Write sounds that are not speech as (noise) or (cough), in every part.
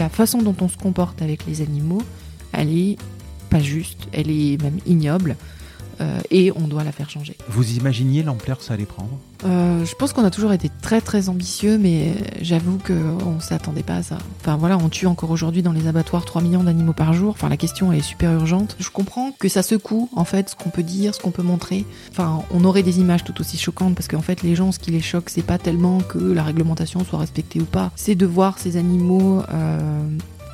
la façon dont on se comporte avec les animaux, elle est pas juste, elle est même ignoble. Euh, et on doit la faire changer. Vous imaginiez l'ampleur que ça allait prendre? Euh, Je pense qu'on a toujours été très très ambitieux, mais j'avoue qu'on ne s'attendait pas à ça. Enfin voilà, on tue encore aujourd'hui dans les abattoirs 3 millions d'animaux par jour. Enfin la question est super urgente. Je comprends que ça secoue en fait ce qu'on peut dire, ce qu'on peut montrer. Enfin on aurait des images tout aussi choquantes parce qu'en fait les gens ce qui les choque c'est pas tellement que la réglementation soit respectée ou pas, c'est de voir ces animaux euh,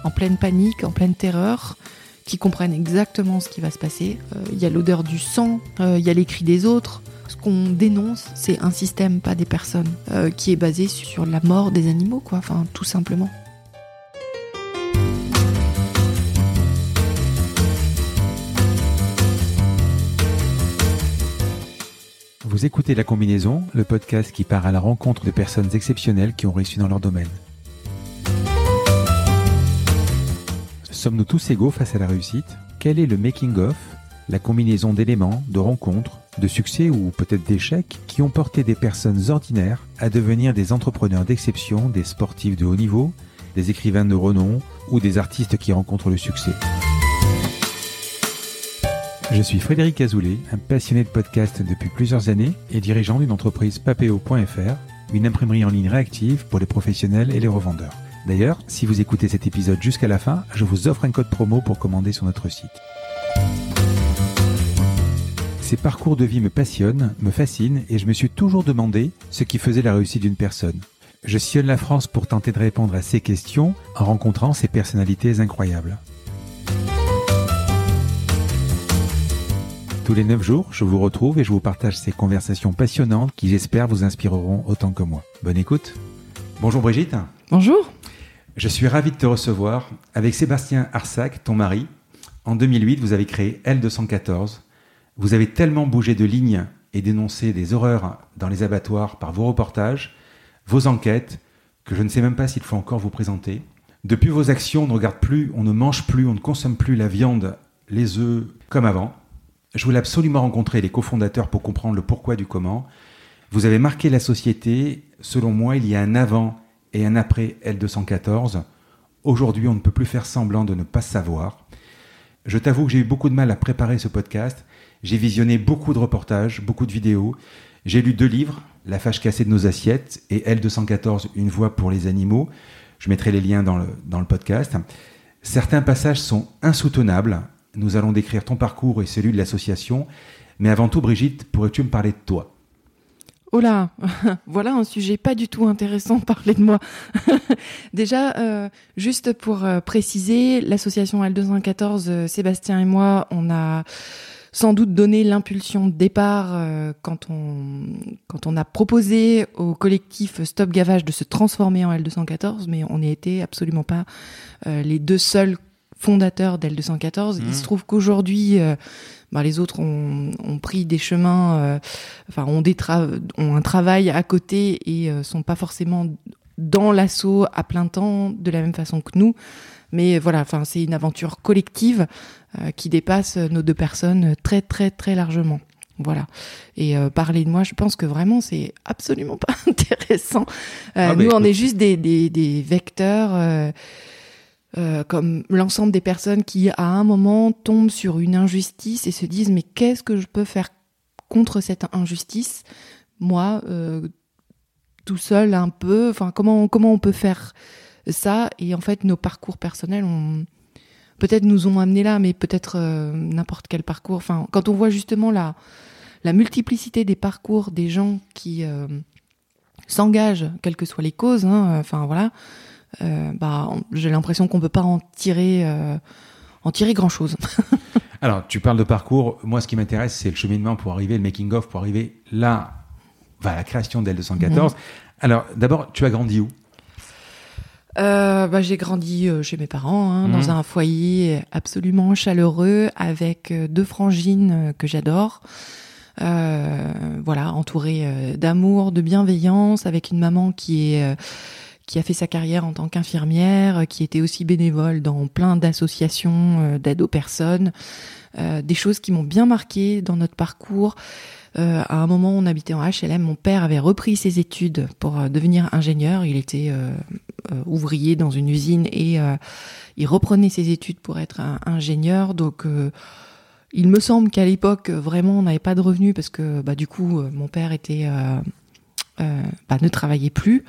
en pleine panique, en pleine terreur qui comprennent exactement ce qui va se passer. Euh, il y a l'odeur du sang, euh, il y a les cris des autres. Ce qu'on dénonce, c'est un système, pas des personnes, euh, qui est basé sur la mort des animaux, quoi. Enfin, tout simplement. Vous écoutez La Combinaison, le podcast qui part à la rencontre de personnes exceptionnelles qui ont réussi dans leur domaine. Sommes-nous tous égaux face à la réussite? Quel est le making-of, la combinaison d'éléments, de rencontres, de succès ou peut-être d'échecs qui ont porté des personnes ordinaires à devenir des entrepreneurs d'exception, des sportifs de haut niveau, des écrivains de renom ou des artistes qui rencontrent le succès? Je suis Frédéric Azoulay, un passionné de podcast depuis plusieurs années et dirigeant d'une entreprise papeo.fr, une imprimerie en ligne réactive pour les professionnels et les revendeurs. D'ailleurs, si vous écoutez cet épisode jusqu'à la fin, je vous offre un code promo pour commander sur notre site. Ces parcours de vie me passionnent, me fascinent et je me suis toujours demandé ce qui faisait la réussite d'une personne. Je sillonne la France pour tenter de répondre à ces questions en rencontrant ces personnalités incroyables. Tous les 9 jours, je vous retrouve et je vous partage ces conversations passionnantes qui j'espère vous inspireront autant que moi. Bonne écoute. Bonjour Brigitte. Bonjour. Je suis ravi de te recevoir. Avec Sébastien Arsac, ton mari, en 2008, vous avez créé L214. Vous avez tellement bougé de ligne et dénoncé des horreurs dans les abattoirs par vos reportages, vos enquêtes, que je ne sais même pas s'il faut encore vous présenter. Depuis vos actions, on ne regarde plus, on ne mange plus, on ne consomme plus la viande, les œufs comme avant. Je voulais absolument rencontrer les cofondateurs pour comprendre le pourquoi du comment. Vous avez marqué la société. Selon moi, il y a un avant et un après L214. Aujourd'hui, on ne peut plus faire semblant de ne pas savoir. Je t'avoue que j'ai eu beaucoup de mal à préparer ce podcast. J'ai visionné beaucoup de reportages, beaucoup de vidéos. J'ai lu deux livres, La fâche cassée de nos assiettes et L214, Une voix pour les animaux. Je mettrai les liens dans le, dans le podcast. Certains passages sont insoutenables. Nous allons décrire ton parcours et celui de l'association. Mais avant tout, Brigitte, pourrais-tu me parler de toi? Oh là, (laughs) voilà un sujet pas du tout intéressant, (laughs) parler de moi. (laughs) Déjà, euh, juste pour euh, préciser, l'association L214, euh, Sébastien et moi, on a sans doute donné l'impulsion de départ quand on quand on a proposé au collectif Stop Gavage de se transformer en L214, mais on n'était absolument pas les deux seuls fondateurs d'L214. Il se mmh. trouve qu'aujourd'hui, bah, les autres ont, ont, pris des chemins, euh, enfin ont, des ont un travail à côté et euh, sont pas forcément dans l'assaut à plein temps de la même façon que nous. Mais voilà, enfin c'est une aventure collective euh, qui dépasse nos deux personnes très très très largement. Voilà. Et parler de moi, je pense que vraiment c'est absolument pas (laughs) intéressant. Ah, nous, on est juste des, des, des vecteurs euh, comme l'ensemble des personnes qui, à un moment, tombent sur une injustice et se disent mais qu'est-ce que je peux faire contre cette injustice? Moi, euh, tout seul, un peu. Enfin, comment comment on peut faire ça? Et en fait, nos parcours personnels peut-être nous ont amenés là, mais peut-être euh, n'importe quel parcours. Enfin, quand on voit justement la la multiplicité des parcours des gens qui s'engagent, quelles que soient les causes. Hein, enfin voilà euh, bah, j'ai l'impression qu'on peut pas en tirer, euh, en tirer grand chose. (laughs) Alors, tu parles de parcours. Moi, ce qui m'intéresse, c'est le cheminement pour arriver, le making of pour arriver là, à la création d'L214. Mhm. Alors, d'abord, tu as grandi où? Euh, bah, j'ai grandi chez mes parents, hein, dans mhm. un foyer absolument chaleureux, avec deux frangines que j'adore. voilà, entouré d'amour, de bienveillance, avec une maman qui est qui a fait sa carrière en tant qu'infirmière, qui était aussi bénévole dans plein d'associations euh, d'aide aux personnes, euh, des choses qui m'ont bien marqué dans notre parcours. Euh, à un moment, on habitait en HLM. Mon père avait repris ses études pour devenir ingénieur. Il était ouvrier dans une usine et il reprenait ses études pour être ingénieur. Donc il me semble qu'à l'époque, vraiment, on n'avait pas de revenus parce que bah, du coup, mon père était, bah, ne travaillait plus.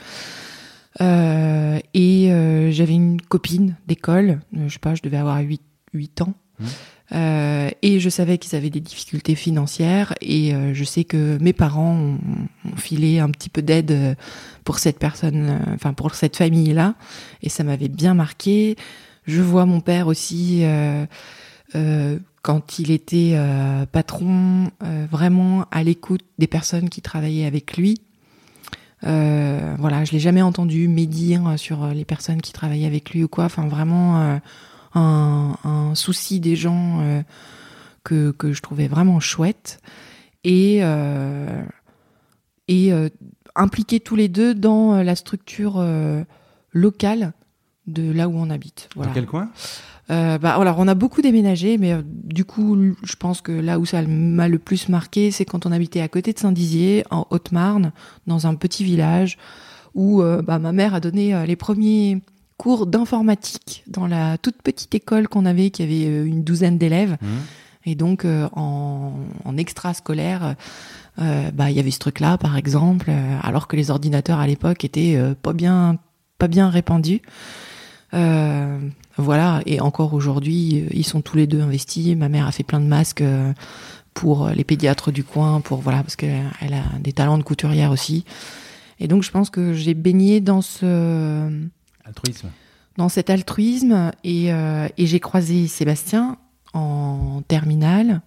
Et j'avais une copine d'école, je sais pas, je devais avoir 8, 8 ans. Mmh. Euh, et je savais qu'ils avaient des difficultés financières et euh, je sais que mes parents ont, filé un petit peu d'aide euh, pour cette personne, enfin pour cette famille-là, et ça m'avait bien marqué. Je vois mon père aussi quand il était patron, vraiment à l'écoute des personnes qui travaillaient avec lui. Voilà, je l'ai jamais entendu médire sur les personnes qui travaillaient avec lui ou quoi. Enfin, vraiment un, souci des gens euh, que, que, je trouvais vraiment chouette et, euh, et euh, impliqués tous les deux dans la structure locale de là où on habite. Dans quel coin? Bah, alors on a beaucoup déménagé, mais du coup, je pense que là où ça m'a le plus marqué, c'est quand on habitait à côté de Saint-Dizier, en Haute-Marne, dans un petit village où bah, ma mère a donné les premiers cours d'informatique dans la toute petite école qu'on avait, qui avait euh, une douzaine d'élèves. Mmh. Et donc, euh, en, en extra-scolaire, euh, bah, il y avait ce truc-là, par exemple, alors que les ordinateurs à l'époque étaient pas bien, pas bien répandus. Voilà. Et encore aujourd'hui, ils sont tous les deux investis. Ma mère a fait plein de masques pour les pédiatres du coin, pour voilà, parce qu'elle a des talents de couturière aussi. Et donc, je pense que j'ai baigné dans ce Altruisme. Dans cet altruisme, et, euh, et j'ai croisé Sébastien en terminale.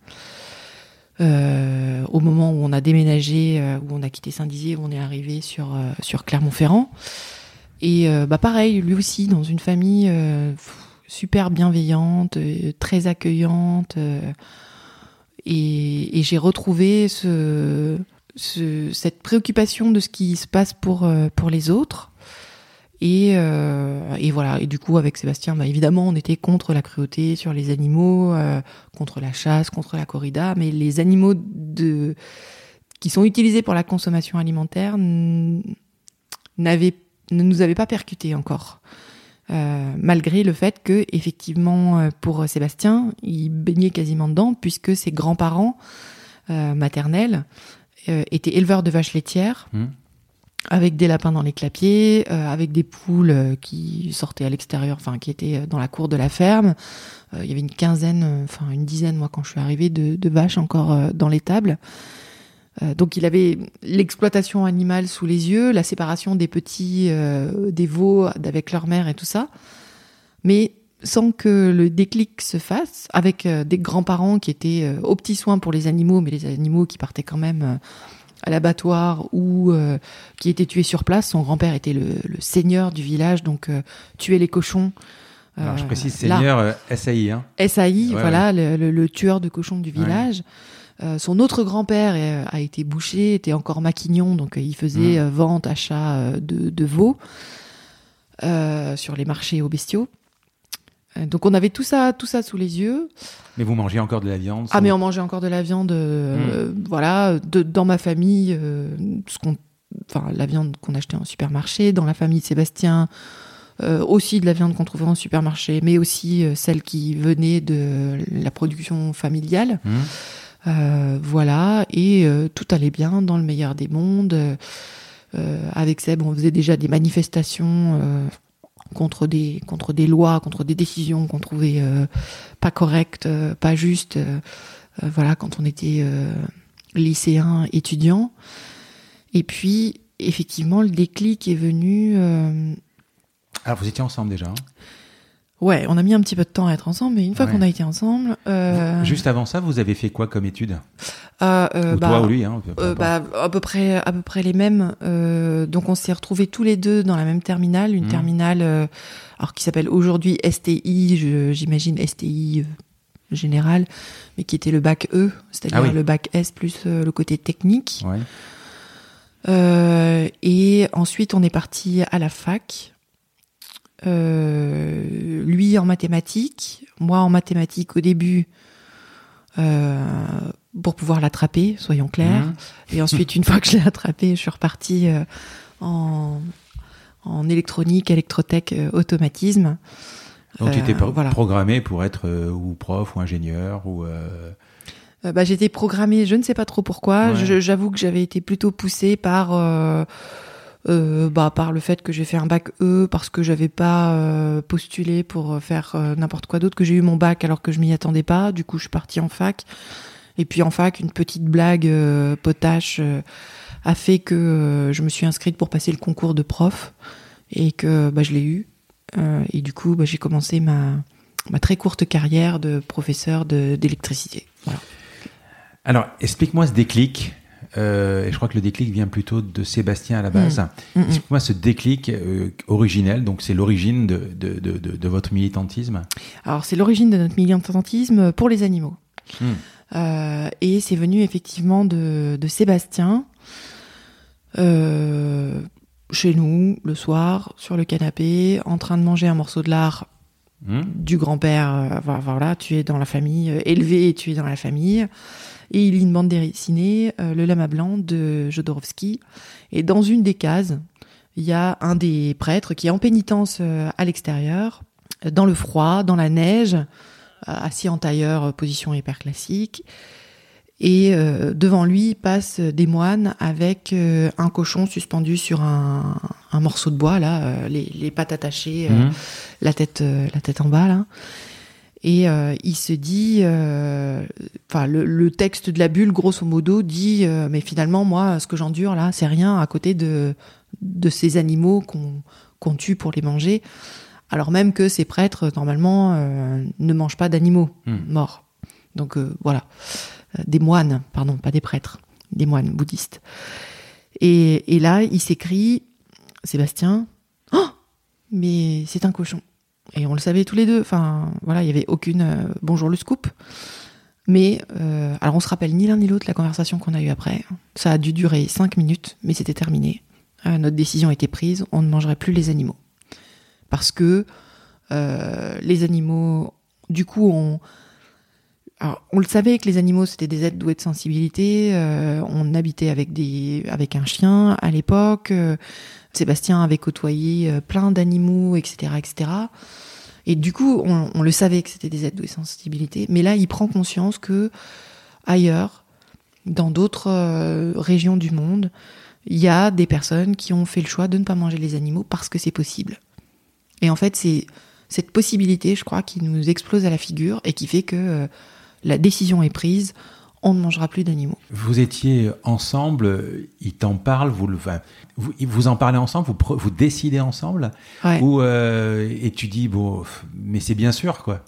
Euh, au moment où on a déménagé, euh, où on a quitté Saint-Dizier, où on est arrivé sur, sur Clermont-Ferrand. Et bah pareil, lui aussi, dans une famille super bienveillante, très accueillante. et, j'ai retrouvé ce, ce, cette préoccupation de ce qui se passe pour, pour les autres. Et, euh, et, voilà. Et du coup, avec Sébastien, bah, évidemment, on était contre la cruauté sur les animaux, euh, contre la chasse, contre la corrida, mais les animaux de qui sont utilisés pour la consommation alimentaire n'avaient ne nous avaient pas percuté encore. Euh, malgré le fait que, effectivement, euh, pour Sébastien, il baignait quasiment dedans, puisque ses grands-parents euh, maternels euh, étaient éleveurs de vaches laitières. Mmh avec des lapins dans les clapiers, avec des poules qui sortaient à l'extérieur, enfin qui étaient dans la cour de la ferme. il y avait une quinzaine, enfin une dizaine, moi quand je suis arrivée, de, de vaches encore dans l'étable. Donc il avait l'exploitation animale sous les yeux, la séparation des petits, des veaux avec leur mère et tout ça. Mais sans que le déclic se fasse, avec des grands-parents qui étaient aux petits soins pour les animaux, mais les animaux qui partaient quand même à l'abattoir ou euh, qui était tué sur place. Son grand-père était le, seigneur du village, donc euh, tuer les cochons. Alors, je précise seigneur SAI. Hein. SAI, voilà, Le, tueur de cochons du village. Son autre grand-père a été boucher, était encore maquignon, donc il faisait mmh. vente, achat de, de veaux sur les marchés aux bestiaux. Euh, donc on avait tout ça, tout ça sous les yeux. Mais vous mangez encore de la viande Ah mais on mangeait encore de la viande, euh, hmm. voilà, de, dans ma famille, euh, ce qu'on, enfin la viande qu'on achetait en supermarché, dans la famille de Sébastien, aussi de la viande qu'on trouvait en supermarché, mais aussi celle qui venait de la production familiale. Hmm. Voilà, et tout allait bien dans le meilleur des mondes. avec Seb, on faisait déjà des manifestations contre des contre des lois, contre des décisions qu'on trouvait euh, pas correctes, euh, pas justes. Euh, voilà, quand on était lycéen, étudiant. Et puis, effectivement, le déclic est venu. Alors, vous étiez ensemble déjà hein? Ouais, on a mis un petit peu de temps à être ensemble, mais une fois qu'on a été ensemble. Euh... Juste avant ça, vous avez fait quoi comme études euh, euh, ou bah, Toi ou lui hein, bah, À peu près, à peu près les mêmes. Donc on s'est retrouvés tous les deux dans la même terminale, une mmh. terminale, alors qui s'appelle aujourd'hui STI, j'imagine STI général, mais qui était le bac E, c'est-à-dire ah le bac S plus le côté technique. Ouais. et ensuite on est parti à la fac. Euh, lui en mathématiques, moi en mathématiques au début euh, pour pouvoir l'attraper, soyons clairs. Mmh. Et ensuite, (laughs) une fois que je l'ai attrapé, je suis repartie euh, en, en électronique, électrotech, automatisme. Donc, tu étais programmé pour être ou prof ou ingénieur ou. bah, j'étais programmée, je ne sais pas trop pourquoi. J'avoue que j'avais été plutôt poussée par euh, bah, par le fait que j'ai fait un bac E, parce que j'avais pas euh, postulé pour faire euh, n'importe quoi d'autre, que j'ai eu mon bac alors que je m'y attendais pas. Du coup, je suis partie en fac. Et puis en fac, une petite blague potache a fait que je me suis inscrite pour passer le concours de prof et que bah, je l'ai eu. et du coup, bah, j'ai commencé ma, très courte carrière de professeur d'électricité. Alors, explique-moi ce déclic. Euh, et je crois que le déclic vient plutôt de Sébastien à la base. Mm. Mm, mm. Explique-moi ce déclic euh, originel, donc c'est l'origine de, de, de, de, votre militantisme. Alors c'est l'origine de notre militantisme pour les animaux. Euh, et c'est venu effectivement de, Sébastien, chez nous, le soir, sur le canapé, en train de manger un morceau de lard du grand-père. voilà, tu es dans la famille, élevé et tu es dans la famille. Et il lit une bande dessinée, euh, Le Lama Blanc de Jodorowsky. Et dans une des cases, il y a un des prêtres qui est en pénitence euh, à l'extérieur, dans le froid, dans la neige, euh, assis en tailleur, position hyper classique. Et devant lui passent des moines avec un cochon suspendu sur un, morceau de bois, là, les, pattes attachées, mmh. la, tête, la tête en bas, là. Et euh, il se dit, euh, enfin le, texte de la bulle, grosso modo, dit, euh, mais finalement moi, ce que j'endure là, c'est rien à côté de de ces animaux qu'on tue pour les manger, alors même que ces prêtres normalement ne mangent pas d'animaux hmm. morts. Donc voilà, des moines, pardon, pas des prêtres, des moines bouddhistes. Et, et là, il s'écrit, Sébastien, oh, mais c'est un cochon. Et on le savait tous les deux. Enfin, voilà, il y avait aucune euh, bonjour le scoop. Mais euh, alors on se rappelle ni l'un ni l'autre la conversation qu'on a eue après. Ça a dû durer cinq minutes, mais c'était terminé. Euh, notre décision était prise. On ne mangerait plus les animaux parce que les animaux, du coup, on alors, on le savait que les animaux c'était des êtres doués de sensibilité. on habitait avec un chien à l'époque. Sébastien avait côtoyé euh, plein d'animaux, etc., etc. Et du coup, on, le savait que c'était des aides de sensibilité, mais là, il prend conscience que ailleurs, dans d'autres euh, régions du monde, il y a des personnes qui ont fait le choix de ne pas manger les animaux parce que c'est possible. Et en fait, c'est cette possibilité, je crois, qui nous explose à la figure et qui fait que euh, la décision est prise on ne mangera plus d'animaux. Vous étiez ensemble, il t'en parle, vous, vous, vous, en parlez ensemble, vous, vous décidez ensemble ou, euh, Et tu dis, bon, mais c'est bien sûr, quoi.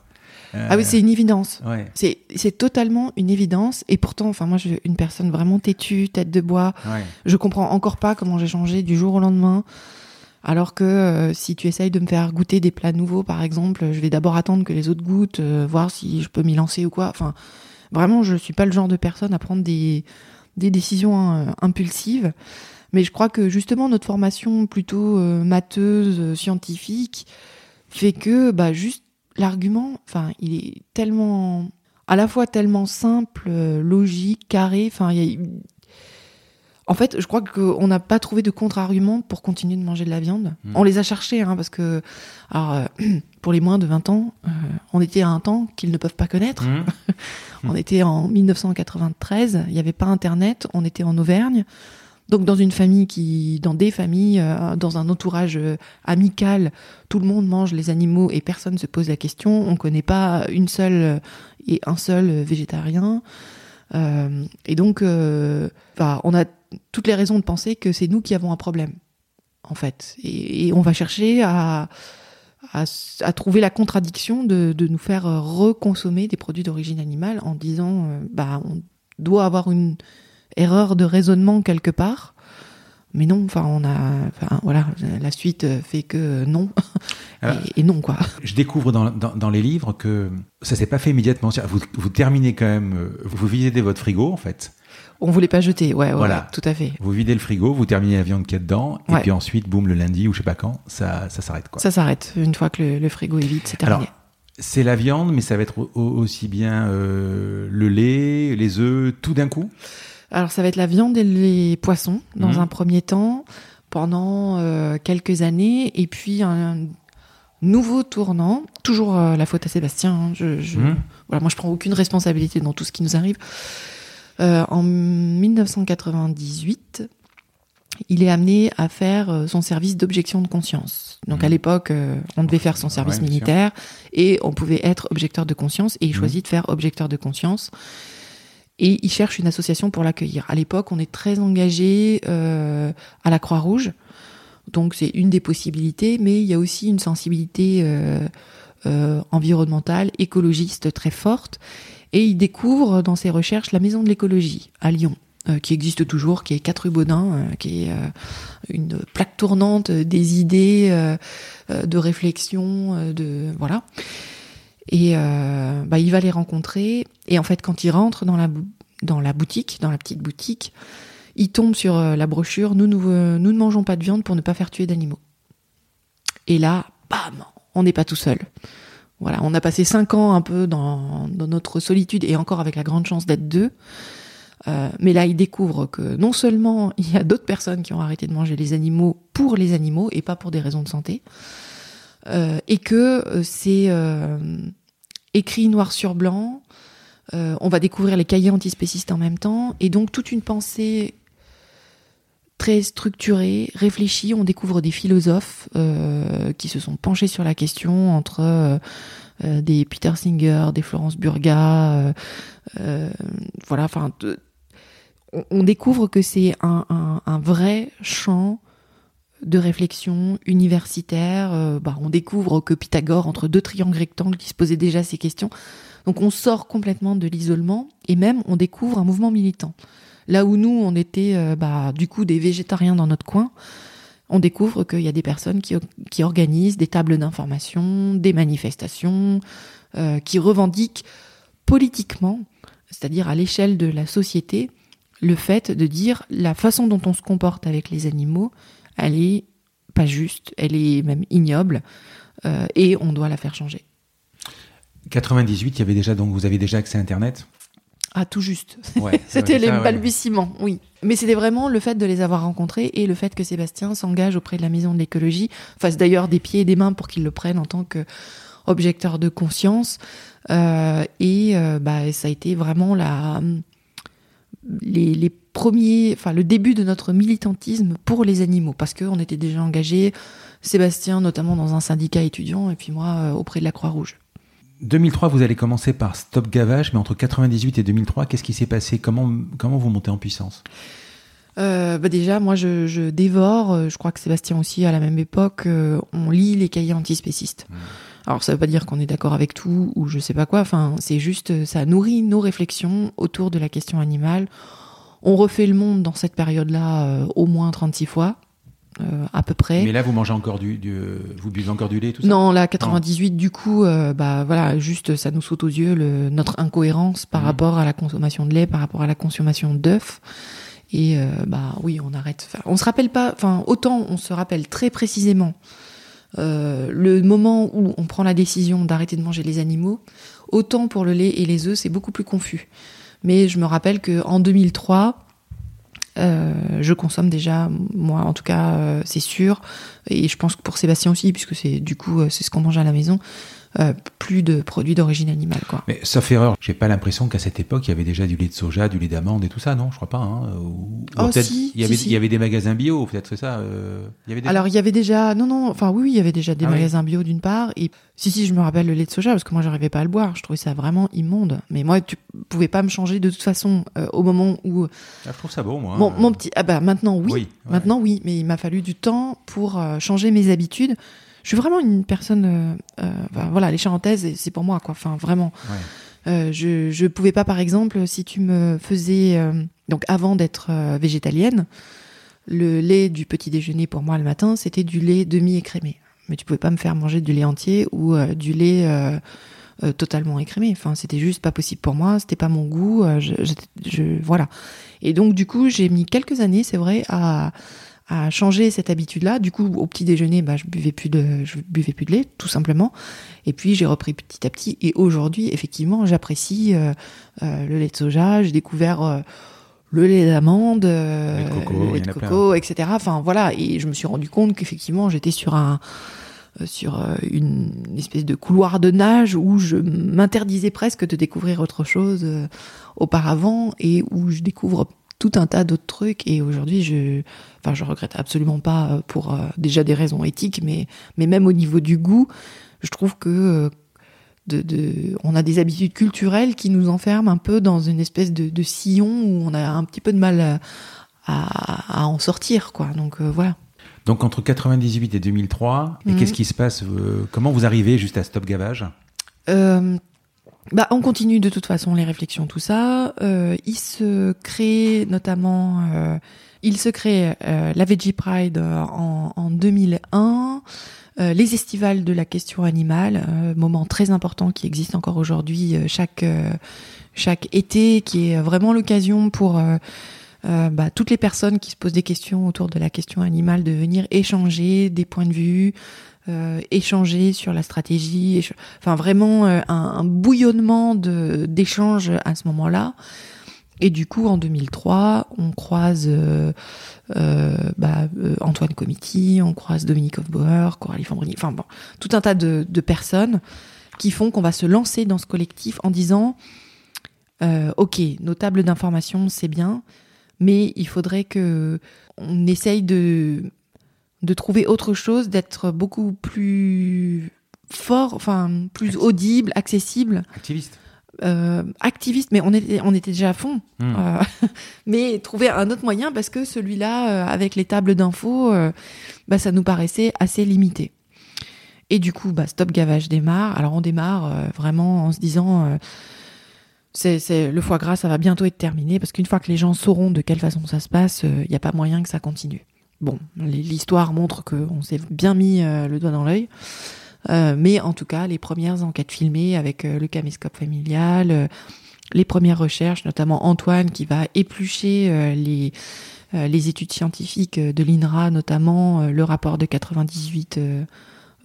ah oui, c'est une évidence. C'est totalement une évidence. Et pourtant, enfin, moi, je suis une personne vraiment têtue, tête de bois. Je comprends encore pas comment j'ai changé du jour au lendemain. Alors que euh, si tu essayes de me faire goûter des plats nouveaux, par exemple, je vais d'abord attendre que les autres goûtent, euh, voir si je peux m'y lancer ou quoi. Enfin, Vraiment, je suis pas le genre de personne à prendre des, des décisions euh, impulsives. Mais je crois que justement notre formation plutôt euh, euh, scientifique, fait que bah, juste l'argument, enfin, il est tellement, à la fois tellement simple, logique, carré. Enfin, en fait, je crois qu'on n'a pas trouvé de contre-argument pour continuer de manger de la viande. Hmm. On les a cherchés, hein, parce que, alors, (clears throat) pour les moins de 20 ans, on était à un temps qu'ils ne peuvent pas connaître. Hmm. (laughs) On était en 1993, il n'y avait pas Internet, on était en Auvergne. Donc dans une famille qui, dans des familles, euh, dans un entourage euh, amical, tout le monde mange les animaux et personne ne se pose la question. On ne connaît pas une seule euh, et un seul végétarien. et donc, on a toutes les raisons de penser que c'est nous qui avons un problème, en fait. et on va chercher à, à, trouver la contradiction de, nous faire euh, reconsommer des produits d'origine animale en disant euh, bah on doit avoir une erreur de raisonnement quelque part. Mais non, enfin on a, enfin, voilà, la suite fait que non et, non quoi. Je découvre dans, dans, les livres que ça s'est pas fait immédiatement. Vous, vous terminez quand même, euh, vous videz votre frigo en fait. On voulait pas jeter, ouais, voilà. tout à fait. Vous videz le frigo, vous terminez la viande qui est dedans, et puis ensuite, boum, le lundi ou je sais pas quand, ça, ça s'arrête quoi. Ça s'arrête une fois que le, frigo est vide, c'est terminé. c'est la viande, mais ça va être aussi bien euh, le lait, les œufs, tout d'un coup? Alors ça va être la viande et les poissons dans mhm. un premier temps pendant quelques années, et puis un nouveau tournant, toujours la faute à Sébastien. Hein, je, mmh. voilà, moi, je prends aucune responsabilité dans tout ce qui nous arrive. En 1998, il est amené à faire euh, son service d'objection de conscience. Donc à mmh. l'époque, euh, on devait faire son service militaire et on pouvait être objecteur de conscience et il mmh. choisit de faire objecteur de conscience. Et il cherche une association pour l'accueillir. À l'époque, on est très engagé euh, à la Croix-Rouge. Donc c'est une des possibilités, mais il y a aussi une sensibilité environnementale, écologiste très forte. Et il découvre dans ses recherches la maison de l'écologie à Lyon. Euh, qui existe toujours, qui est 4 rue euh, qui est euh, une plaque tournante des idées, de réflexion, de voilà. Et bah, il va les rencontrer. Et en fait, quand il rentre dans la boutique, dans la petite boutique, il tombe sur la brochure nous, nous, nous ne mangeons pas de viande pour ne pas faire tuer d'animaux. Et là, bam, on n'est pas tout seul. Voilà, on a passé cinq ans un peu dans, notre solitude et encore avec la grande chance d'être deux. Euh, mais là, il découvre que non seulement il y a d'autres personnes qui ont arrêté de manger les animaux pour les animaux et pas pour des raisons de santé, euh, et que euh, c'est écrit noir sur blanc. on va découvrir les cahiers antispécistes en même temps, et donc toute une pensée très structurée, réfléchie. On découvre des philosophes qui se sont penchés sur la question entre des Peter Singer, des Florence Burga, voilà, enfin on découvre que c'est un, vrai champ de réflexion universitaire. Euh, bah, on découvre que Pythagore, entre deux triangles rectangles, qui se posait déjà ces questions. Donc on sort complètement de l'isolement et même on découvre un mouvement militant. Là où nous, on était euh, bah, du coup des végétariens dans notre coin, on découvre qu'il y a des personnes qui, organisent des tables d'information, des manifestations, euh, qui revendiquent politiquement, c'est-à-dire à l'échelle de la société, le fait de dire la façon dont on se comporte avec les animaux, elle est pas juste, elle est même ignoble, euh, et on doit la faire changer. 98, il y avait déjà donc vous avez déjà accès à Internet? Ah, tout juste. (laughs) c'était les balbutiements, oui. Mais c'était vraiment le fait de les avoir rencontrés et le fait que Sébastien s'engage auprès de la maison de l'écologie, fasse d'ailleurs des pieds et des mains pour qu'ils le prennent en tant qu'objecteur de conscience. Euh, et euh, bah, ça a été vraiment la, les, premiers, enfin le début de notre militantisme pour les animaux, parce qu'on était déjà engagés, Sébastien notamment dans un syndicat étudiant, et puis moi euh, auprès de la Croix-Rouge. 2003, vous allez commencer par Stop Gavage, mais entre 98 et 2003, qu'est-ce qui s'est passé? Comment, comment vous montez en puissance? Euh, bah déjà, moi, je, dévore. Euh, je crois que Sébastien aussi, à la même époque, on lit les cahiers antispécistes. Mmh. Alors ça veut pas dire qu'on est d'accord avec tout ou je sais pas quoi, enfin c'est juste euh, ça nourrit nos réflexions autour de la question animale. On refait le monde dans cette période-là euh, au moins 36 fois. Euh, à peu près. Mais là, vous mangez encore du, vous buvez encore du lait, tout ça? Non, là, 98, du coup, bah voilà, juste ça nous saute aux yeux le, notre incohérence par mmh. rapport à la consommation de lait, par rapport à la consommation d'œufs. Et bah oui, on arrête. on se rappelle pas. Enfin, autant on se rappelle très précisément euh, le moment où on prend la décision d'arrêter de manger les animaux, autant pour le lait et les œufs, c'est beaucoup plus confus. Mais je me rappelle que en 2003, euh, je consomme déjà, moi en tout cas, euh, c'est sûr, et je pense que pour Sébastien aussi, puisque c'est du coup c'est ce qu'on mange à la maison. Euh, plus de produits d'origine animale. Quoi. Mais sauf erreur, j'ai pas l'impression qu'à cette époque, il y avait déjà du lait de soja, du lait d'amande et tout ça, non Je crois pas. Hein ou, oh, si, il, y avait, il y avait des magasins bio, peut-être c'est ça euh, il y avait Alors il y avait déjà, non, non, enfin oui, il y avait déjà des ah magasins bio d'une part. Et si, si, je me rappelle le lait de soja, parce que moi j'arrivais pas à le boire, je trouvais ça vraiment immonde. Mais moi, tu pouvais pas me changer de toute façon euh, au moment où. Ah, je trouve ça beau, moi. Mon, mon petit, ah bah maintenant oui, maintenant oui, mais il m'a fallu du temps pour changer mes habitudes je suis vraiment une personne, euh, euh voilà, les charentaises, c'est pour moi, quoi. Enfin, vraiment. Euh, je je pouvais pas, par exemple, si tu me faisais euh, donc avant d'être végétalienne, le lait du petit déjeuner pour moi le matin, c'était du lait demi écrémé. Mais tu pouvais pas me faire manger du lait entier ou du lait totalement écrémé. Enfin, c'était juste pas possible pour moi. C'était pas mon goût. Je, je, je, voilà. Et donc du coup, j'ai mis quelques années, c'est vrai, à à changer cette habitude-là. Du coup, au petit déjeuner, bah, je buvais plus de, je buvais plus de lait, tout simplement. Et puis j'ai repris petit à petit. Et aujourd'hui, effectivement, j'apprécie euh, euh, le lait de soja. J'ai découvert euh, le lait d'amande, Le lait de coco, le lait de coco, etc. Enfin voilà, et je me suis rendu compte qu'effectivement j'étais sur un sur une espèce de couloir de nage où je m'interdisais presque de découvrir autre chose auparavant et où je découvre tout un tas d'autres trucs et aujourd'hui je enfin je regrette absolument pas euh, pour euh, déjà des raisons éthiques mais mais même au niveau du goût je trouve que euh, de, de- on a des habitudes culturelles qui nous enferment un peu dans une espèce de, de sillon où on a un petit peu de mal à, à- à en sortir quoi. Donc euh, voilà. Donc entre 98 et 2003, et Mhm. qu'est-ce qui se passe Comment vous arrivez juste à Stop Gavage? Bah, on continue de toute façon les réflexions, tout ça. Euh, il se crée notamment, euh, il se crée euh, la Veggie Pride euh, en, en 2001, euh, les estivales de la question animale, moment très important qui existe encore aujourd'hui chaque chaque été, qui est vraiment l'occasion pour bah, toutes les personnes qui se posent des questions autour de la question animale de venir échanger des points de vue, échanger sur la stratégie, enfin vraiment euh, un, bouillonnement d'échanges à ce moment-là. Et du coup, en 2003, on croise euh, euh, bah, euh, Antoine Comiti, on croise Dominique Hofbauer, Coralie Fambrini, enfin bon, tout un tas de, de personnes qui font qu'on va se lancer dans ce collectif en disant euh, Ok, nos tables d'information, c'est bien, mais il faudrait que on essaye de, de trouver autre chose, d'être beaucoup plus fort, enfin plus audible, accessible, Activiste euh, activiste, mais on était, on était déjà à fond. Hmm. Euh, (laughs) mais trouver un autre moyen parce que celui-là, euh, avec les tables d'infos, bah, ça nous paraissait assez limité. Et du coup, bah, Stop Gavage démarre. Alors on démarre vraiment en se disant, c'est, c'est- le foie gras, ça va bientôt être terminé parce qu'une fois que les gens sauront de quelle façon ça se passe, il n'y a pas moyen que ça continue. Bon, l'histoire montre qu'on s'est bien mis euh, le doigt dans l'œil. Euh, mais en tout cas, les premières enquêtes filmées avec euh, le caméscope familial, les premières recherches, notamment Antoine qui va éplucher les, études scientifiques de l'INRA, notamment le rapport de 98 euh,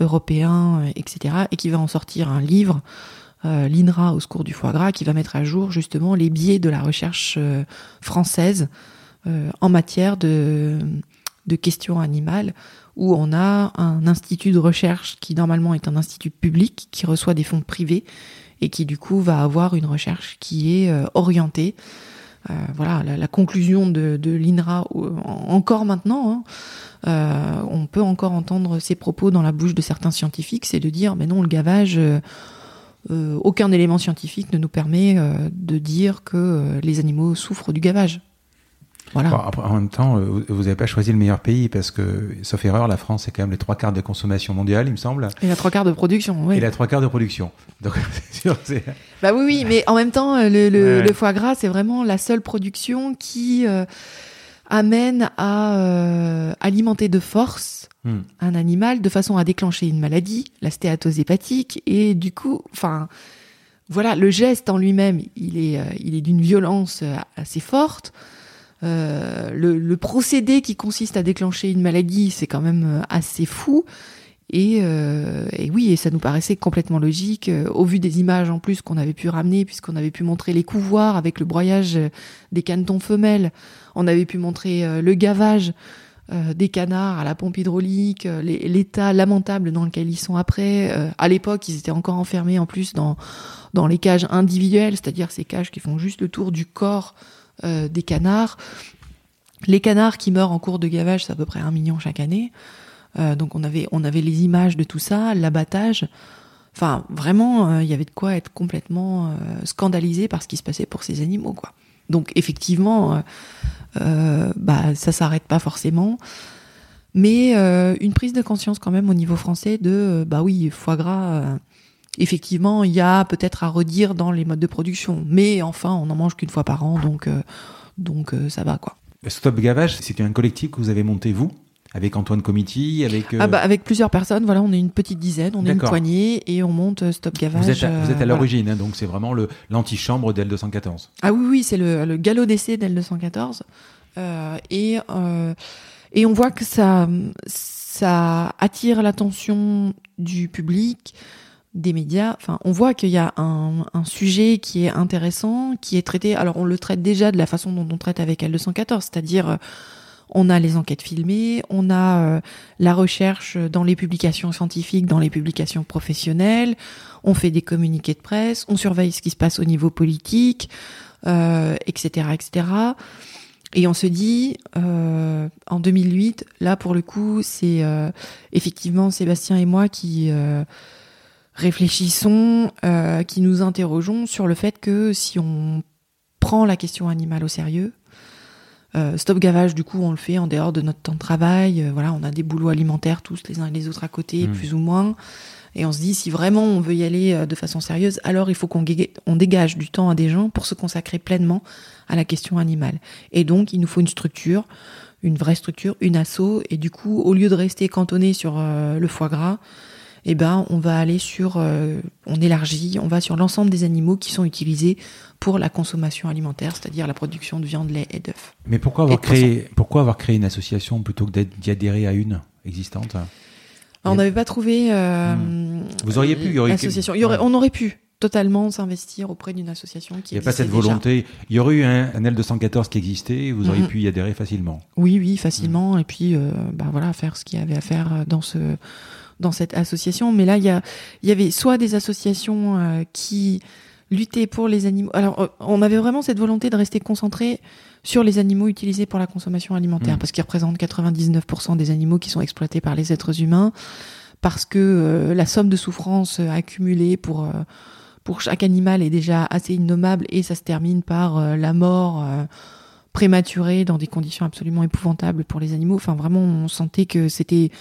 européen, etc., et qui va en sortir un livre, l'INRA au secours du foie gras, qui va mettre à jour justement les biais de la recherche française en matière de, de questions animales, où on a un institut de recherche qui normalement est un institut public, qui reçoit des fonds privés, et qui du coup va avoir une recherche qui est euh, orientée. Euh, voilà, la, conclusion de, l'INRA, euh, en- encore maintenant, hein, on peut encore entendre ces propos dans la bouche de certains scientifiques, c'est de dire, mais non, le gavage, aucun élément scientifique ne nous permet de dire que les animaux souffrent du gavage. Voilà. Bon, après, en même temps, euh, vous n'avez pas choisi le meilleur pays parce que, sauf erreur, la France est quand même les trois quarts de consommation mondiale, il me semble, Et la trois quarts de production, oui. et la trois quarts de production. Donc, (laughs) c'est sûr, c'est. Bah oui, oui, mais en même temps, le, le- Ouais, ouais. le foie gras, c'est vraiment la seule production qui euh, amène à euh, alimenter de force Hmm. un animal de façon à déclencher une maladie, la stéatose hépatique, et du coup, enfin, voilà, le geste en lui-même, il est, il est d'une violence assez forte. Euh, le, procédé qui consiste à déclencher une maladie, c'est quand même euh, assez fou. Et, euh, et oui, et ça nous paraissait complètement logique, au vu des images en plus qu'on avait pu ramener, puisqu'on avait pu montrer les couvoirs avec le broyage des canetons femelles, on avait pu montrer le gavage des canards à la pompe hydraulique, l'état lamentable dans lequel ils sont après. À l'époque, ils étaient encore enfermés en plus dans les cages individuelles, c'est-à-dire ces cages qui font juste le tour du corps euh, des canards. Les canards qui meurent en cours de gavage, c'est à peu près un million chaque année. Euh, donc on avait, on avait les images de tout ça, l'abattage. Enfin, vraiment, euh, il y avait de quoi être complètement scandalisé par ce qui se passait pour ces animaux, quoi. Donc effectivement, bah ça s'arrête pas forcément, mais une prise de conscience quand même au niveau français de, euh, bah oui, foie gras. Effectivement, il y a peut-être à redire dans les modes de production, mais enfin, on en mange qu'une fois par an, donc euh, donc euh, ça va, quoi. Stop Gavage, c'est un collectif que vous avez monté, vous, avec Antoine Comiti, avec. euh, Ah bah avec plusieurs personnes, voilà, on est une petite dizaine, on est une poignée et on monte Stop Gavage. vous êtes à, voilà. l'origine, hein, donc c'est vraiment le- l'antichambre d'L214. Ah oui, oui, c'est le, le galop d'essai d'L214. Euh, et, et on voit que ça, ça attire l'attention du public des médias. Enfin, on voit qu'il y a un, sujet qui est intéressant, qui est traité. Alors, on le traite déjà de la façon dont on traite avec L214, c'est-à-dire euh, on a les enquêtes filmées, on a euh, la recherche dans les publications scientifiques, dans les publications professionnelles, on fait des communiqués de presse, on surveille ce qui se passe au niveau politique, euh, etc., etc. Et on se dit, euh, en 2008, là pour le coup, c'est euh, effectivement Sébastien et moi qui réfléchissons, euh, qui nous interrogeons sur le fait que si on prend la question animale au sérieux, euh, stop gavage, du coup, on le fait en dehors de notre temps de travail. Euh, voilà, on a des boulots alimentaires tous les uns et les autres à côté, Mmh. plus ou moins. Et on se dit, si vraiment on veut y aller de façon sérieuse, alors il faut qu'on on dégage du temps à des gens pour se consacrer pleinement à la question animale. Et donc, il nous faut une structure, une vraie structure, une asso. Et du coup, au lieu de rester cantonné sur le foie gras, eh ben, on va aller sur, euh, on élargit, on va sur l'ensemble des animaux qui sont utilisés pour la consommation alimentaire, c'est-à-dire la production de viande, lait et d'œufs. Mais pourquoi avoir, créé, pourquoi avoir créé une association plutôt que d'y adhérer à une existante? On n'avait pas trouvé. euh, Hmm. Vous auriez pu, il y aurait- l'association. Il y aurait- Ouais. On aurait pu totalement s'investir auprès d'une association qui Il n'y a pas cette déjà. volonté. Il y aurait eu un, un L214 qui existait, vous auriez Mhm. pu y adhérer facilement. Oui, oui, facilement. Et puis, euh, bah voilà, faire ce qu'il y avait à faire dans ce dans cette association. Mais là, il y a il y avait soit des associations euh, qui luttaient pour les animaux. Alors, euh, on avait vraiment cette volonté de rester concentré sur les animaux utilisés pour la consommation alimentaire, Mhm. parce qu'ils représentent 99% des animaux qui sont exploités par les êtres humains, parce que euh, la somme de souffrance accumulée pour euh, pour chaque animal est déjà assez innommable et ça se termine par euh, la mort euh, prématurée dans des conditions absolument épouvantables pour les animaux. Enfin, vraiment, on sentait que c'était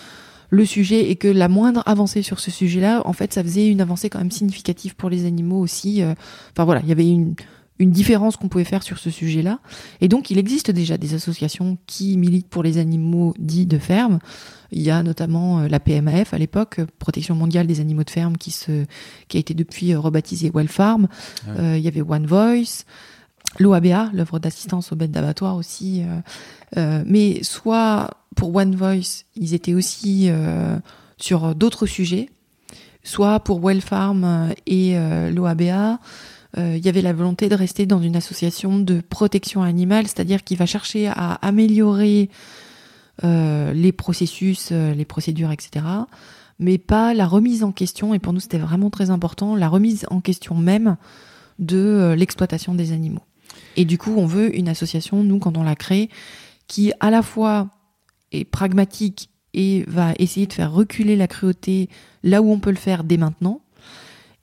le sujet et que la moindre avancée sur ce sujet-là, en fait, ça faisait une avancée quand même significative pour les animaux aussi. Euh, Enfin voilà, il y avait une, une différence qu'on pouvait faire sur ce sujet-là. Et donc, il existe déjà des associations qui militent pour les animaux dits de ferme. Il y a notamment euh, la PMAF à l'époque, Protection mondiale des animaux de ferme, qui, se, qui a été depuis euh, rebaptisée Well Farm. Ouais. Euh, il y avait One Voice, l'OABA, l'œuvre d'assistance aux bêtes d'abattoir aussi. euh, euh, mais soit pour One Voice, ils étaient aussi euh, sur d'autres sujets, soit pour Well Farm euh, et euh, l'OABA, il y avait la volonté de rester dans une association de protection animale, c'est-à-dire qui va chercher à améliorer les processus, les procédures, etc. Mais pas la remise en question, et pour nous c'était vraiment très important, la remise en question même de l'exploitation des animaux. Et du coup, on veut une association, nous, quand on l'a créée, qui à la fois est pragmatique et va essayer de faire reculer la cruauté là où on peut le faire dès maintenant.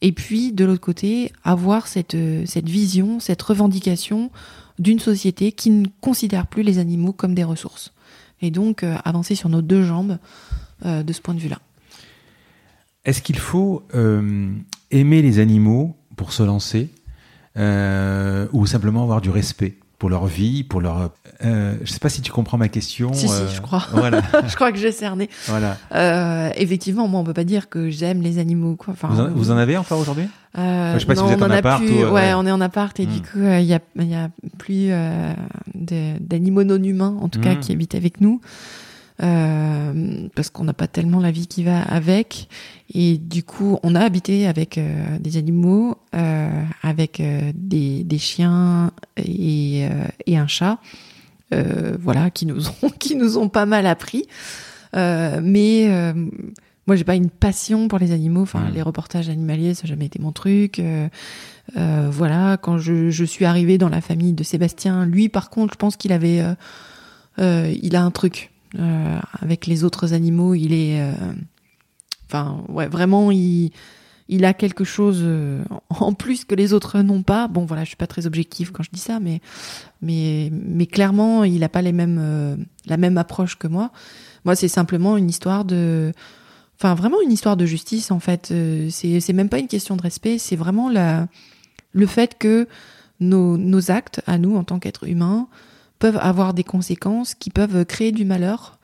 Et puis, de l'autre côté, avoir cette, euh, vision, cette revendication d'une société qui ne considère plus les animaux comme des ressources. Et donc, euh, avancer sur nos deux jambes euh, de ce point de vue-là. Est-ce qu'il faut aimer les animaux pour se lancer ou simplement avoir du respect? Pour leur vie, pour leur... Euh, je ne sais pas si tu comprends ma question. Si, si, euh, je crois. (laughs) Voilà, Je crois que j'ai cerné. voilà. Euh, effectivement, moi, on peut pas dire que j'aime les animaux. Quoi. Enfin, Vous en, vous en avez encore aujourd'hui? Euh, Je sais pas si vous êtes on en appart plus, ou, ouais, ouais. on est en appart et Hmm. du coup, il y, a, y a plus d'animaux non humains, en tout cas, Hmm. qui habitent avec nous. Euh, parce qu'on n'a pas tellement la vie qui va avec. Et du coup, on a habité avec euh, des animaux, euh, avec des, des chiens et, et un chat. Voilà, qui nous ont, (laughs) qui nous ont pas mal appris. Mais moi, j'ai pas une passion pour les animaux. Enfin, Mm. les reportages animaliers, ça n'a jamais été mon truc. Euh, euh, voilà, quand je, je suis arrivée dans la famille de Sébastien, lui, par contre, je pense qu'il avait, euh, il a un truc euh, avec les autres animaux. Il est, euh, enfin, ouais, vraiment, il, il a quelque chose euh, en plus que les autres n'ont pas. Bon, voilà, je suis pas très objective quand je dis ça, mais, mais, mais clairement, il a pas les mêmes, euh, la même approche que moi. Moi, c'est simplement une histoire de, enfin, vraiment une histoire de justice en fait. Euh, c'est même pas une question de respect, c'est vraiment la, le fait que nos, nos actes à nous en tant qu'êtres humains peuvent avoir des conséquences qui peuvent créer du malheur,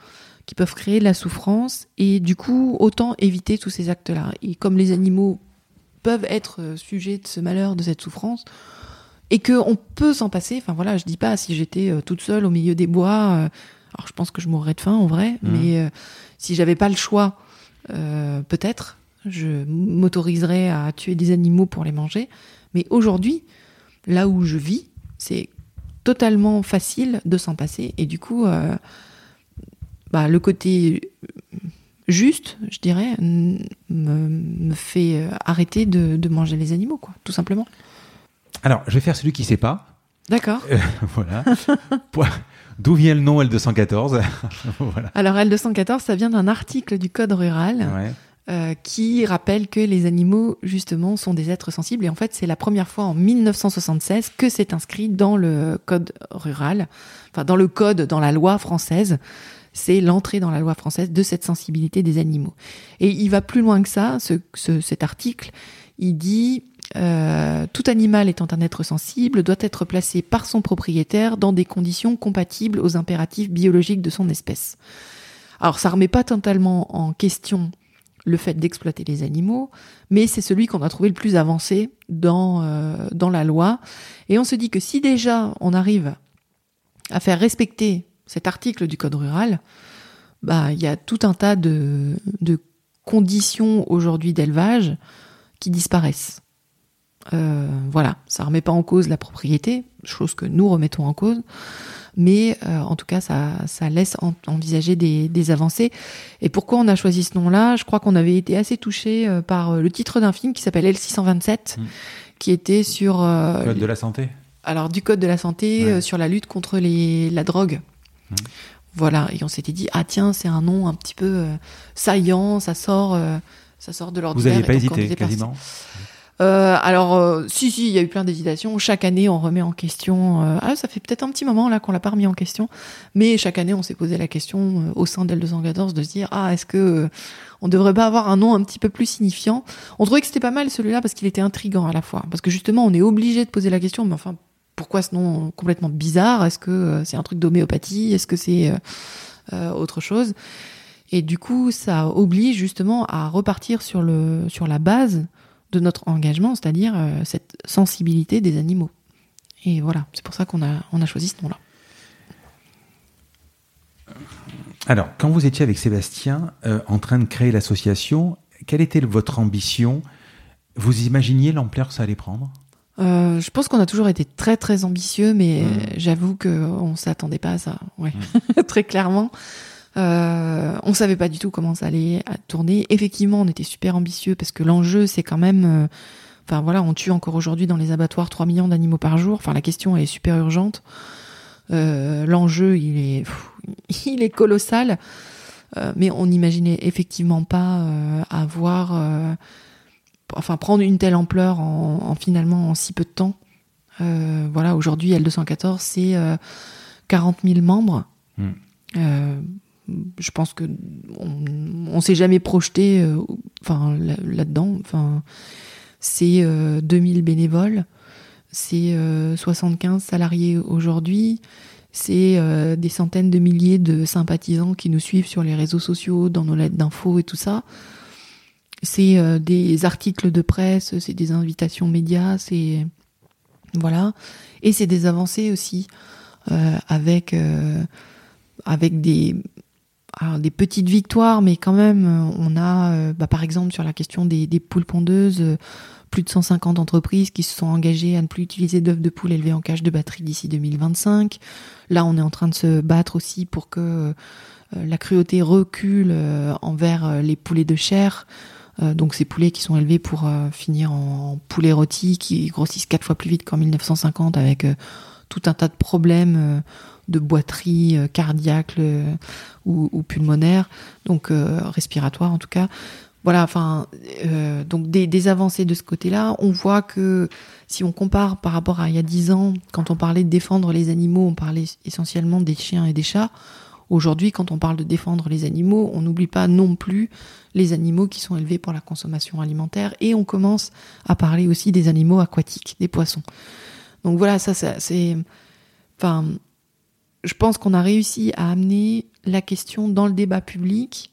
qui peuvent créer de la souffrance, et du coup, autant éviter tous ces actes-là. Et comme les animaux peuvent être euh, sujets de ce malheur, de cette souffrance, et que on peut s'en passer. Enfin voilà, je dis pas si j'étais euh, toute seule au milieu des bois. euh, alors je pense que je mourrais de faim en vrai, Mhm. mais euh, si j'avais pas le choix, euh, peut-être. je m'autoriserais à tuer des animaux pour les manger. Mais aujourd'hui, là où je vis, c'est totalement facile de s'en passer. Et du coup, euh, bah, le côté juste, je dirais, me, me fait arrêter de, de, manger les animaux, quoi, tout simplement. Alors, je vais faire celui qui ne sait pas. D'accord. Euh, (laughs) voilà. D'où vient le nom L214 (laughs) voilà. Alors L214, ça vient d'un article du Code rural euh, qui rappelle que les animaux, justement, sont des êtres sensibles. Et en fait, c'est la première fois en 1976 que c'est inscrit dans le Code rural, enfin dans le Code, dans la loi française. C'est l'entrée dans la loi française de cette sensibilité des animaux. Et il va plus loin que ça, ce, cet article. Il dit euh, tout animal étant un être sensible doit être placé par son propriétaire dans des conditions compatibles aux impératifs biologiques de son espèce. Alors ça remet pas totalement en question le fait d'exploiter les animaux, mais c'est celui qu'on a trouvé le plus avancé dans, euh, dans la loi. Et on se dit que si déjà on arrive à faire respecter cet article du Code rural, bah il y a tout un tas de, conditions aujourd'hui d'élevage qui disparaissent. Euh, voilà, ça remet pas en cause la propriété, chose que nous remettons en cause, mais euh, en tout cas, ça, ça laisse envisager des, des, avancées. Et pourquoi on a choisi ce nom-là? Je crois qu'on avait été assez touché euh, par le titre d'un film qui s'appelle L627, mmh. qui était sur... code de la santé? Alors, du code de la santé, sur la lutte contre les, la drogue. Mmh. Voilà, et on s'était dit, ah tiens, c'est un nom un petit peu saillant, ça sort, ça sort de l'ordinaire. Vous n'aviez pas hésité, quasiment? Euh, alors, euh, si, si, il y a eu plein d'hésitations. Chaque année, on remet en question. Euh, ah, ça fait peut-être un petit moment là qu'on l'a pas remis en question, mais chaque année, on s'est posé la question au sein d'L214 de se dire ah, est-ce que on devrait pas avoir un nom un petit peu plus signifiant? On trouvait que c'était pas mal celui-là parce qu'il était intrigant à la fois, parce que justement, on est obligé de poser la question. Mais enfin, pourquoi ce nom complètement bizarre? Est-ce que c'est un truc d'homéopathie? Est-ce que c'est autre chose? Et du coup, ça oblige justement à repartir sur le sur la base de notre engagement, c'est-à-dire euh, cette sensibilité des animaux. Et voilà, c'est pour ça qu'on a, on a choisi ce nom-là. Alors, quand vous étiez avec Sébastien euh, en train de créer l'association, quelle était votre ambition? Vous imaginiez l'ampleur que ça allait prendre? Euh, je pense qu'on a toujours été très très ambitieux, mais mmh. j'avoue qu'on ne s'attendait pas à ça, ouais. Mmh. (laughs) très clairement. Euh, on savait pas du tout comment ça allait tourner. Effectivement, on était super ambitieux parce que l'enjeu, c'est quand même, euh, enfin voilà, on tue encore aujourd'hui dans les abattoirs 3 millions d'animaux par jour. Enfin, la question est super urgente. Euh, l'enjeu, il est, (laughs) il est colossal. Euh, mais on n'imaginait effectivement pas avoir, enfin prendre une telle ampleur en, finalement en si peu de temps. voilà, aujourd'hui, L214, c'est 40 000 membres. Hmm je pense que on, s'est jamais projeté euh, enfin là-dedans. Enfin c'est 2000 euh, bénévoles c'est 75 euh, salariés aujourd'hui c'est des centaines de milliers de sympathisants qui nous suivent sur les réseaux sociaux dans nos lettres d'infos et tout ça. C'est des articles de presse c'est des invitations médias c'est voilà. Et c'est des avancées aussi avec avec des alors des petites victoires, mais quand même, euh, on a, euh, bah, par exemple, sur la question des, poules pondeuses, euh, plus de 150 entreprises qui se sont engagées à ne plus utiliser d'œufs de poules élevées en cage de batterie d'ici 2025. Là, on est en train de se battre aussi pour que la cruauté recule envers les poulets de chair. donc ces poulets qui sont élevés pour finir en poulets rôtis, qui grossissent quatre fois plus vite qu'en 1950 avec tout un tas de problèmes de boiterie euh, cardiaque ou, pulmonaire, donc euh, respiratoire en tout cas. Voilà, enfin, euh, donc des, avancées de ce côté-là. On voit que si on compare par rapport à il y a dix ans, quand on parlait de défendre les animaux, on parlait essentiellement des chiens et des chats. Aujourd'hui, quand on parle de défendre les animaux, on n'oublie pas non plus les animaux qui sont élevés pour la consommation alimentaire et on commence à parler aussi des animaux aquatiques, des poissons. Donc voilà, ça, ça c'est, enfin, je pense qu'on a réussi à amener la question dans le débat public,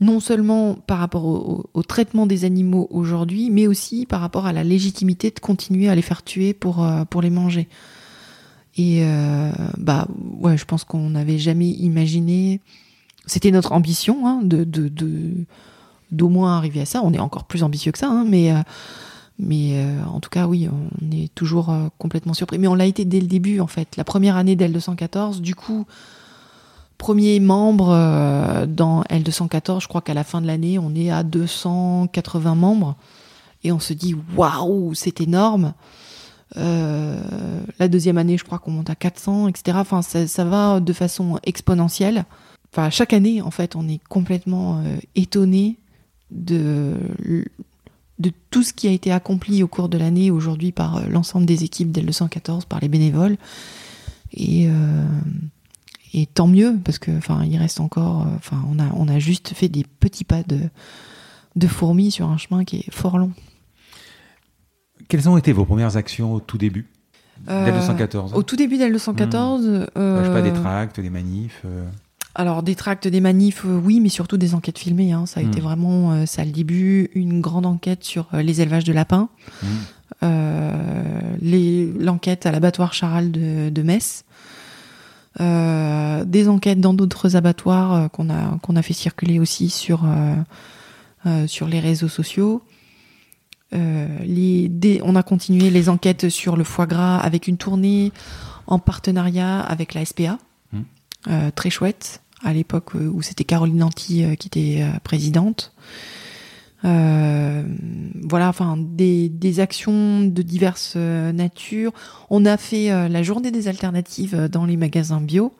non seulement par rapport au, traitement des animaux aujourd'hui, mais aussi par rapport à la légitimité de continuer à les faire tuer pour, euh, pour les manger. Et euh, bah ouais, je pense qu'on n'avait jamais imaginé. C'était notre ambition hein, de, de, d'au moins arriver à ça. On est encore plus ambitieux que ça, hein, mais mais en tout cas, oui, on est toujours complètement surpris. Mais on l'a été dès le début, en fait. La première année d'L214, du coup, premier membre dans L214, je crois qu'à la fin de l'année, on est à 280 membres. Et on se dit, waouh, c'est énorme. Euh, la deuxième année, je crois qu'on monte à 400, etc. Enfin, ça, va de façon exponentielle. Enfin, chaque année, en fait, on est complètement euh, étonné de, de tout ce qui a été accompli au cours de l'année aujourd'hui par euh, l'ensemble des équipes d'El 214, par les bénévoles. Et, et tant mieux, parce que, enfin, il reste encore, enfin, on a, on a juste fait des petits pas de, de fourmis sur un chemin qui est fort long. Quelles ont été vos premières actions au tout début? d'El 214 Au tout début d'El 214 hmm. euh, Je sais pas, des tracts, des manifs euh. Alors, des tracts, des manifs, euh, oui, mais surtout des enquêtes filmées. Hein. Ça a été hmm. vraiment, ça le début, une grande enquête sur les élevages de lapins. Hmm. L'enquête à l'abattoir Charal de, de Metz. des enquêtes dans d'autres abattoirs qu'on a, qu'on a fait circuler aussi sur, sur les réseaux sociaux. Euh, on a continué les enquêtes sur le foie gras avec une tournée en partenariat avec la SPA, mmh. euh, très chouette, à l'époque où c'était Caroline Nanty euh, qui était présidente. voilà, enfin des, actions de diverses natures. On a fait la journée des alternatives dans les magasins bio,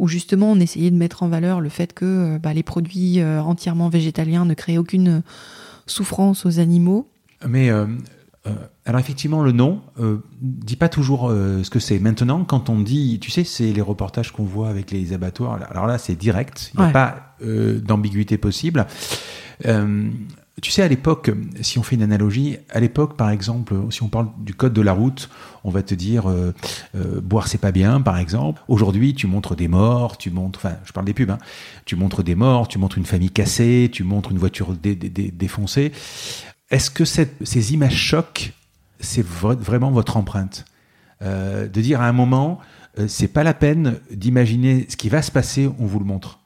où justement on essayait de mettre en valeur le fait que bah, les produits entièrement végétaliens ne créent aucune souffrance aux animaux. Mais euh, euh, alors effectivement, le nom euh, dit pas toujours ce que c'est. Maintenant, quand on dit, tu sais, c'est les reportages qu'on voit avec les abattoirs. Alors là, c'est direct. Il n'y a pas d'ambiguïté possible. tu sais, à l'époque, si on fait une analogie, à l'époque, par exemple, si on parle du code de la route, on va te dire boire c'est pas bien, par exemple. Aujourd'hui, tu montres des morts, tu montres, enfin, je parle des pubs, hein, tu montres des morts, tu montres une famille cassée, tu montres une voiture défoncée. Est-ce que ces images chocs, c'est vraiment votre empreinte? Euh, De dire à un moment, euh, c'est pas la peine d'imaginer ce qui va se passer, on vous le montre.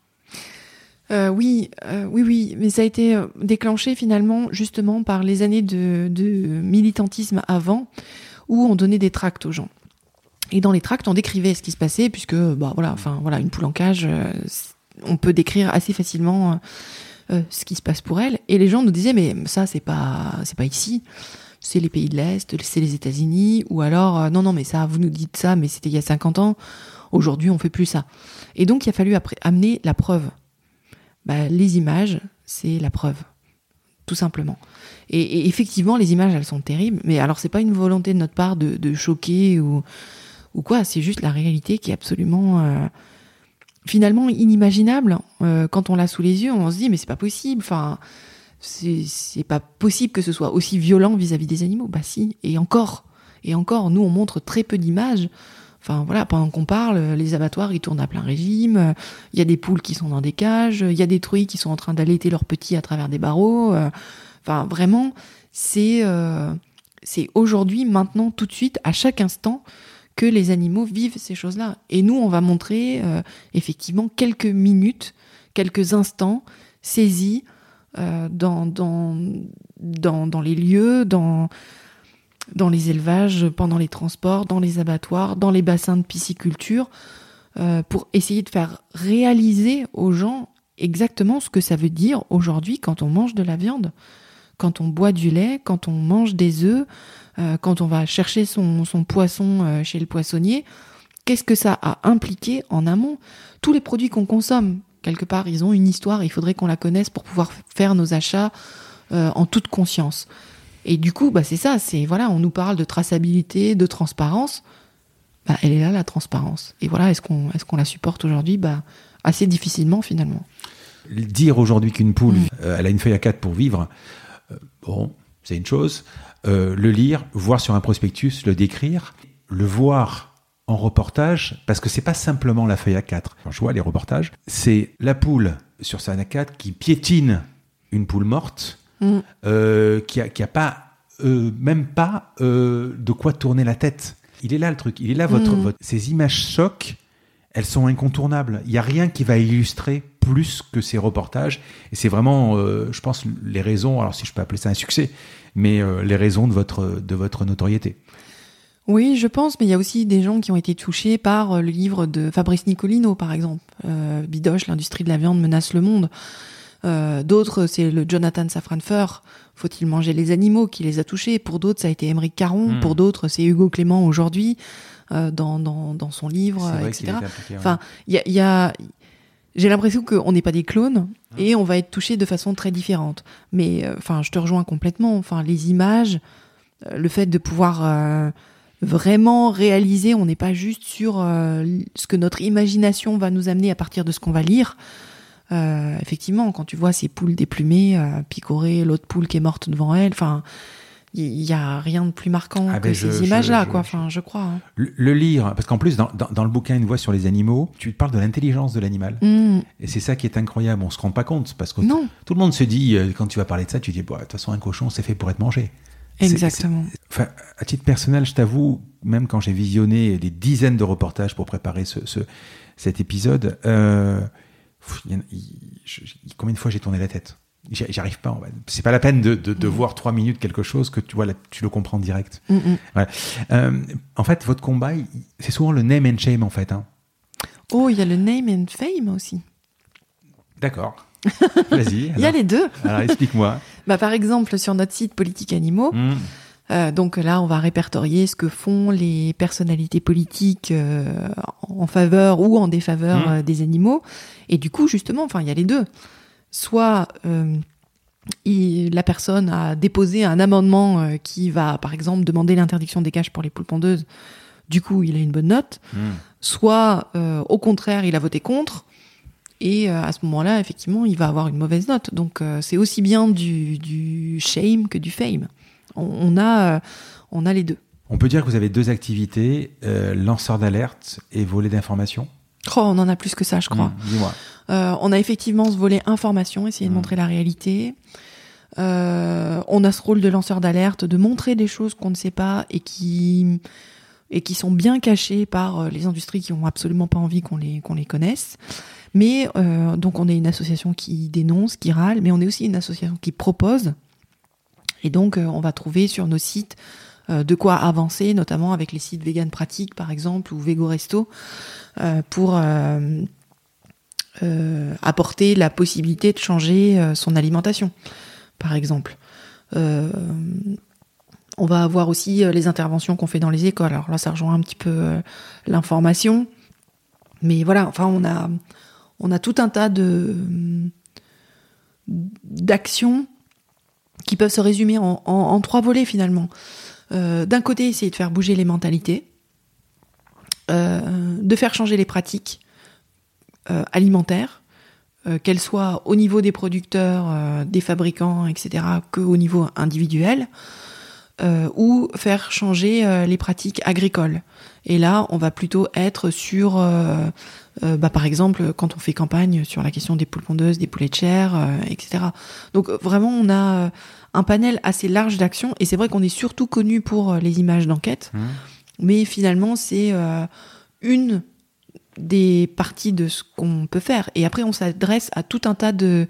Euh, oui, oui, oui, mais ça a été déclenché finalement justement par les années de, militantisme avant, où on donnait des tracts aux gens. Et dans les tracts, on décrivait ce qui se passait, puisque, bah voilà, voilà, une poule en cage, on peut décrire assez facilement euh, ce qui se passe pour elle. Et les gens nous disaient, mais ça, c'est pas, pas ici. C'est les pays de l'Est, c'est les États-Unis, ou alors, euh, non, non, mais ça, vous nous dites ça, mais c'était il y a 50 ans. Aujourd'hui, on fait plus ça. Et donc, il a fallu après amener la preuve. Bah, les images, c'est la preuve, tout simplement. Et, effectivement, les images, elles sont terribles. Mais alors, c'est pas une volonté de notre part de, choquer ou, ou quoi. C'est juste la réalité qui est absolument euh, finalement inimaginable. Euh, quand on l'a sous les yeux, on se dit mais c'est pas possible. Enfin, c'est pas possible que ce soit aussi violent vis-à-vis des animaux. Bah si, et encore, et encore. Nous, on montre très peu d'images. Enfin voilà, pendant qu'on parle, les abattoirs ils tournent à plein régime. Il y a des poules qui sont dans des cages. Il y a des truies qui sont en train d'allaiter leurs petits à travers des barreaux. Enfin vraiment, c'est euh, c'est aujourd'hui, maintenant, tout de suite, à chaque instant que les animaux vivent ces choses-là. Et nous, on va montrer euh, effectivement quelques minutes, quelques instants saisis euh, dans, dans, dans, les lieux, dans, dans les élevages, pendant les transports, dans les abattoirs, dans les bassins de pisciculture, euh, pour essayer de faire réaliser aux gens exactement ce que ça veut dire aujourd'hui quand on mange de la viande, quand on boit du lait, quand on mange des œufs, quand on va chercher son, poisson euh, chez le poissonnier, qu'est-ce que ça a impliqué en amont? Tous les produits qu'on consomme, quelque part, ils ont une histoire, il faudrait qu'on la connaisse pour pouvoir faire nos achats euh, en toute conscience. Et du coup, bah, c'est ça, c'est voilà, on nous parle de traçabilité, de transparence. Bah, elle est là la transparence. Et voilà, est-ce qu'on est-ce qu'on la supporte aujourd'hui? Bah, Assez difficilement finalement. Dire aujourd'hui qu'une poule, mm. elle a une feuille à quatre pour vivre, bon, c'est une chose. Euh, le lire, voir sur un prospectus, le décrire, le voir en reportage, parce que c'est pas simplement la feuille A4. je vois les reportages, c'est la poule sur sa A4 qui piétine une poule morte, mm. euh, qui, a, pas, euh, même pas de quoi tourner la tête. Il est là le truc, il est là votre, mm. ces images choc, elles sont incontournables. Il n'y a rien qui va illustrer plus que ces reportages. Et c'est vraiment, euh, je pense, les raisons, alors si je peux appeler ça un succès, mais euh, les raisons de votre, de votre notoriété. Oui, je pense, mais il y a aussi des gens qui ont été touchés par euh, le livre de Fabrice Nicolino, par exemple. Bidoche, l'industrie de la viande menace le monde. d'autres, c'est le Jonathan Safranfer, Faut-il manger les animaux qui les a touchés Pour d'autres, ça a été Émeric Caron. Hmm. Pour d'autres, c'est Hugo Clément aujourd'hui, dans, dans, dans, son livre, etc. Enfin, il y a, y a j'ai l'impression qu'on n'est pas des clones mmh. et on va être touché de façon très différente. Mais euh, enfin, je te rejoins complètement. Enfin, les images, euh, le fait de pouvoir euh, vraiment réaliser, on n'est pas juste sur ce que notre imagination va nous amener à partir de ce qu'on va lire. effectivement, quand tu vois ces poules déplumées, picorer l'autre poule qui est morte devant elle, enfin il y a rien de plus marquant ah, que ben, ces images-là, quoi. Enfin, je crois. Hein. Le, lire, parce qu'en plus, dans, dans, le bouquin Une voix sur les animaux, tu parles de l'intelligence de l'animal. Mm. Et c'est ça qui est incroyable. On se rend pas compte parce que non. tout le monde se dit, euh, quand tu vas parler de ça, tu dis, de toute façon, un cochon, c'est fait pour être mangé. Exactement. enfin, à titre personnel, je t'avoue, même quand j'ai visionné des dizaines de reportages pour préparer ce, ce cet épisode, euh, combien de fois j'ai tourné la tête? J'arrive pas. C'est pas la peine de, de, mm. voir trois minutes quelque chose que tu vois, tu le comprends direct. Mm, mm. Euh, en fait, votre combat, c'est souvent le name and shame en fait. Hein. Oh, il y a le name and fame aussi. D'accord. (laughs) Vas-y. il y a les deux. alors explique-moi. (laughs) bah, par exemple, sur notre site Politique Animaux, euh, donc là, on va répertorier ce que font les personnalités politiques euh, en faveur ou en défaveur des animaux. Et du coup, justement, enfin, il y a les deux soit euh, la personne a déposé un amendement euh, qui va, par exemple, demander l'interdiction des cages pour les poules pondeuses, du coup, il a une bonne note, hmm. soit euh, au contraire, il a voté contre, et à ce moment-là, effectivement, il va avoir une mauvaise note. Donc, c'est aussi bien du, shame que du fame. On, a, on a les deux. On peut dire que vous avez deux activités, lanceur d'alerte et volet d'information? Oh, on en a plus que ça, je crois. Dis-moi. Euh, on a effectivement ce volet information, essayer de hmm. montrer la réalité. Euh, on a ce rôle de lanceur d'alerte, de montrer des choses qu'on ne sait pas et qui et qui sont bien cachées par euh, les industries qui ont absolument pas envie qu'on les qu'on les connaisse. Mais donc on est une association qui dénonce, qui râle, mais on est aussi une association qui propose. Et donc on va trouver sur nos sites de quoi avancer, notamment avec les sites vegan pratique par exemple ou Vego Resto, pour euh, apporter la possibilité de changer euh, son alimentation, par exemple. Euh, on va avoir aussi les interventions qu'on fait dans les écoles. Alors là, ça rejoint un petit peu l'information. Mais voilà, enfin, on a, on a tout un tas d'actions qui peuvent se résumer en, trois volets finalement. D'un côté, essayer de faire bouger les mentalités, de faire changer les pratiques, euh, alimentaire, euh, qu'elle soit au niveau des producteurs, euh, des fabricants, etc., qu'au niveau individuel, ou faire changer les pratiques agricoles. Et là, on va plutôt être sur, bah, par exemple, quand on fait campagne sur la question des poules pondeuses, des poulets de chair, etc. Donc vraiment, on a un panel assez large d'actions, et c'est vrai qu'on est surtout connu pour les images d'enquête, mmh. mais finalement, c'est une des parties de ce qu'on peut faire. Et après, on s'adresse à tout un tas de,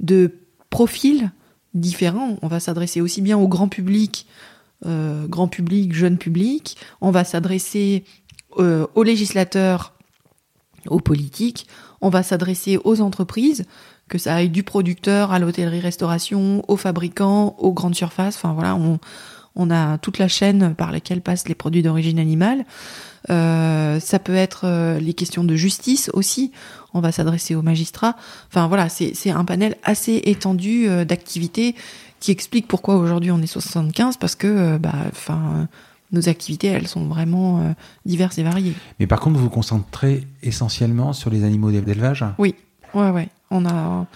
de profils différents. On va s'adresser aussi bien au grand public, euh, grand public, jeune public. On va s'adresser euh, aux législateurs, aux politiques. On va s'adresser aux entreprises, que ça aille du producteur à l'hôtellerie-restauration, aux fabricants, aux grandes surfaces. Enfin voilà, on, a toute la chaîne par laquelle passent les produits d'origine animale. Euh, ça peut être les questions de justice aussi. On va s'adresser aux magistrats. Enfin voilà, c'est un panel assez étendu d'activités qui explique pourquoi aujourd'hui on est 75 parce que bah enfin nos activités elles sont vraiment diverses et variées. Mais par contre vous vous concentrez essentiellement sur les animaux d'élevage? Oui, ouais ouais. On a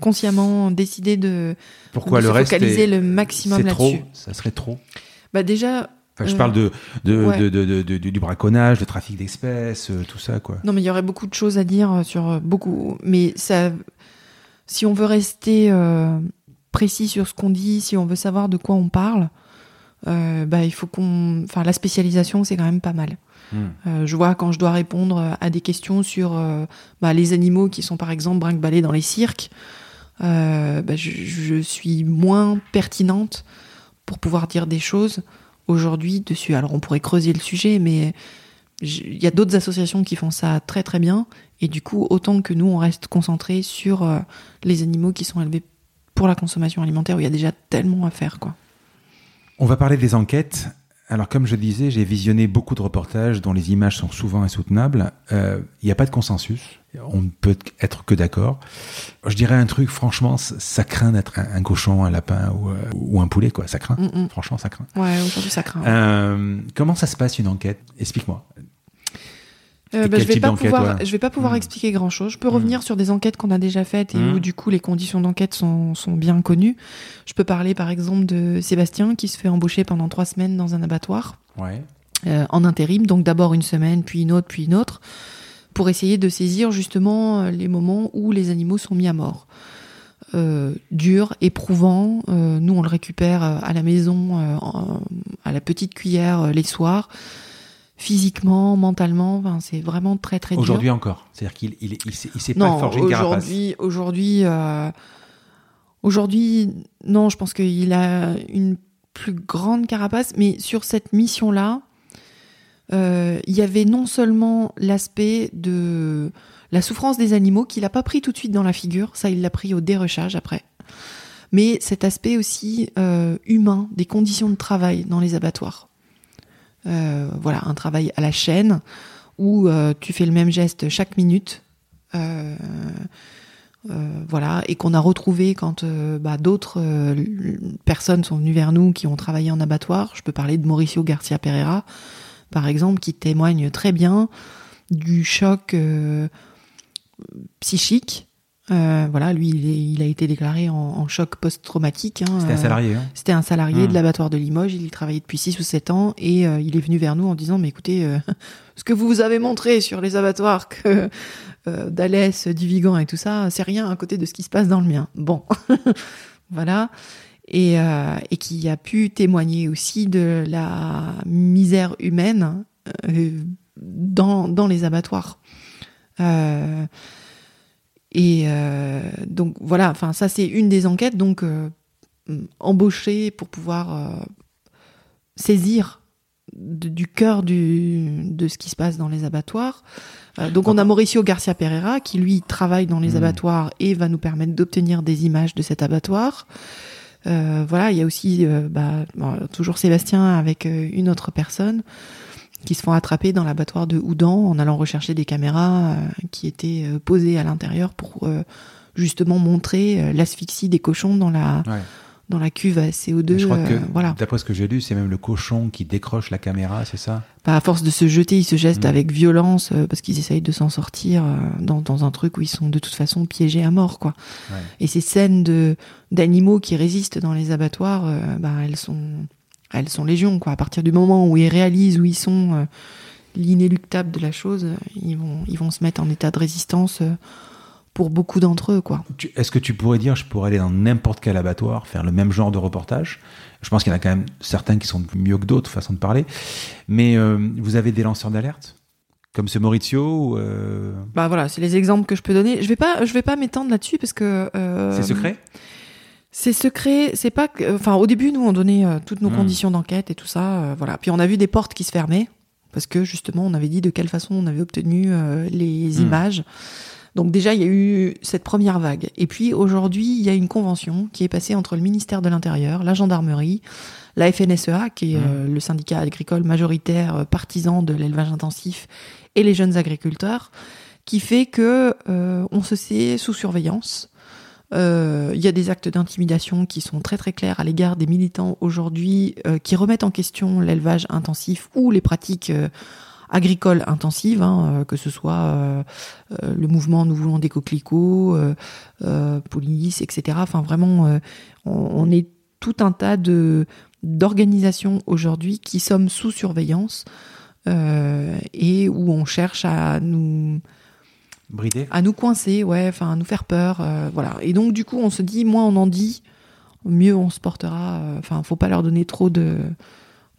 consciemment décidé de, Pourquoi le focaliser le maximum là-dessus. Ça serait trop? Bah déjà, je parle de, de, du braconnage, de trafic d'espèces, euh, tout ça, quoi. Non, mais il y aurait beaucoup de choses à dire euh, sur euh, beaucoup. Mais ça, si on veut rester précis sur ce qu'on dit, si on veut savoir de quoi on parle, bah, il faut qu'on. Enfin, la spécialisation, c'est quand même pas mal. Hmm. je vois quand je dois répondre à des questions sur bah, les animaux qui sont par exemple brinque dans les cirques, bah, je, je, suis moins pertinente pour pouvoir dire des choses aujourd'hui dessus. Alors on pourrait creuser le sujet, mais il y a d'autres associations qui font ça très très bien. Et du coup, autant que nous, on reste concentré sur euh, les animaux qui sont élevés pour la consommation alimentaire, où il y a déjà tellement à faire. quoi. On va parler des enquêtes. Alors, comme je disais, j'ai visionné beaucoup de reportages dont les images sont souvent insoutenables. Euh, il n'y a pas de consensus. On ne peut être que d'accord. Je dirais un truc, franchement, ça craint d'être un, cochon, un lapin ou, euh, un poulet, quoi. Ça craint. Mm, mm. Franchement, ça craint. Ouais, aujourd'hui, ça craint. comment ça se passe une enquête? Explique-moi. Euh, bah, je vais pas pouvoir, je vais pas pouvoir hmm. expliquer grand chose. Je peux revenir hmm. sur des enquêtes qu'on a déjà faites et où hmm. du coup les conditions d'enquête sont, sont, bien connues. Je peux parler par exemple de Sébastien qui se fait embaucher pendant trois semaines dans un abattoir ouais. euh, en intérim, donc d'abord une semaine, puis une autre, puis une autre, pour essayer de saisir justement euh, les moments où les animaux sont mis à mort. Euh, dur, éprouvant. Euh, nous, on le récupère à la maison, à la petite cuillère les soirs physiquement, mentalement. Enfin, c'est vraiment très très dur. Aujourd'hui encore, c'est-à-dire qu'il il, il, s'est pas forgé une carapace. Aujourd'hui, euh, aujourd'hui, non, je pense qu'il a une plus grande carapace, mais sur cette mission-là, euh, il y avait non seulement l'aspect de la souffrance des animaux qu'il n'a pas pris tout de suite dans la figure, ça il l'a pris au dérushage après, mais cet aspect aussi euh, humain des conditions de travail dans les abattoirs. Euh, voilà, un travail à la chaîne où euh, tu fais le même geste chaque minute. Euh, voilà, et qu'on a retrouvé quand bah, d'autres personnes sont venues vers nous qui ont travaillé en abattoir. Je peux parler de Mauricio Garcia Pereira, par exemple, qui témoigne très bien du choc psychique euh, voilà, lui, il, a été déclaré en, choc post-traumatique. Hein, C'était un salarié. Hein. C'était un salarié de hmm. l'abattoir de Limoges. Il y travaillait depuis 6 ou 7 ans et euh, il est venu vers nous en disant, mais écoutez, euh, (laughs) ce que vous vous avez montré sur les abattoirs que d'Alès, Divigan et tout ça, c'est rien à côté de ce qui se passe dans le mien. Bon, (laughs) voilà. Et, et, qui a pu témoigner aussi de la misère humaine dans, dans les abattoirs. Euh, et euh, donc voilà, enfin ça c'est une des enquêtes, donc euh, embaucher pour pouvoir euh, saisir du cœur de ce qui se passe dans les abattoirs. donc on a Mauricio Garcia Pereira qui lui travaille dans les hmm. abattoirs et va nous permettre d'obtenir des images de cet abattoir. voilà, il y a aussi bah, toujours Sébastien avec une autre personne qui se font attraper dans l'abattoir de Houdan en allant rechercher des caméras euh, qui étaient euh, posées à l'intérieur pour euh, justement montrer l'asphyxie des cochons dans la dans la cuve à CO2. Je crois que, voilà. d'après ce que j'ai lu, c'est même le cochon qui décroche la caméra, c'est ça? Bah, À force de se jeter, ils se jettent mm. avec violence parce qu'ils essayent de s'en sortir dans, dans, un truc où ils sont de toute façon piégés à mort. quoi. Et ces scènes de d'animaux qui résistent dans les abattoirs, bah, elles sont elles sont légion, quoi. À partir du moment où ils réalisent où ils sont euh, l'inéluctable de la chose, ils vont, ils vont se mettre en état de résistance euh, pour beaucoup d'entre eux, quoi. Est-ce que tu pourrais dire, je pourrais aller dans n'importe quel abattoir, faire le même genre de reportage? Je pense qu'il y en a quand même certains qui sont mieux que d'autres, façon de parler. Mais euh, vous avez des lanceurs d'alerte? Comme ce Maurizio Bah voilà, c'est les exemples que je peux donner. Je vais pas, je vais pas m'étendre là-dessus parce que. c'est secret? C'est secret, c'est pas que, enfin, au début, nous, on donnait euh, toutes nos hmm. conditions d'enquête et tout ça, euh, voilà. Puis on a vu des portes qui se fermaient, parce que justement, on avait dit de quelle façon on avait obtenu euh, les hmm. images. Donc déjà, il y a eu cette première vague. Et puis aujourd'hui, il y a une convention qui est passée entre le ministère de l'Intérieur, la gendarmerie, la FNSEA, qui est hmm. le syndicat agricole majoritaire partisan de l'élevage intensif, et les jeunes agriculteurs, qui fait que on se sait sous surveillance. Euh, il y a des actes d'intimidation qui sont très très clairs à l'égard des militants aujourd'hui euh, qui remettent en question l'élevage intensif ou les pratiques euh, agricoles intensives, hein, que ce soit le mouvement Nous voulons des coquelicots, police, etc. Enfin vraiment, on, est tout un tas de d'organisations aujourd'hui qui sommes sous surveillance et où on cherche à nous Brider À nous coincer, ouais, enfin à nous faire peur, euh, voilà. Et donc du coup, on se dit, moins on en dit, mieux on se portera. Enfin, faut pas leur donner trop de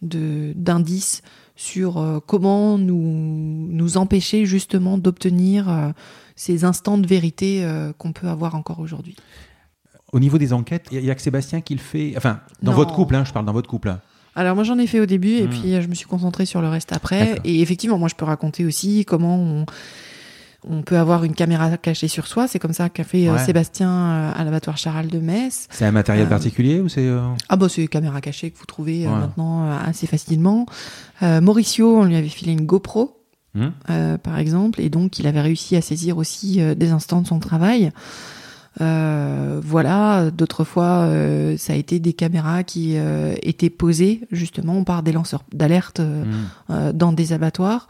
d'indices sur comment nous nous empêcher justement d'obtenir ces instants de vérité qu'on peut avoir encore aujourd'hui. Au niveau des enquêtes, il y a que Sébastien qui le fait. Enfin, dans votre couple, hein, je parle dans votre couple. Hein. Alors moi j'en ai fait au début et hmm. puis je me suis concentrée sur le reste après. Et effectivement, moi je peux raconter aussi comment on, on peut avoir une caméra cachée sur soi. C'est comme ça qu'a fait euh, Sébastien euh, à l'abattoir Charal de Metz. C'est un matériel euh, particulier ou c'est Ah bah c'est une caméra cachée que vous trouvez maintenant assez facilement. Mauricio, on lui avait filé une GoPro. Hmm. par exemple, et donc il avait réussi à saisir aussi des instants de son travail. Euh, voilà, d'autres fois, ça a été des caméras qui étaient posées justement par des lanceurs d'alerte mmh. dans des abattoirs.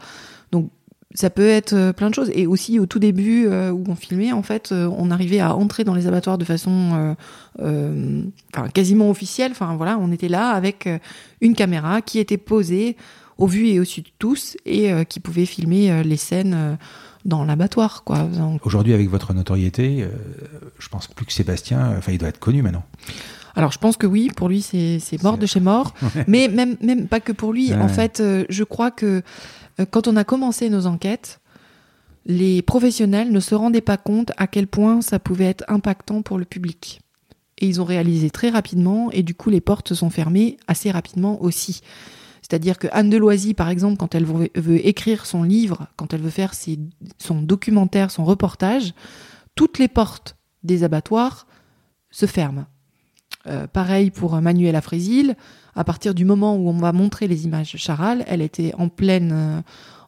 Ça peut être plein de choses. Et aussi au tout début où on filmait, en fait, on arrivait à entrer dans les abattoirs de façon enfin, quasiment officielle. Enfin voilà, on était là avec une caméra qui était posée au vu et au su de tous et qui pouvait filmer les scènes dans l'abattoir. quoi. Aujourd'hui, avec votre notoriété, euh, je pense plus que Sébastien, enfin, il doit être connu maintenant. Alors, je pense que oui, pour lui, c'est mort de chez mort. (laughs) Mais même, même pas que pour lui. En fait, euh, je crois que euh, quand on a commencé nos enquêtes, les professionnels ne se rendaient pas compte à quel point ça pouvait être impactant pour le public. Et ils ont réalisé très rapidement, et du coup, les portes se sont fermées assez rapidement aussi. C'est-à-dire que Anne Deloisy, par exemple, quand elle veut, écrire son livre, quand elle veut faire son documentaire, son reportage, toutes les portes des abattoirs se ferment. Euh, pareil pour Manuela Frésil. À partir du moment où on va montrer les images de Charal, elle était en pleine, euh,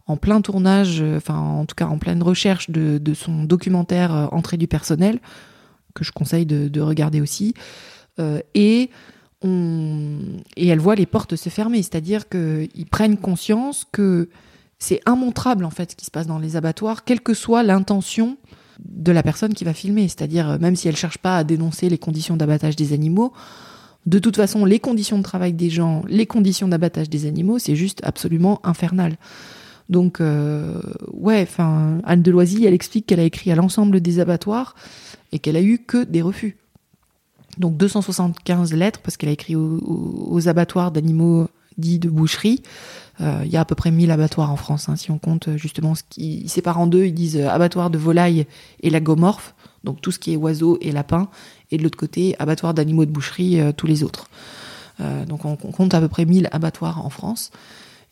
en plein tournage, euh, enfin en tout cas en pleine recherche de, son documentaire Entrée du personnel, que je conseille de, regarder aussi. et et elle voit les portes se fermer, c'est-à-dire qu'ils prennent conscience que c'est immontrable en fait ce qui se passe dans les abattoirs, quelle que soit l'intention de la personne qui va filmer, c'est-à-dire même si elle cherche pas à dénoncer les conditions d'abattage des animaux, de toute façon les conditions de travail des gens, les conditions d'abattage des animaux, c'est juste absolument infernal. Donc euh, ouais, Anne Deloisy, elle explique qu'elle a écrit à l'ensemble des abattoirs et qu'elle a eu que des refus donc 275 lettres, parce qu'elle a écrit aux, abattoirs d'animaux dits de boucherie. Euh, il y a à peu près 1000 abattoirs en France, hein, si on compte euh, justement ce qui ils séparent en deux. Ils disent abattoir de volailles et lagomorphes, donc tout ce qui est oiseaux et lapins, et de l'autre côté, abattoir d'animaux de boucherie, tous les autres. donc on, compte à peu près 1000 abattoirs en France.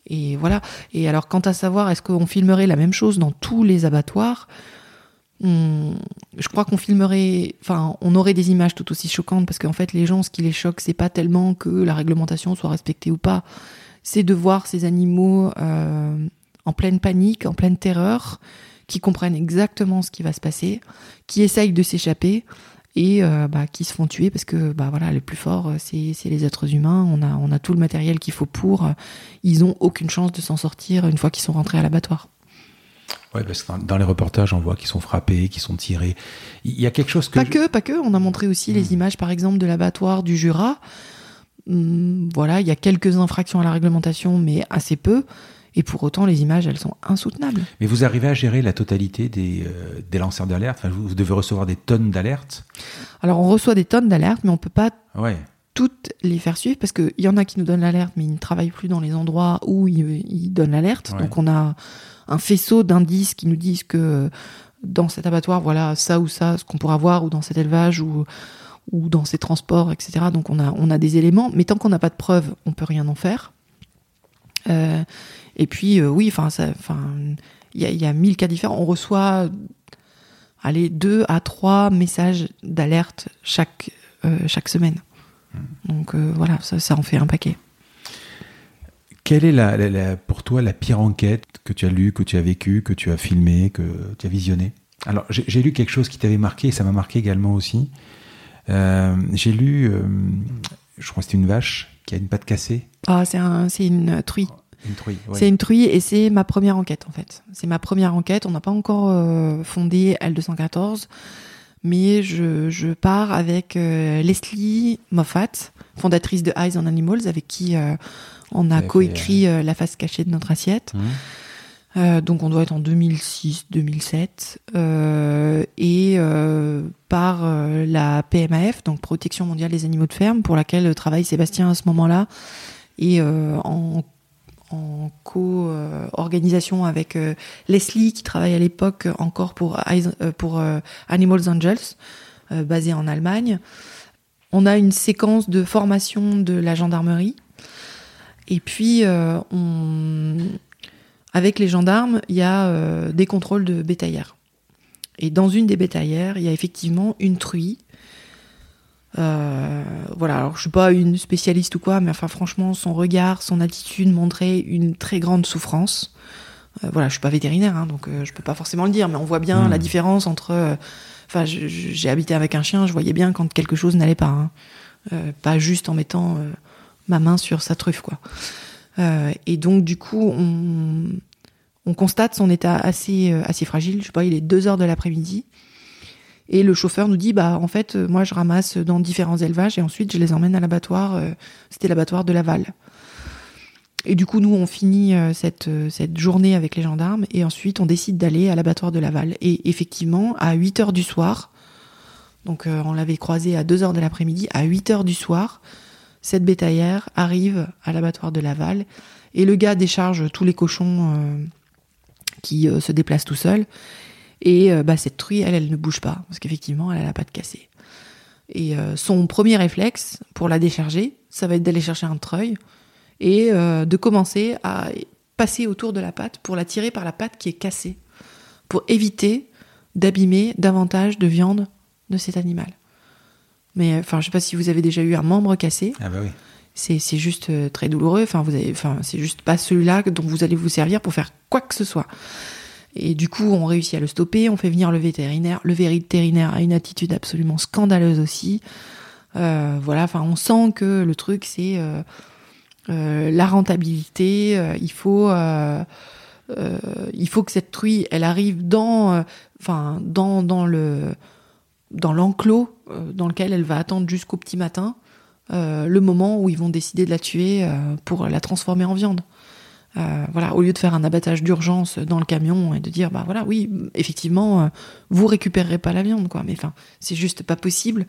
Et voilà. Et alors, quant à savoir, est-ce qu'on filmerait la même chose dans tous les abattoirs? Je crois qu'on filmerait, enfin, on aurait des images tout aussi choquantes parce qu'en fait, les gens, ce qui les choque, c'est pas tellement que la réglementation soit respectée ou pas, c'est de voir ces animaux euh, en pleine panique, en pleine terreur, qui comprennent exactement ce qui va se passer, qui essayent de s'échapper et euh, bah, qui se font tuer parce que bah voilà, les plus forts, c'est les êtres humains. On a, on a tout le matériel qu'il faut pour. Ils ont aucune chance de s'en sortir une fois qu'ils sont rentrés à l'abattoir. Ouais, parce que dans les reportages, on voit qu'ils sont frappés, qu'ils sont tirés. Il y a quelque chose que. Pas que, pas que. On a montré aussi les hmm. images, par exemple, de l'abattoir du Jura. Hmm, voilà, il y a quelques infractions à la réglementation, mais assez peu. Et pour autant, les images, elles sont insoutenables. Mais vous arrivez à gérer la totalité des, euh, des lanceurs d'alerte? Enfin, vous, devez recevoir des tonnes d'alertes? Alors, on reçoit des tonnes d'alertes, mais on peut pas ouais. toutes les faire suivre parce qu'il y en a qui nous donnent l'alerte, mais ils ne travaillent plus dans les endroits où ils, ils donnent l'alerte. Donc, on a un faisceau d'indices qui nous disent que dans cet abattoir, voilà ça ou ça, ce qu'on pourra voir, ou dans cet élevage, ou, ou dans ces transports, etc. Donc on a, on a des éléments, mais tant qu'on n'a pas de preuves, on peut rien en faire. Euh, et puis euh, oui, enfin, enfin, il y a, y a mille cas différents. On reçoit, allez, deux à trois messages d'alerte chaque euh, chaque semaine. Mmh. Donc voilà, ça, ça en fait un paquet. Quelle est la, pour toi la pire enquête que tu as lue, que tu as vécue, que tu as filmée, que tu as visionné Alors, j'ai lu quelque chose qui t'avait marqué, et ça m'a marqué également aussi. Euh, j'ai lu, euh, je crois que c'était une vache qui a une patte cassée. Ah, c'est un, une truie. Une truie, C'est une truie et c'est ma première enquête en fait. C'est ma première enquête. On n'a pas encore euh, fondé L214, mais je, je pars avec Leslie Moffat, fondatrice de Eyes on Animals, avec qui on a coécrit euh, La face cachée de notre assiette. Mmh. Euh, donc on doit être en 2006-2007 euh, et euh, par euh, la PMAF, donc Protection mondiale des animaux de ferme, pour laquelle travaille Sébastien à ce moment-là, et euh, en, en co-organisation avec euh, Leslie qui travaille à l'époque encore pour, euh, euh, Animals Angels, euh, basé en Allemagne. On a une séquence de formation de la gendarmerie. Et puis, avec les gendarmes, il y a des contrôles de bétaillères. Et dans une des bétaillères, il y a effectivement une truie. Euh, voilà, alors je suis pas une spécialiste ou quoi, mais enfin franchement, son regard, son attitude montrait une très grande souffrance. Euh, voilà, je suis pas vétérinaire, hein, donc euh, je peux pas forcément le dire, mais on voit bien la différence entre. euh, Enfin, j'ai habité avec un chien, je voyais bien quand quelque chose n'allait pas. hein. Euh, pas juste en mettant euh, ma main sur sa truffe, quoi. Euh, et donc, du coup, on, on constate son état assez, euh, assez fragile. Je sais pas, il est 2 heures de l'après-midi. Et le chauffeur nous dit, bah, en fait, euh, moi, je ramasse dans différents élevages et ensuite, je les emmène à l'abattoir. euh, C'était l'abattoir de Laval. Et du coup, nous, on finit euh, cette, journée avec les gendarmes et ensuite, on décide d'aller à l'abattoir de Laval. Et effectivement, à 8 heures du soir, donc on l'avait croisé à 2 heures de l'après-midi, à 8 heures du soir, cette bétaillère arrive à l'abattoir de Laval et le gars décharge tous les cochons qui se déplacent tout seuls. Et euh, bah, cette truie, elle, elle ne bouge pas parce qu'effectivement, elle a la patte cassée. Et euh, son premier réflexe pour la décharger, ça va être d'aller chercher un treuil et euh, de commencer à passer autour de la patte pour la tirer par la patte qui est cassée, pour éviter d'abîmer davantage de viande de cet animal. Mais enfin, je sais pas si vous avez déjà eu un membre cassé, Ah bah oui. c'est juste très douloureux. Enfin, vous avez, enfin, c'est juste pas celui-là dont vous allez vous servir pour faire quoi que ce soit. Et du coup, on réussit à le stopper, on fait venir le vétérinaire. Le vétérinaire a une attitude absolument scandaleuse aussi. Euh, voilà, enfin, on sent que le truc, c'est euh, euh, la rentabilité. il faut, il que cette truie, elle arrive dans, dans, dans le, dans l'enclos dans lequel elle va attendre jusqu'au petit matin le moment où ils vont décider de la tuer pour la transformer en viande. Euh, voilà, au lieu de faire un abattage d'urgence dans le camion et de dire bah voilà oui effectivement euh, vous récupérerez pas la viande quoi. Mais enfin c'est juste pas possible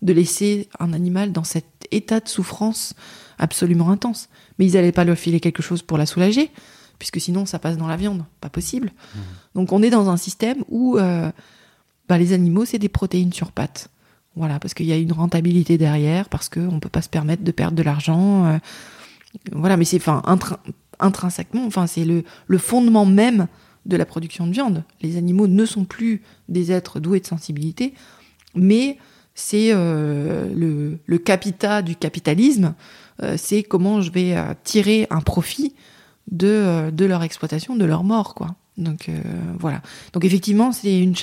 de laisser un animal dans cet état de souffrance absolument intense. Mais ils allaient pas leur filer quelque chose pour la soulager puisque sinon ça passe dans la viande. Pas possible. Donc on est dans un système où euh, bah, les animaux c'est des protéines sur pattes. Voilà parce qu'il y a une rentabilité derrière parce qu'on peut pas se permettre de perdre de l'argent voilà mais c'est enfin intrinsèquement enfin c'est le, fondement même de la production de viande. Les animaux ne sont plus des êtres doués de sensibilité mais c'est euh, le, le capita du capitalisme euh, c'est comment je vais euh, tirer un profit de, leur exploitation de leur mort quoi. Donc voilà. Donc effectivement c'est une,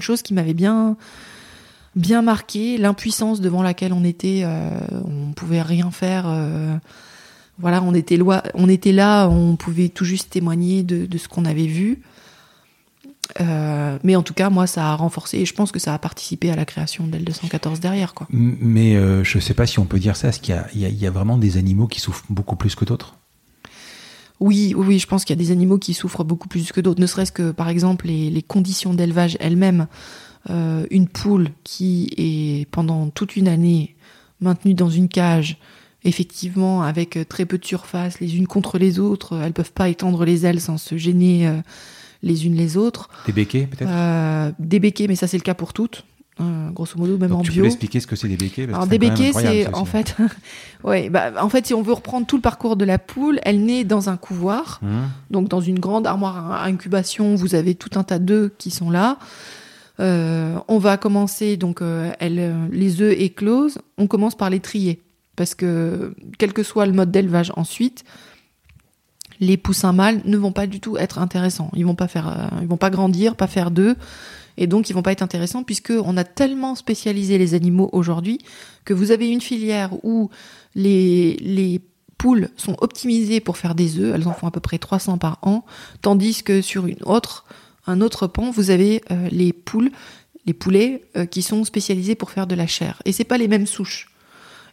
chose qui m'avait bien marqué l'impuissance devant laquelle on était on pouvait rien faire voilà on était loi on était là on pouvait tout juste témoigner de, de ce qu'on avait vu Euh, mais en tout cas moi ça a renforcé et je pense que ça a participé à la création d'L214 derrière quoi M- Mais euh, je sais pas si on peut dire ça. Est-ce qu'il y a, y y vraiment des animaux qui souffrent beaucoup plus que d'autres? Oui, oui, oui, je pense qu'il y a des animaux qui souffrent beaucoup plus que d'autres, ne serait-ce que par exemple les, les conditions d'élevage elles-mêmes. Euh, une poule qui est pendant toute une année maintenue dans une cage, effectivement avec très peu de surface, les unes contre les autres, elles peuvent pas étendre les ailes sans se gêner euh, les unes les autres. Des béquets, peut-être? Euh, des béquets, mais ça c'est le cas pour toutes, euh, grosso modo, même Donc, en tu bio. peux expliquer ce que c'est des béquets Alors des béquets, c'est en fait, (laughs) ouais, bah, en fait, si on veut reprendre tout le parcours de la poule, elle naît dans un couvoir, Hum, donc dans une grande armoire à incubation. Vous avez tout un tas d'œufs qui sont là. Euh, on va commencer donc euh, elle, euh, les œufs éclosent. On commence par les trier parce que quel que soit le mode d'élevage ensuite, les poussins mâles ne vont pas du tout être intéressants. Ils vont pas faire, euh, vont pas grandir, pas faire d'œufs, et donc ils vont pas être intéressants puisque on a tellement spécialisé les animaux aujourd'hui que vous avez une filière où les les poules sont optimisées pour faire des œufs, elles en font à peu près 300 par an, tandis que sur un autre pan, vous avez euh, les poules, les poulets euh, qui sont spécialisés pour faire de la chair, et c'est pas les mêmes souches.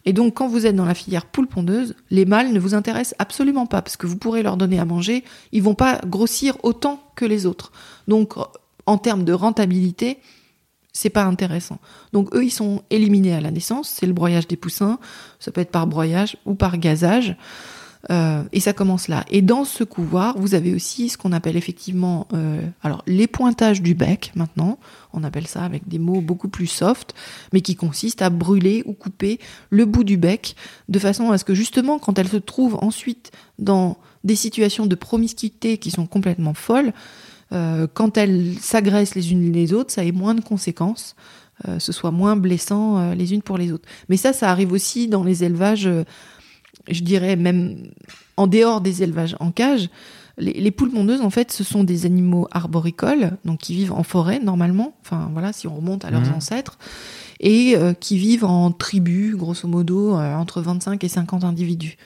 Et donc, quand vous êtes dans la filière poule pondeuse, les mâles ne vous intéressent absolument pas parce que vous pourrez leur donner à manger, ils vont pas grossir autant que les autres. Donc, en termes de rentabilité, c'est pas intéressant. Donc, eux, ils sont éliminés à la naissance. C'est le broyage des poussins. Ça peut être par broyage ou par gazage. Euh, et ça commence là. Et dans ce couvoir, vous avez aussi ce qu'on appelle effectivement, euh, alors les pointages du bec maintenant, on appelle ça avec des mots beaucoup plus soft, mais qui consistent à brûler ou couper le bout du bec de façon à ce que justement, quand elles se trouvent ensuite dans des situations de promiscuité qui sont complètement folles, euh, quand elles s'agressent les unes les autres, ça ait moins de conséquences. ce soit moins blessant les unes pour les autres. Mais ça, ça arrive aussi dans les élevages je dirais même en dehors des élevages en cage, les, poules pondeuses, en fait, ce sont des animaux arboricoles, donc qui vivent en forêt normalement, enfin voilà, si on remonte à leurs mmh. ancêtres, et euh, qui vivent en tribus, grosso modo, euh, entre 25 et 50 individus.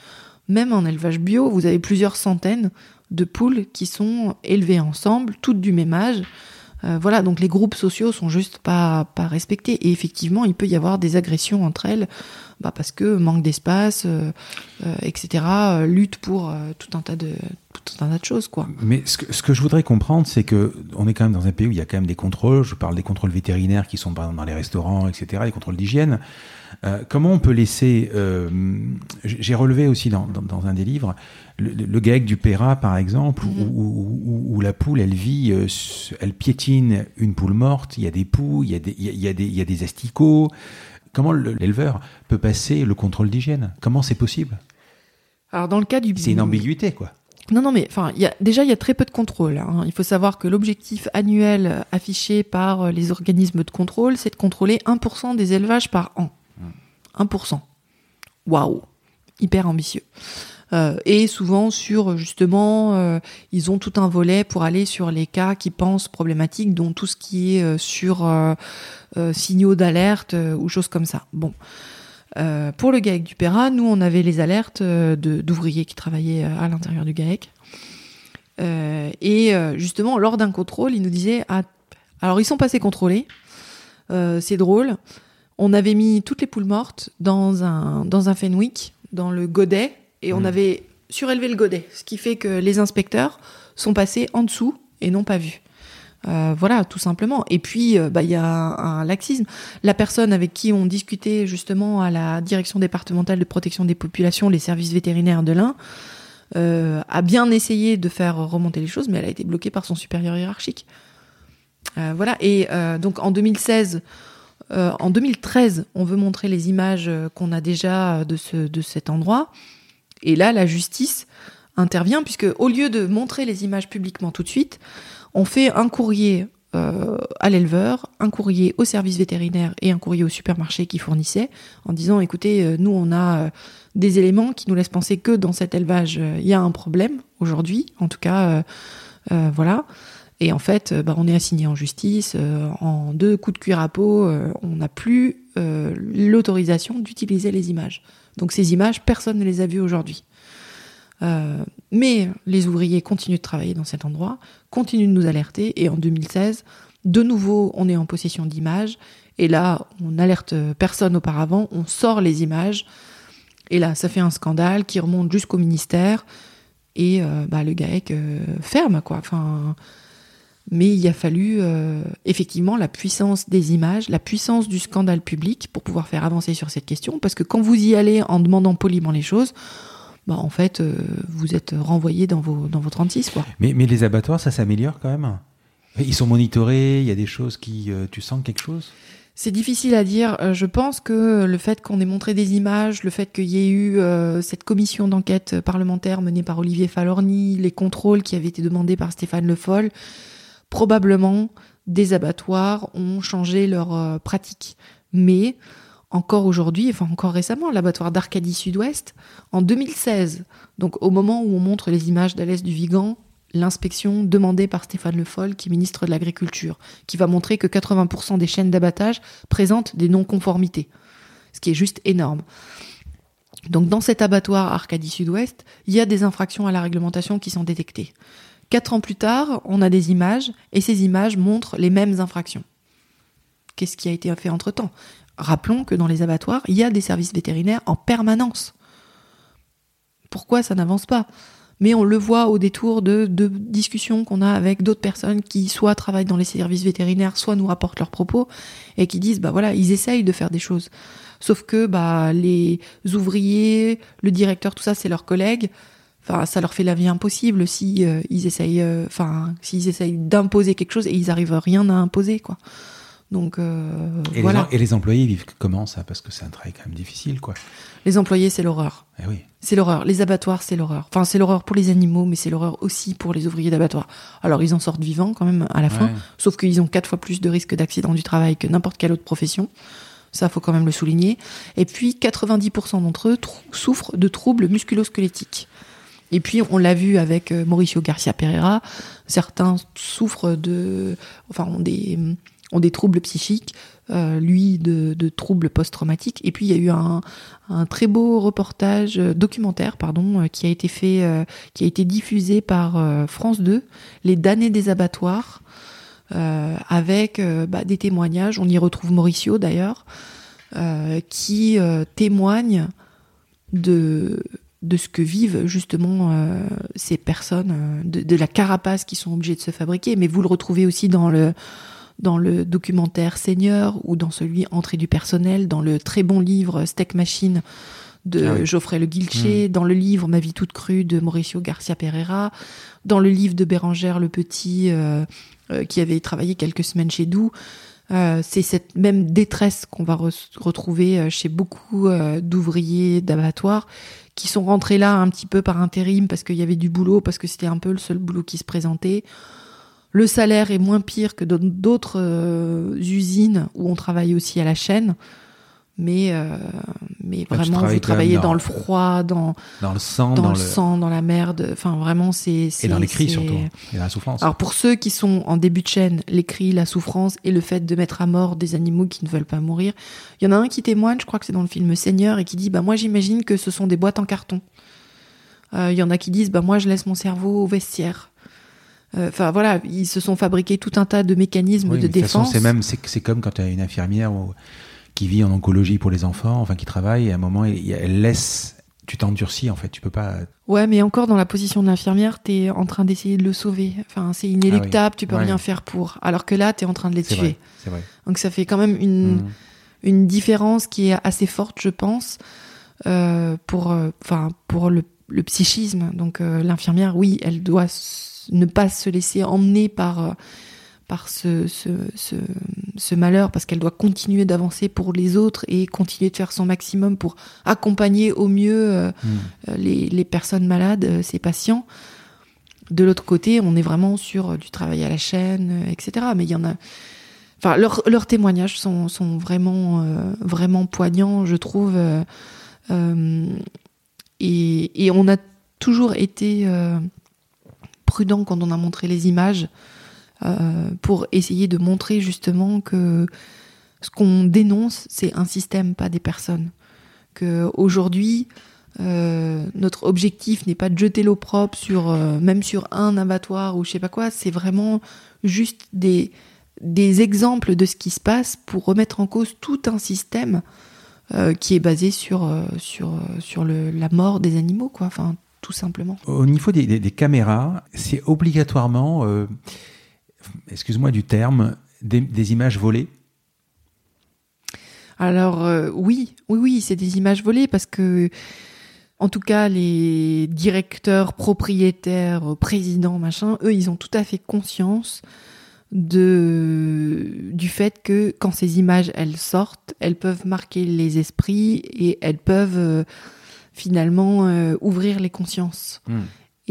Même en élevage bio, vous avez plusieurs centaines de poules qui sont élevées ensemble, toutes du même âge. Euh, voilà, donc les groupes sociaux sont juste pas, pas respectés. Et effectivement, il peut y avoir des agressions entre elles bah parce que manque d'espace, euh, euh, etc. Euh, lutte pour tout un tas de tout un tas de choses quoi. Mais ce que, ce que je voudrais comprendre, c'est que on est quand même dans un pays où il y a quand même des contrôles. Je parle des contrôles vétérinaires qui sont par exemple dans les restaurants, etc. Les contrôles d'hygiène. Comment on peut laisser J'ai relevé aussi dans, dans, un des livres le, le GAEC du Péra, par exemple, où, mm-hmm. où, où, la poule, elle vit, elle piétine une poule morte. Il y a des poux, il y a des, il y a des, il y a des asticots. Comment l'éleveur peut passer le contrôle d'hygiène? Comment c'est possible? Alors dans le cas du c'est une ambiguïté quoi. Non, non, mais enfin, y a, déjà, il y a très peu de contrôle. Hein. Il faut savoir que l'objectif annuel affiché par les organismes de contrôle, c'est de contrôler 1% des élevages par an. 1%. Waouh Hyper ambitieux. Euh, et souvent sur justement, euh, ils ont tout un volet pour aller sur les cas qui pensent problématiques, dont tout ce qui est euh, sur signaux d'alerte ou choses comme ça. Bon. pour le GAEC du PERA, nous, on avait les alertes d'ouvriers qui travaillaient à l'intérieur du GAEC. et justement, lors d'un contrôle, ils nous disaient ah, alors ils sont passés contrôler, c'est drôle. On avait mis toutes les poules mortes dans un, dans un Fenwick, dans le godet, et on hmm. avait surélevé le godet, ce qui fait que les inspecteurs sont passés en dessous et n'ont pas vu. Euh, voilà, tout simplement. Et puis, euh, bah, il y a un, laxisme. La personne avec qui on discutait justement à la direction départementale de protection des populations, les services vétérinaires de l'Ain, euh, a bien essayé de faire remonter les choses, mais elle a été bloquée par son supérieur hiérarchique. voilà. Et donc en 2016, en 2013, on veut montrer les images qu'on a déjà de, ce, de cet endroit. Et là, la justice intervient, puisque au lieu de montrer les images publiquement tout de suite, on fait un courrier euh, à l'éleveur, un courrier au service vétérinaire et un courrier au supermarché qui fournissait, en disant écoutez, euh, nous on a euh, des éléments qui nous laissent penser que dans cet élevage il y a un problème aujourd'hui, en tout cas, voilà. Et en fait, bah, on est assigné en justice. en deux coups de cuir à peau, on n'a plus l'autorisation d'utiliser les images. Donc ces images, personne ne les a vues aujourd'hui. Euh, mais les ouvriers continuent de travailler dans cet endroit, continuent de nous alerter, et en 2016, de nouveau, on est en possession d'images, et là, on alerte personne auparavant, on sort les images, et là, ça fait un scandale qui remonte jusqu'au ministère, et euh, bah, le GAEC euh, ferme, quoi. Enfin, mais il a fallu euh, effectivement la puissance des images, la puissance du scandale public pour pouvoir faire avancer sur cette question. Parce que quand vous y allez en demandant poliment les choses, bah en fait, euh, vous êtes renvoyé dans vos, dans vos 36. Quoi. Mais, mais les abattoirs, ça s'améliore quand même Ils sont monitorés, il y a des choses qui... Euh, tu sens quelque chose? C'est difficile à dire. Je pense que le fait qu'on ait montré des images, le fait qu'il y ait eu cette commission d'enquête parlementaire menée par Olivier Falorni, les contrôles qui avaient été demandés par Stéphane Le Foll, probablement des abattoirs ont changé leurs euh, pratiques. Mais encore aujourd'hui, enfin encore récemment, l'abattoir d'Arcadie Sud-Ouest, en 2016, donc au moment où on montre les images d'Alès du Vigan, l'inspection demandée par Stéphane Le Foll, qui est ministre de l'Agriculture, qui va montrer que 80% des chaînes d'abattage présentent des non-conformités, ce qui est juste énorme. Donc dans cet abattoir Arcadie Sud-Ouest, il y a des infractions à la réglementation qui sont détectées. Quatre ans plus tard, on a des images, et ces images montrent les mêmes infractions. Qu'est-ce qui a été fait entre-temps? Rappelons que dans les abattoirs, il y a des services vétérinaires en permanence. Pourquoi ça n'avance pas? Mais on le voit au détour de, de discussions qu'on a avec d'autres personnes qui soit travaillent dans les services vétérinaires, soit nous rapportent leurs propos et qui disent bah voilà, ils essayent de faire des choses. Sauf que bah les ouvriers, le directeur, tout ça, c'est leurs collègues. Enfin, ça leur fait la vie impossible si euh, ils essayent, euh, enfin, s'ils essayent d'imposer quelque chose et ils arrivent à rien à imposer, quoi. Donc euh, et voilà. Les, et les employés vivent comment ça? Parce que c'est un travail quand même difficile, quoi. Les employés, c'est l'horreur. Eh oui. C'est l'horreur. Les abattoirs, c'est l'horreur. Enfin, c'est l'horreur pour les animaux, mais c'est l'horreur aussi pour les ouvriers d'abattoirs. Alors, ils en sortent vivants quand même à la fin, sauf qu'ils ont quatre fois plus de risques d'accident du travail que n'importe quelle autre profession. Ça, faut quand même le souligner. Et puis, 90% d'entre eux souffrent de troubles musculosquelettiques. Et puis, on l'a vu avec euh, Mauricio Garcia Pereira, certains souffrent de, enfin, ont des, ont des troubles psychiques, euh, lui de, troubles post-traumatiques. Et puis, il y a eu un, un très beau reportage euh, documentaire, pardon, qui a été fait, qui a été diffusé par France 2, les damnés des abattoirs, avec bah, des témoignages. On y retrouve Mauricio d'ailleurs, qui témoigne de de ce que vivent justement euh, ces personnes, euh, de, de la carapace qui sont obligées de se fabriquer. Mais vous le retrouvez aussi dans le dans le documentaire Seigneur ou dans celui Entrée du personnel, dans le très bon livre Steak Machine de Ah oui. Geoffrey Le Guilcher, dans le livre Ma vie toute crue de Mauricio Garcia Pereira, dans le livre de Bérangère Le Petit euh, euh, qui avait travaillé quelques semaines chez Doux. Euh, c'est cette même détresse qu'on va re- retrouver chez beaucoup d'ouvriers d'abattoirs qui sont rentrés là un petit peu par intérim parce qu'il y avait du boulot, parce que c'était un peu le seul boulot qui se présentait. Le salaire est moins pire que dans d'autres euh, usines où on travaille aussi à la chaîne. Mais, euh, mais vraiment, travailles vous travaillez dans- dans le froid, dans, Dans le sang, dans, dans, le, sang, dans la merde. Enfin, vraiment, c'est. Et c'est- dans les cris surtout. Et dans la souffrance. Alors, pour ceux qui sont en début de chaîne, les cris, la souffrance et le fait de mettre à mort des animaux qui ne veulent pas mourir. Il y en a un qui témoigne, je crois que c'est dans le film Seigneur, et qui dit Bah, moi, j'imagine que ce sont des boîtes en carton. Euh, Il y en a qui disent Bah, moi, je laisse mon cerveau au vestiaire. Euh, Enfin, voilà, ils se sont fabriqués tout un tas de mécanismes Oui, de défense. c'est même, c'est c'est comme quand tu as une infirmière ou- qui vit en oncologie pour les enfants, enfin qui travaille, et à un moment, elle laisse, tu t'endurcis en fait, tu peux pas. Ouais, mais encore dans la position de l'infirmière, t'es en train d'essayer de le sauver. Enfin, c'est inéluctable, tu peux Ouais. rien faire pour. Alors que là, t'es en train de les tuer. vrai, c'est vrai. Donc ça fait quand même une, Mhm. une différence qui est assez forte, je pense, euh, pour, euh, pour le, le psychisme. Donc euh, l'infirmière, oui, elle doit ne pas se laisser emmener par, par ce, ce, ce, ce malheur, parce qu'elle doit continuer d'avancer pour les autres et continuer de faire son maximum pour accompagner au mieux euh, Mhm. euh, les, les personnes malades, euh, ces patients. De l'autre côté, on est vraiment sur euh, du travail à la chaîne, euh, etc. Mais il y en a. Enfin, leurs leurs témoignages sont, sont vraiment, euh, vraiment poignants, je trouve. euh, euh, et, et on a toujours été euh, prudent quand on a montré les images euh, pour essayer de montrer justement que ce qu'on dénonce, c'est un système, pas des personnes. Que aujourd'hui, euh, notre objectif n'est pas de jeter l'eau propre sur euh, même sur un abattoir ou je sais pas quoi, c'est vraiment juste des des exemples de ce qui se passe pour remettre en cause tout un système qui est basé sur sur sur le, la mort des animaux quoi, enfin tout simplement. Au niveau des, des- caméras, c'est obligatoirement, excuse-moi du terme, des, des images volées? Alors euh, oui, oui, oui, c'est des images volées parce que, en tout cas, les directeurs, propriétaires, présidents, machin, eux, ils ont tout à fait conscience de du fait que quand ces images elles sortent, elles peuvent marquer les esprits et elles peuvent euh, finalement euh, ouvrir les consciences.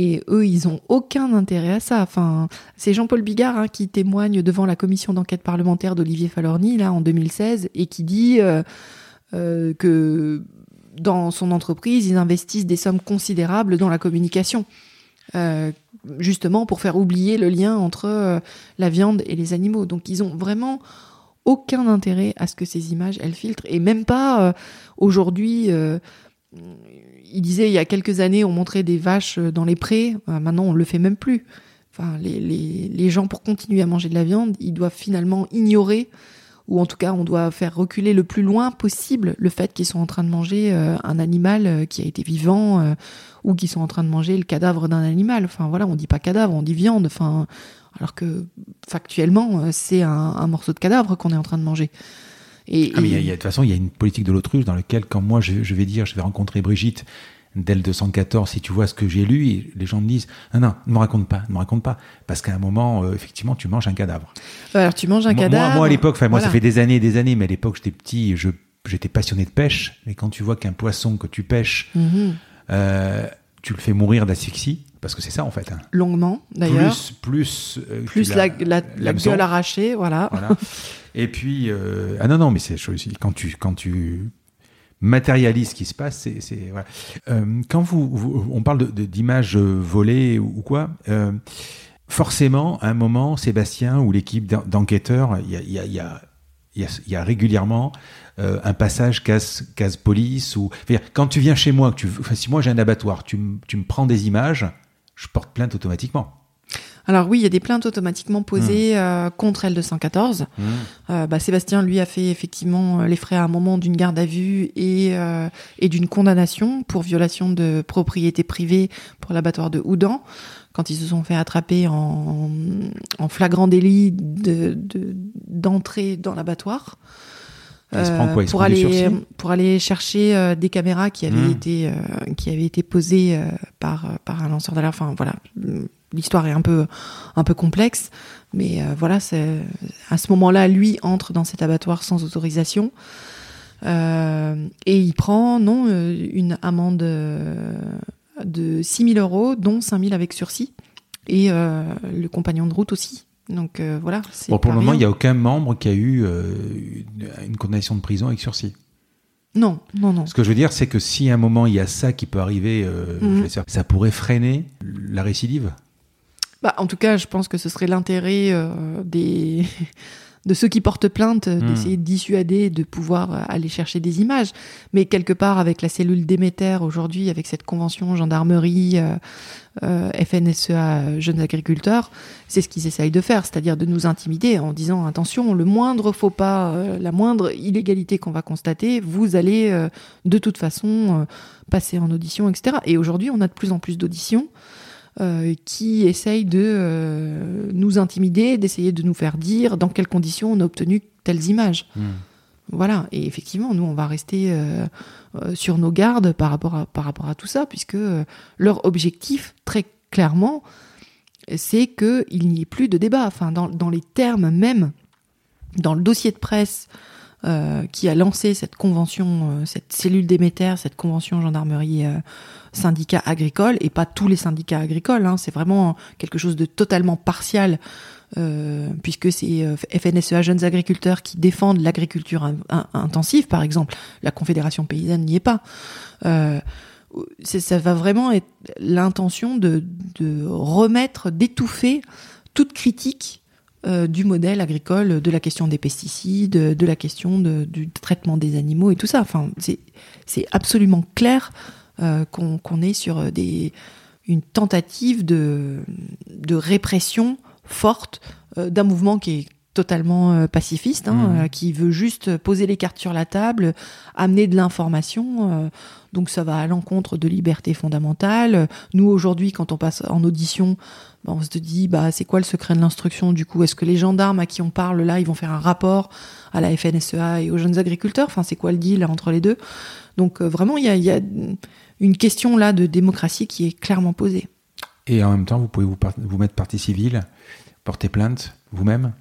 Et eux, ils ont aucun intérêt à ça. Enfin, c'est Jean-Paul Bigard hein, qui témoigne devant la commission d'enquête parlementaire d'Olivier Falorni là en 2016 et qui dit euh, euh, que dans son entreprise, ils investissent des sommes considérables dans la communication, euh, justement pour faire oublier le lien entre la viande et les animaux. Donc, ils ont vraiment aucun intérêt à ce que ces images elles filtrent et même pas aujourd'hui. Euh, il disait il y a quelques années, on montrait des vaches dans les prés. Euh, maintenant, on le fait même plus. Enfin, les, les, les gens, pour continuer à manger de la viande, ils doivent finalement ignorer ou en tout cas on doit faire reculer le plus loin possible le fait qu'ils sont en train de manger un animal qui a été vivant ou qu'ils sont en train de manger le cadavre d'un animal. Enfin voilà, on dit pas cadavre, on dit viande. Enfin alors que factuellement c'est un, morceau de cadavre qu'on est en train de manger. Et, ah, de toute façon, il y a une politique de l'autruche dans laquelle, quand moi je, vais dire, je vais rencontrer Brigitte d'El 214, si tu vois ce que j'ai lu, les gens me disent non, non, ne me raconte pas, ne me raconte pas, parce qu'à un moment, euh, effectivement, tu manges un cadavre. Alors tu manges un cadavre. Moi, à l'époque, enfin moi, ça fait des années, et des années, mais à l'époque, j'étais petit, je j'étais passionné de pêche, et quand tu vois qu'un poisson que tu pêches, mhm. euh, tu le fais mourir d'asphyxie, parce que c'est ça en fait. Hein. Longuement, d'ailleurs. Plus, plus, euh, plus la, la, la gueule arrachée, voilà. voilà. Et puis, ah non, non, mais c'est quand tu, quand tu matérialise ce qui se passe. C'est, voilà. euh, quand vous, on parle d'images de, volées ou, quoi, euh, forcément, à un moment, Sébastien ou l'équipe d'enquêteurs, il y a, y, a, y, a, y a, régulièrement euh, un passage case, case police ou quand tu viens chez moi, que tu, enfin, si moi j'ai un abattoir, tu, tu me prends des images, je porte plainte automatiquement. Alors oui, il y a des plaintes automatiquement posées mmh. euh, contre L214. Mmh. Euh, bah, Sébastien, lui, a fait effectivement euh, les frais à un moment d'une garde à vue et, et d'une condamnation pour violation de propriété privée pour l'abattoir de Houdan, quand ils se sont fait attraper en, en flagrant délit d'entrée de, dans l'abattoir. Euh, pour aller pour aller chercher des caméras qui avaient mmh. été qui avaient été posées par par un lanceur d'alerte. Enfin voilà, l'histoire est un peu, un peu complexe, mais euh, voilà, c'est à ce moment-là, lui entre dans cet abattoir sans autorisation. Euh, et il prend non euh, une amende de 6 000 euros, dont 5 000 avec sursis, et le compagnon de route aussi. Donc voilà. Bon, pour le moment, il n'y a aucun membre qui a eu une condamnation de prison avec sursis. Non, non, non. Ce que je veux dire, c'est que si à un moment il y a ça qui peut arriver, mhm. ça pourrait freiner la récidive? Bah, en tout cas, je pense que ce serait l'intérêt euh, des de ceux qui portent plainte euh, hmm. d'essayer de dissuader, de pouvoir euh, aller chercher des images. Mais quelque part, avec la cellule Déméter aujourd'hui, avec cette convention gendarmerie, euh, FNSEA jeunes agriculteurs, c'est ce qu'ils essayent de faire, c'est-à-dire de nous intimider en disant attention, le moindre faux pas, la moindre illégalité qu'on va constater, vous allez de toute façon passer en audition, etc. Et aujourd'hui, on a de plus en plus d'auditions. Euh, qui essaye de euh, nous intimider, d'essayer de nous faire dire dans quelles conditions on a obtenu telles images. Hmm. Voilà, et effectivement, nous, on va rester euh, sur nos gardes par rapport à, par rapport à tout ça, puisque leur objectif, très clairement, c'est qu'il n'y ait plus de débat. Enfin, dans, dans, les termes même, dans le dossier de presse qui a lancé cette convention, cette cellule d'émetteurs, cette convention gendarmerie syndicats agricoles et pas tous les syndicats agricoles. Hein, c'est vraiment quelque chose de totalement partial. Euh, puisque c'est euh, FNSEA Jeunes Agriculteurs qui défendent l'agriculture intensive, par exemple. La Confédération paysanne n'y est pas. Euh, ça va vraiment être l'intention de, de, remettre, d'étouffer toute critique du modèle agricole, de la question des pesticides, de la question du traitement des animaux et tout ça. Enfin, c'est absolument clair euh, qu'on est sur euh, des, une tentative de, de répression forte euh, d'un mouvement qui est totalement pacifiste, hein, mmh. qui veut juste poser les cartes sur la table, amener de l'information. donc ça va à l'encontre de libertés fondamentales. Nous aujourd'hui, quand on passe en audition, bah, on se dit bah c'est quoi le secret de l'instruction du coup? Est-ce que les gendarmes à qui on parle là, ils vont faire un rapport à la FNSEA et aux jeunes agriculteurs? Enfin c'est quoi le deal entre les deux? Donc vraiment il y a, y a une question là de démocratie qui est clairement posée. Et en même temps, vous pouvez vous, vous mettre partie civile, porter plainte vous-même?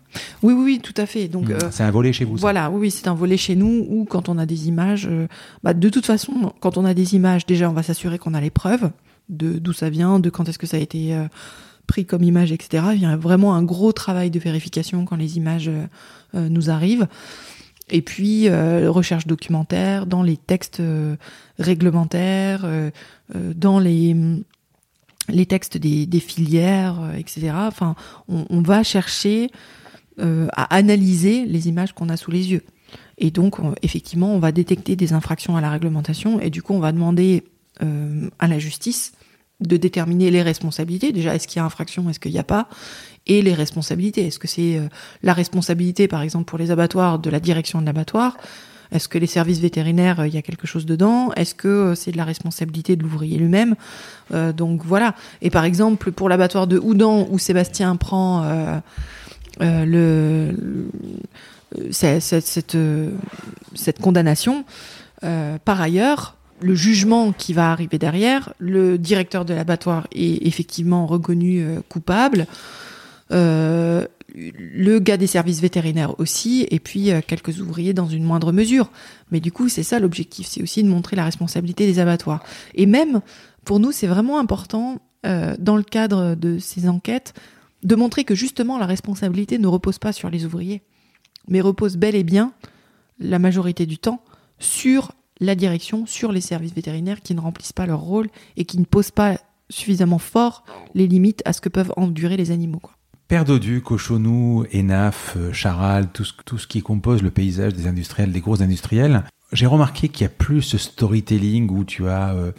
Oui, oui, oui, tout à fait. Donc, hmm. euh, c'est un volet chez vous. Voilà, oui, c'est un volet chez nous où quand on a des images, euh, bah, de toute façon, quand on a des images, déjà, on va s'assurer qu'on a les preuves de d'où ça vient, de quand est-ce que ça a été euh, pris comme image, etc. Il y a vraiment un gros travail de vérification quand les images nous arrivent. Et puis, euh, recherche documentaire dans les textes euh, réglementaires, euh, dans les, les textes des, filières, etc. Enfin, on, va chercher à analyser les images qu'on a sous les yeux. Et donc, effectivement, on va détecter des infractions à la réglementation et du coup, on va demander à la justice de déterminer les responsabilités. Déjà, est-ce qu'il y a infraction, est-ce qu'il n'y a pas? Et les responsabilités. Est-ce que c'est euh, la responsabilité, par exemple, pour les abattoirs, de la direction de l'abattoir? Est-ce que les services vétérinaires, euh, il y a quelque chose dedans? Est-ce que euh, c'est de la responsabilité de l'ouvrier lui-même? Donc voilà. Et par exemple, pour l'abattoir de Houdan, où Sébastien prend cette, condamnation, par ailleurs, le jugement qui va arriver derrière, le directeur de l'abattoir est effectivement reconnu coupable, le gars des services vétérinaires aussi, et puis euh, quelques ouvriers dans une moindre mesure. Mais du coup, c'est ça l'objectif, c'est aussi de montrer la responsabilité des abattoirs. Et même, pour nous, c'est vraiment important, dans le cadre de ces enquêtes, de montrer que justement la responsabilité ne repose pas sur les ouvriers, mais repose bel et bien, la majorité du temps, sur la direction sur les services vétérinaires qui ne remplissent pas leur rôle et qui ne posent pas suffisamment fort les limites à ce que peuvent endurer les animaux. Père Dodu, Cochonou, Enaf, euh, Charal, tout ce, tout ce qui compose le paysage des industriels, des gros industriels, j'ai remarqué qu'il y a plus ce storytelling où tu as... Euh,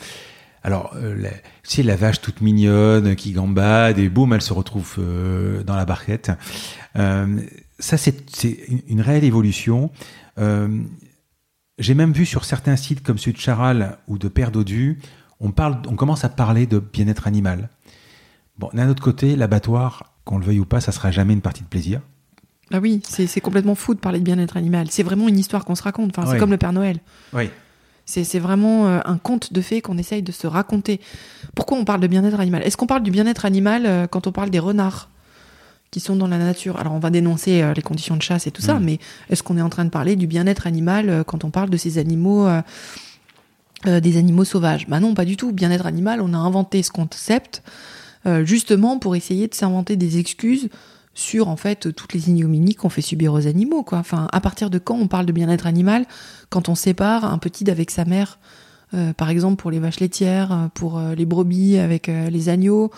alors, euh, c'est la vache toute mignonne qui gambade et boum, elle se retrouve euh, dans la barquette. ça, c'est, une, une, réelle évolution. J'ai même vu sur certains sites comme celui de Charal ou de Père Dodu, on, parle, on commence à parler de bien-être animal. Bon, d'un autre côté, l'abattoir, qu'on le veuille ou pas, ça sera jamais une partie de plaisir. Ah oui, c'est complètement fou de parler de bien-être animal. C'est vraiment une histoire qu'on se raconte. Enfin, c'est comme le Père Noël. Oui. C'est vraiment euh, un conte de fées qu'on essaye de se raconter. Pourquoi on parle de bien-être animal? Est-ce qu'on parle du bien-être animal euh, quand on parle des renards qui sont dans la nature? Alors on va dénoncer euh, les conditions de chasse et tout ça, mm. mais est-ce qu'on est en train de parler du bien-être animal quand on parle de ces animaux, euh, des animaux sauvages? Bah non, pas du tout. Bien-être animal, on a inventé ce concept justement pour essayer de s'inventer des excuses sur en fait toutes les ignominies qu'on fait subir aux animaux. Enfin, à partir de quand on parle de bien-être animal Quand on sépare un petit d'avec sa mère? par exemple pour les vaches laitières, pour les brebis avec les agneaux,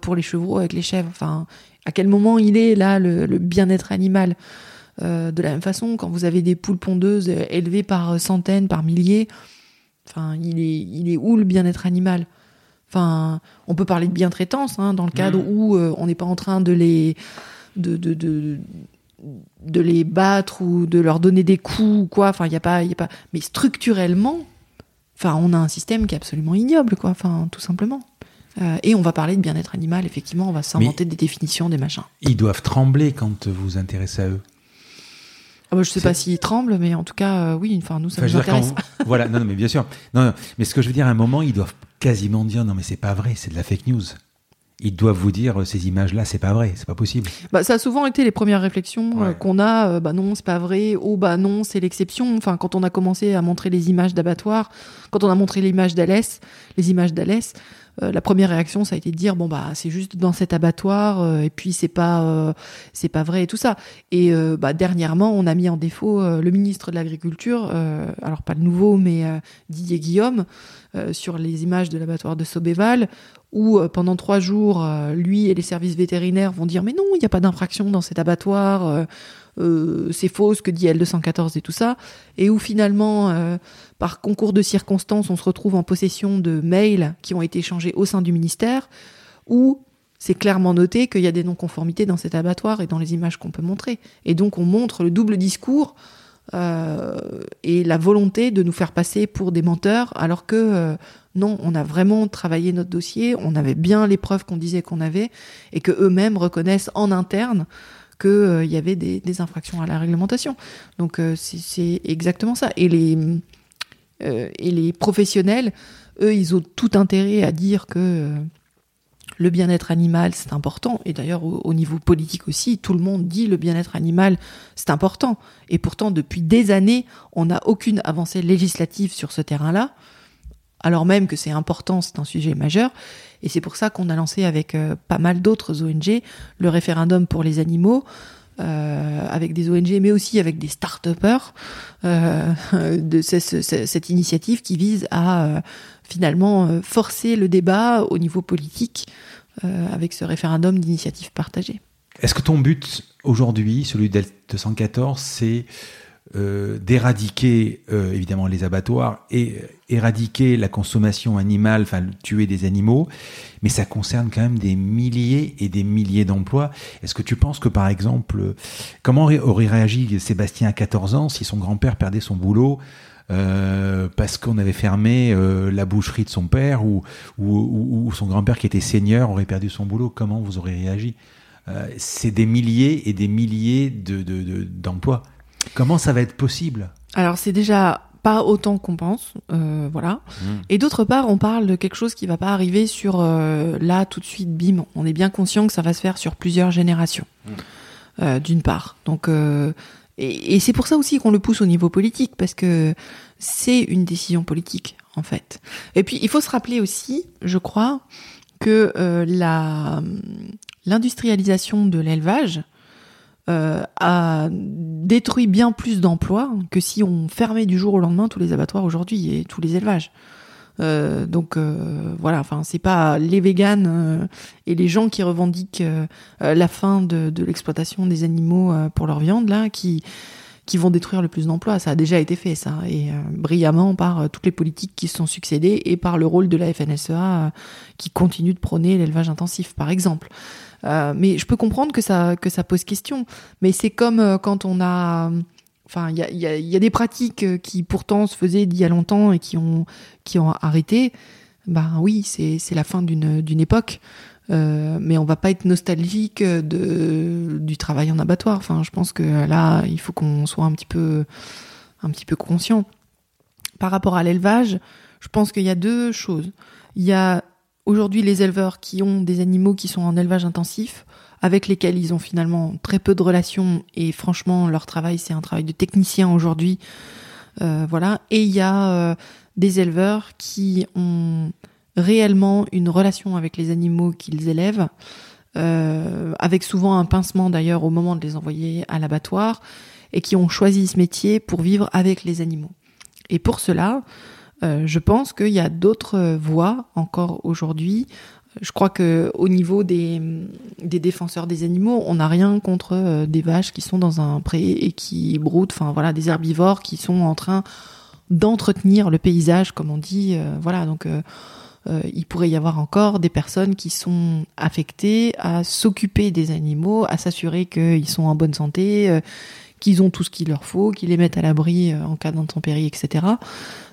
pour les chevreaux avec les chèvres. Enfin, à quel moment il est là le, bien-être animal? Euh, de la même façon, quand vous avez des poules pondeuses élevées par centaines, par milliers, enfin, il est, il est où le bien-être animal? Enfin, on peut parler de bien-traitance hein, dans le cadre mmh. où euh, on n'est pas en train de les de, de, de, de, les battre ou de leur donner des coups ou quoi. Enfin, il y a pas, il y a pas. Mais structurellement, enfin, on a un système qui est absolument ignoble, quoi. Enfin, tout simplement. Euh, et on va parler de bien-être animal, effectivement, on va s'inventer des définitions, des machins. Ils doivent trembler quand vous vous intéressez à eux. Ah bah, je sais pas s'ils tremblent, mais en tout cas, euh, oui, enfin, nous, ça nous intéresse. (laughs) voilà, non, non, mais bien sûr. Non, non, mais ce que je veux dire, à un moment, ils doivent quasiment dire non, mais c'est pas vrai, c'est de la fake news ils doivent vous dire ces images-là, c'est pas vrai, c'est pas possible. Bah, ça a souvent été les premières réflexions euh, qu'on a. Euh, bah non, c'est pas vrai. Oh bah non, c'est l'exception. Enfin, quand on a commencé à montrer les images d'abattoirs, quand on a montré l'image d'Alès, les images d'Alès, euh, la première réaction, ça a été de dire bon bah c'est juste dans cet abattoir et puis c'est pas c'est pas vrai et tout ça. Et bah dernièrement, on a mis en défaut le ministre de l'Agriculture, alors pas le nouveau, mais Didier Guillaume, sur les images de l'abattoir de Sobéval, où euh, pendant trois jours, euh, lui et les services vétérinaires vont dire mais non, il n'y a pas d'infraction dans cet abattoir, euh, c'est faux ce que dit L214 et tout ça, et où finalement, par concours de circonstances, on se retrouve en possession de mails qui ont été échangés au sein du ministère, où c'est clairement noté qu'il y a des non-conformités dans cet abattoir et dans les images qu'on peut montrer. Et donc on montre le double discours et la volonté de nous faire passer pour des menteurs, alors que non, on a vraiment travaillé notre dossier, on avait bien les preuves qu'on disait qu'on avait, et que eux-mêmes reconnaissent en interne qu'il euh, y avait des, infractions à la réglementation. Donc euh, c'est exactement ça. Et les, euh, et les professionnels, eux, ils ont tout intérêt à dire que le bien-être animal, c'est important. Et d'ailleurs, au, au, niveau politique aussi, tout le monde dit le bien-être animal, c'est important. Et pourtant, depuis des années, on n'a aucune avancée législative sur ce terrain-là alors même que c'est important, c'est un sujet majeur. Et c'est pour ça qu'on a lancé avec euh, pas mal d'autres ONG le référendum pour les animaux, euh, avec des ONG, mais aussi avec des start-upers, euh, (laughs) de cette initiative qui vise à finalement forcer le débat au niveau politique avec ce référendum d'initiative partagée. Est-ce que ton but aujourd'hui, celui d'El 214, c'est euh, d'éradiquer euh, évidemment les abattoirs et éradiquer la consommation animale, enfin tuer des animaux, mais ça concerne quand même des milliers et des milliers d'emplois. Est-ce que tu penses que par exemple, comment aurait réagi Sébastien à 14 ans si son grand-père perdait son boulot euh, parce qu'on avait fermé euh, la boucherie de son père ou, son grand-père qui était seigneur aurait perdu son boulot, comment vous aurez réagi? Euh, C'est des milliers et des milliers d'emplois. De, comment ça va être possible? Alors c'est déjà pas autant qu'on pense, euh, voilà. Mmh. Et d'autre part, on parle de quelque chose qui va pas arriver sur euh, là tout de suite, bim. On est bien conscient que ça va se faire sur plusieurs générations, mmh. euh, d'une part. Donc et, c'est pour ça aussi qu'on le pousse au niveau politique, parce que c'est une décision politique, en fait. Et puis, il faut se rappeler aussi, je crois, que la l'industrialisation de l'élevage euh, a détruit bien plus d'emplois que si on fermait du jour au lendemain tous les abattoirs aujourd'hui et tous les élevages. Euh, donc euh, voilà, enfin c'est pas les véganes et les gens qui revendiquent la fin de, de l'exploitation des animaux pour leur viande là qui qui vont détruire le plus d'emplois. Ça a déjà été fait, ça, et brillamment par toutes les politiques qui se sont succédées et par le rôle de la FNSEA qui continue de prôner l'élevage intensif, par exemple. Mais je peux comprendre que ça que ça pose question. Mais c'est comme quand on a Enfin, il y a, y, y a, des pratiques euh, qui pourtant se faisaient d'il y a longtemps et qui ont, qui ont arrêté. Ben oui, c'est la fin d'une époque. Euh, mais on va pas être nostalgique de, du travail en abattoir. Enfin, je pense que là, il faut qu'on soit un petit peu, un petit peu conscient. Par rapport à l'élevage, je pense qu'il y a deux choses. Il y a aujourd'hui les éleveurs qui ont des animaux qui sont en élevage intensif avec lesquels ils ont finalement très peu de relations et franchement leur travail c'est un travail de technicien aujourd'hui. Euh, voilà. Et il y a euh, des éleveurs qui ont réellement une relation avec les animaux qu'ils élèvent, euh, avec souvent un pincement d'ailleurs au moment de les envoyer à l'abattoir, et qui ont choisi ce métier pour vivre avec les animaux. Et pour cela, je pense qu'il y a d'autres voies encore aujourd'hui je crois que au niveau des, défenseurs des animaux, on n'a rien contre euh, des vaches qui sont dans un pré et qui broutent, enfin voilà, des herbivores qui sont en train d'entretenir le paysage, comme on dit. Euh, voilà, donc euh, il pourrait y avoir encore des personnes qui sont affectées à s'occuper des animaux, à s'assurer qu'ils sont en bonne santé, qu'ils ont tout ce qu'il leur faut, qu'ils les mettent à l'abri en cas d'intempérie, etc.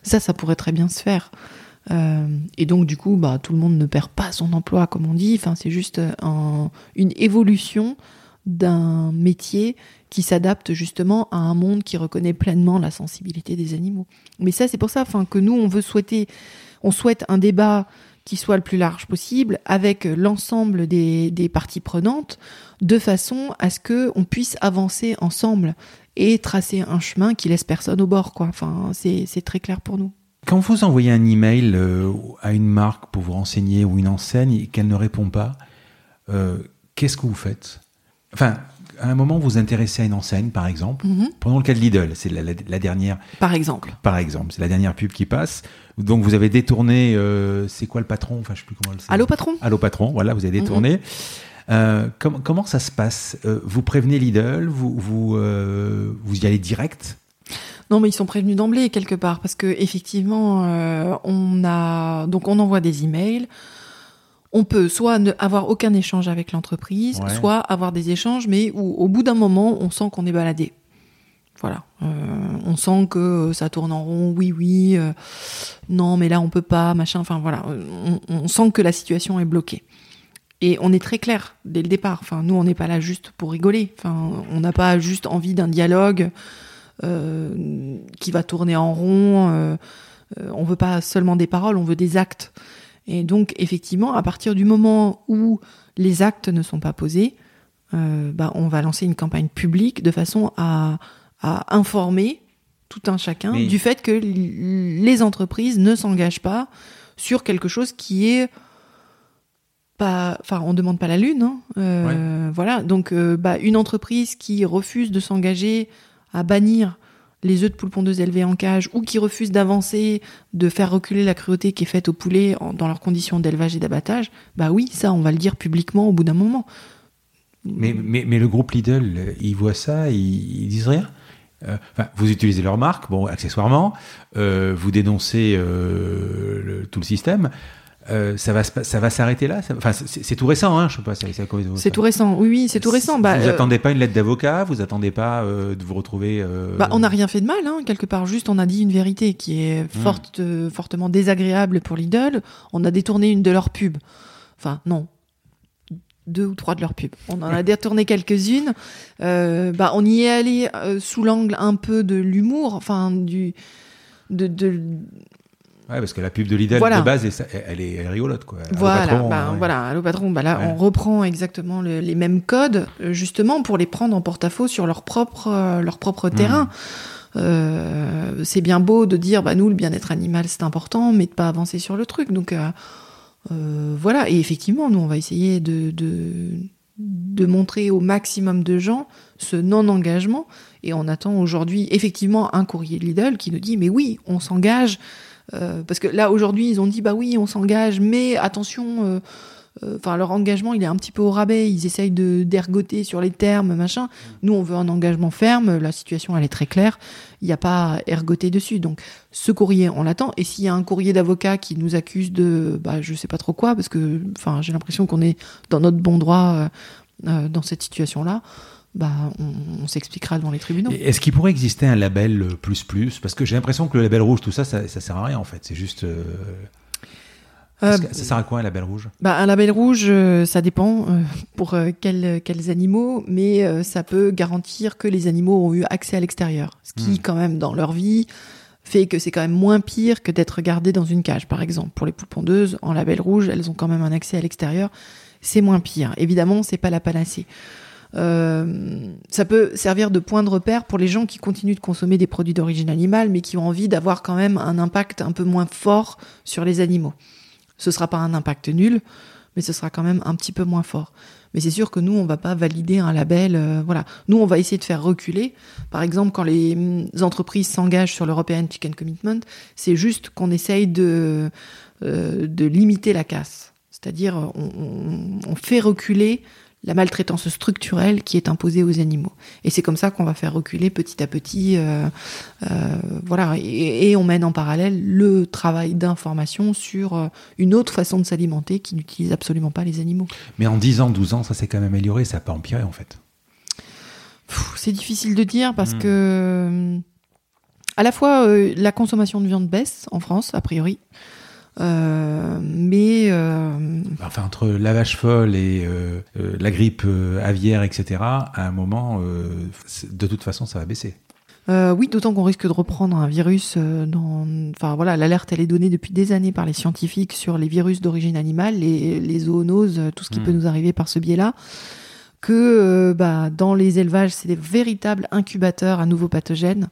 Ça, ça pourrait très bien se faire. Euh, et donc du coup, bah, tout le monde ne perd pas son emploi, comme on dit. C'est juste un, une évolution d'un métier qui s'adapte justement à un monde qui reconnaît pleinement la sensibilité des animaux. Mais ça, c'est pour ça, enfin, que nous, on veut souhaiter, on souhaite un débat qui soit le plus large possible avec l'ensemble des, des parties prenantes, de façon à ce que on puisse avancer ensemble et tracer un chemin qui laisse personne au bord, quoi. Enfin, c'est très clair pour nous. Quand vous envoyez un email euh, à une marque pour vous renseigner ou une enseigne et qu'elle ne répond pas, euh, qu'est-ce que vous faites? Enfin, à un moment, vous vous intéressez à une enseigne, par exemple. Mhm. Prenons le cas de Lidl, c'est la, dernière. Par exemple. Par exemple, c'est la dernière pub qui passe. Donc vous avez détourné. Euh, c'est quoi le patron? Enfin, je sais plus comment. Allô patron? Allô patron. Voilà, vous avez détourné. Mhm. comment, comment ça se passe? Vous prévenez Lidl? Vous vous vous y allez direct? Non, mais ils sont prévenus d'emblée quelque part parce que effectivement, euh, on a donc on envoie des emails. On peut soit ne avoir aucun échange avec l'entreprise, soit avoir des échanges, mais où au bout d'un moment, on sent qu'on est baladé. Voilà, euh, on sent que ça tourne en rond. Oui, oui, euh, non, mais là on peut pas, machin. Enfin voilà, on, on, sent que la situation est bloquée. Et on est très clair dès le départ. Enfin, nous, on n'est pas là juste pour rigoler. Enfin, on n'a pas juste envie d'un dialogue. Euh, qui va tourner en rond. Euh, euh, on veut pas seulement des paroles, on veut des actes. Et donc, effectivement, à partir du moment où les actes ne sont pas posés, bah, on va lancer une campagne publique de façon à, informer tout un chacun du fait que les entreprises ne s'engagent pas sur quelque chose qui est pas, enfin, on demande pas la lune, hein. voilà. Donc, bah, une entreprise qui refuse de s'engager à bannir les œufs de poule pondeuse élevés en cage ou qui refusent d'avancer, de faire reculer la cruauté qui est faite aux poulets dans leurs conditions d'élevage et d'abattage, bah oui, ça, on va le dire publiquement au bout d'un moment. Mais, mais, mais, le groupe Lidl, ils voient ça, ils, ils disent rien? euh, enfin, vous utilisez leur marque, bon, accessoirement, euh, vous dénoncez euh, le- tout le système. Euh, ça va, ça va s'arrêter là? Enfin, c'est tout récent, hein, je sais pas. c'est- tout récent. Oui, oui, c'est tout récent. Bah, vous euh, attendez pas une lettre d'avocat, vous attendez pas euh, de vous retrouver. euh, Bah, on n'a rien fait de mal, hein, quelque part. Juste, on a dit une vérité qui est forte, euh, fortement désagréable pour Lidl. On a détourné une de leurs pubs. Enfin, non. Deux ou trois de leurs pubs. On en a détourné quelques-unes. Euh, bah, on y est allé euh, sous l'angle un peu de l'humour, enfin, du. De, de- Ouais, parce que la pub de Lidl Voilà. de base, elle, elle est, elle est rigolote, quoi. Voilà, patron, bah, ouais. voilà, allô patron, bah là Ouais. on reprend exactement le- les mêmes codes, euh, justement pour les prendre en porte-à-faux sur leur propre, euh, leur propre Hmm. terrain. C'est bien beau de dire, bah nous le bien-être animal c'est important, mais de pas avancer sur le truc. Donc euh, voilà, et effectivement, nous on va essayer de, de, montrer au maximum de gens ce non-engagement, et on attend aujourd'hui effectivement un courrier de Lidl qui nous dit, mais oui, on s'engage. Euh, parce que là aujourd'hui ils ont dit bah oui on s'engage mais attention euh, enfin leur engagement il est un petit peu au rabais. Ils essayent de d'ergoter sur les termes machin. Nous on veut un engagement ferme. La situation elle est très claire. Il n'y a pas à ergoter dessus. Donc ce courrier on l'attend. Et s'il y a un courrier d'avocat qui nous accuse de bah je sais pas trop quoi parce que enfin j'ai l'impression qu'on est dans notre bon droit euh, euh, dans cette situation là bah on, on s'expliquera devant les tribunaux. Est-ce qu'il pourrait exister un label euh, plus plus? Parce que j'ai l'impression que le label rouge, tout ça, ça, ça sert à rien en fait. C'est juste. euh, Euh, ça sert à quoi un label rouge? Bah, un label rouge, euh, ça dépend euh, pour quels, quels animaux, mais ça peut garantir que les animaux ont eu accès à l'extérieur. Ce qui, Hmm. quand même, dans leur vie, fait que c'est quand même moins pire que d'être gardé dans une cage, par exemple. Pour les poules pondeuses, en label rouge, elles ont quand même un accès à l'extérieur. C'est moins pire. Évidemment, c'est pas la panacée. Euh, ça peut servir de point de repère pour les gens qui continuent de consommer des produits d'origine animale, mais qui ont envie d'avoir quand même un impact un peu moins fort sur les animaux. Ce sera pas un impact nul, mais ce sera quand même un petit peu moins fort. Mais c'est sûr que nous, on va pas valider un label. euh, voilà, nous, on va essayer de faire reculer. Par exemple, quand les hum, entreprises s'engagent sur l'European Chicken Commitment, c'est juste qu'on essaye de euh, de limiter la casse. C'est-à-dire, on, on- on fait reculer la maltraitance structurelle qui est imposée aux animaux. Et c'est comme ça qu'on va faire reculer petit à petit, euh, euh, voilà, et, et on mène en parallèle le travail d'information sur euh, une autre façon de s'alimenter qui n'utilise absolument pas les animaux. Mais en 10 ans, 12 ans, ça s'est quand même amélioré, ça n'a pas empiré en fait. C'est difficile de dire parce Hmm. que à la fois euh, la consommation de viande baisse en France a priori, euh, mais euh, Enfin, entre la vache folle et euh, la grippe aviaire, etc., à un moment, de toute façon, ça va baisser. Oui, d'autant qu'on risque de reprendre un virus dans. Enfin voilà, l'alerte elle est donnée depuis des années par les scientifiques sur les virus d'origine animale, les, les zoonoses, tout ce qui Hmm. peut nous arriver par ce biais-là. Que euh, bah, dans les élevages, c'est des véritables incubateurs à nouveaux pathogènes.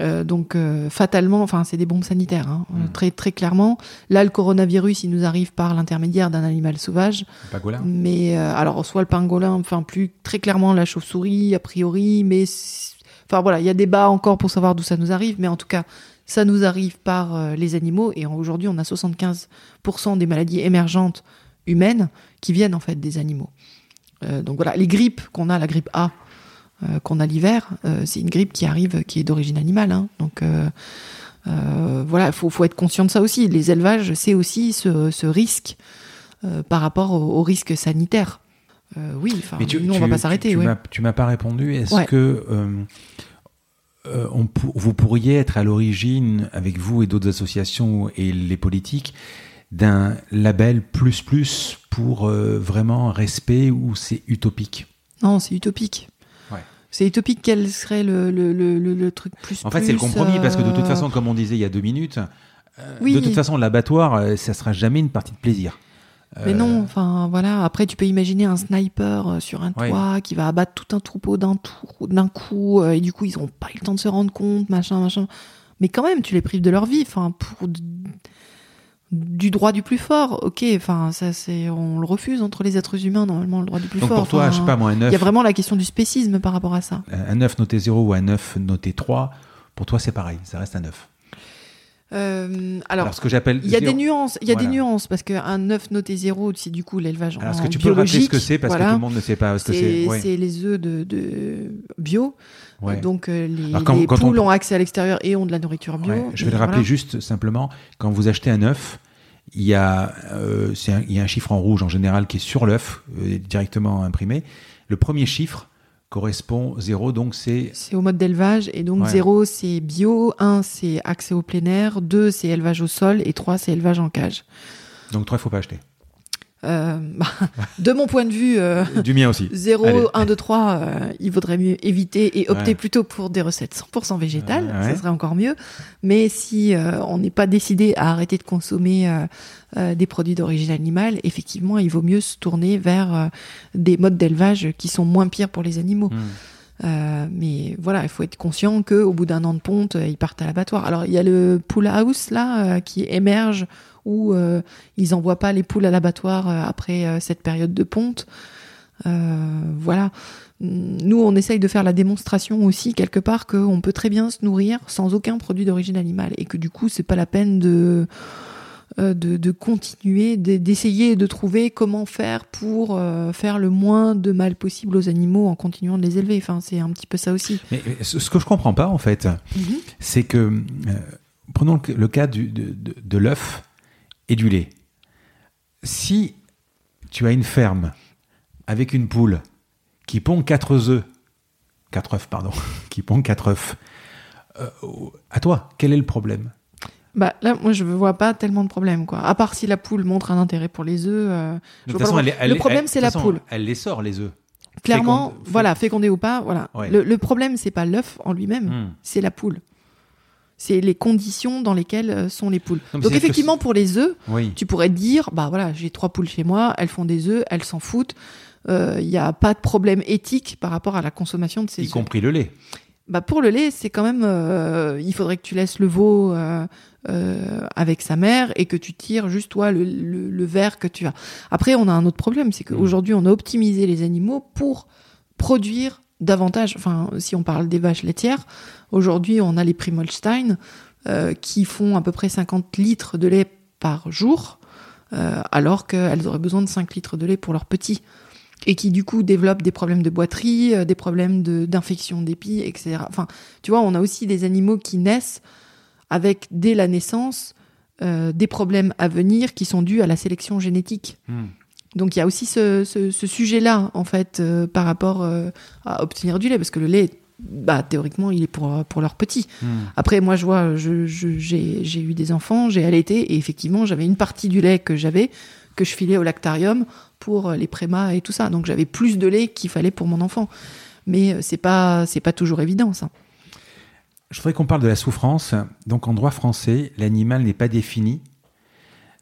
Euh, donc euh, fatalement, enfin c'est des bombes sanitaires, hein, euh, Hmm. très très clairement. Là, le coronavirus, il nous arrive par l'intermédiaire d'un animal sauvage. Pangolin Mais euh, alors soit le pangolin, enfin plus très clairement la chauve-souris a priori, mais enfin voilà, il y a débat encore pour savoir d'où ça nous arrive, mais en tout cas ça nous arrive par les animaux et aujourd'hui on a 75% des maladies émergentes humaines qui viennent en fait des animaux. Donc voilà, les grippes qu'on a, la grippe A qu'on a l'hiver, euh, c'est une grippe qui arrive qui est d'origine animale, hein. donc euh, euh, voilà, faut faut être conscient de ça aussi. Les élevages, c'est aussi ce, ce risque euh, par rapport au, au risque sanitaire. Euh, oui, enfin, tu- nous, on tu- va pas s'arrêter. Tu, m'as- pas répondu. Est-ce Ouais. que euh, euh, on pour- vous pourriez être à l'origine, avec vous et d'autres associations et les politiques, d'un label plus plus pour euh, vraiment respect ou c'est utopique? Non, c'est utopique. C'est utopique. Quel serait le, le, le, truc plus En fait, c'est le compromis parce que de toute euh, façon, comme on disait il y a deux minutes, euh, Oui. de toute façon, l'abattoir, euh, ça sera jamais une partie de plaisir. Mais Euh, non, enfin voilà. Après, tu peux imaginer un sniper sur un Ouais. toit qui va abattre tout un troupeau d'un d'un coup, et du coup, ils ont pas eu le temps de se rendre compte, machin, machin. Mais quand même, tu les prives de leur vie, enfin pour du droit du plus fort. Ok, enfin ça c'est, on le refuse entre les êtres humains normalement le droit du plus Donc fort. pour toi, Enfin, je sais pas moi, un Il y a 9, vraiment la question du spécisme par rapport à ça. un 9 noté 0 ou un 9 noté 3, pour toi c'est pareil, ça reste un 9. Euh, alors, Alors, ce que j'appelle il y a zéro- des nuances. Il y a des nuances parce qu'un œuf noté zéro, c'est du coup l'élevage en Alors, est-ce que tu peux rappeler ce que c'est parce que tout le monde ne sait pas ce que c'est C'est? Ouais. les œufs de, de bio. Ouais. Donc euh, les, Alors, quand- les quand on- poules ont accès à l'extérieur et ont de la nourriture bio. Ouais, je vais le rappeler voilà. juste simplement, quand vous achetez un œuf, il y, a, euh, un, il y a un chiffre en rouge en général qui est sur l'œuf, euh, directement imprimé. Le premier chiffre correspond 0, donc c'est C'est au mode d'élevage et donc Ouais. 0 c'est bio, 1 c'est accès au plein air, 2 c'est élevage au sol et 3 c'est élevage en cage. donc 3 il faut pas acheter. Euh, bah, (laughs) de mon point de vue, euh, Du mien aussi. 0, Allez. 1, 2, 3, euh, il vaudrait mieux éviter et opter Ouais. plutôt pour des recettes 100% végétales, Ouais. ça serait encore mieux. Mais si euh, on n'est pas décidé à arrêter de consommer des produits d'origine animale, effectivement, il vaut mieux se tourner vers des modes d'élevage qui sont moins pires pour les animaux. Hmm. Mais voilà, il faut être conscient que au bout d'un an de ponte, ils partent à l'abattoir. Alors il y a le pool house là qui émerge où euh, ils envoient pas les poules à l'abattoir euh, après euh, cette période de ponte. Voilà. Nous, on essaye de faire la démonstration aussi quelque part qu'on peut très bien se nourrir sans aucun produit d'origine animale et que du coup, c'est pas la peine de de, de continuer, de- d'essayer de trouver comment faire pour euh, faire le moins de mal possible aux animaux en continuant de les élever. Enfin, c'est un petit peu ça aussi. Mais ce que je comprends pas en fait, c'est que euh, prenons le, le cas du- de, de- de l'œuf et du lait. Si tu as une ferme avec une poule qui pond 4 œufs, 4 œufs, pardon, (laughs) qui pond 4 œufs, euh, à toi, quel est le problème? Bah là, moi, je vois pas tellement de problèmes, quoi. À part si la poule montre un intérêt pour les œufs. euh, je De vois toute pas façon, le- elle- elle- le problème, c'est la façon, poule. Elle les sort, les œufs. Clairement, Féconde- voilà, fécondé ou pas, voilà. Ouais. Le, le problème, c'est pas l'œuf en lui-même, Hmm. c'est la poule. C'est les conditions dans lesquelles euh, sont les poules. Non, Donc effectivement, pour les œufs, Oui. tu pourrais te dire, bah voilà, j'ai trois poules chez moi, elles font des œufs, elles s'en foutent. Il n'y a pas de problème éthique par rapport à la consommation de ces Y œufs. compris le lait. Bah pour le lait, c'est quand même, euh, il faudrait que tu laisses le veau euh, euh, avec sa mère et que tu tires juste toi le, le, le verre que tu as. Après, on a un autre problème, c'est qu'aujourd'hui, on a optimisé les animaux pour produire davantage. Enfin, si on parle des vaches laitières, aujourd'hui, on a les Primolstein euh, qui font à peu près 50 litres de lait par jour, euh, alors qu'elles auraient besoin de 5 litres de lait pour leurs petits et qui du coup développent des problèmes de boiterie, euh, des problèmes de- d'infection d'épis, etc. Enfin, tu vois, on a aussi des animaux qui naissent avec dès la naissance des problèmes à venir qui sont dus à la sélection génétique. Hmm. Donc il y a aussi ce, ce- ce sujet-là en fait euh, par rapport euh, à obtenir du lait, parce que le lait, bah théoriquement, il est pour pour leurs petits. Hmm. Après, moi, je vois, je- je- j'ai eu des enfants, j'ai allaité, et effectivement, j'avais une partie du lait que j'avais, que je filais au lactarium pour euh, les prémas et tout ça. Donc, j'avais plus de lait qu'il fallait pour mon enfant. Mais c'est pas, c'est pas toujours évident, ça. Je voudrais qu'on parle de la souffrance. Donc, en droit français, l'animal n'est pas défini,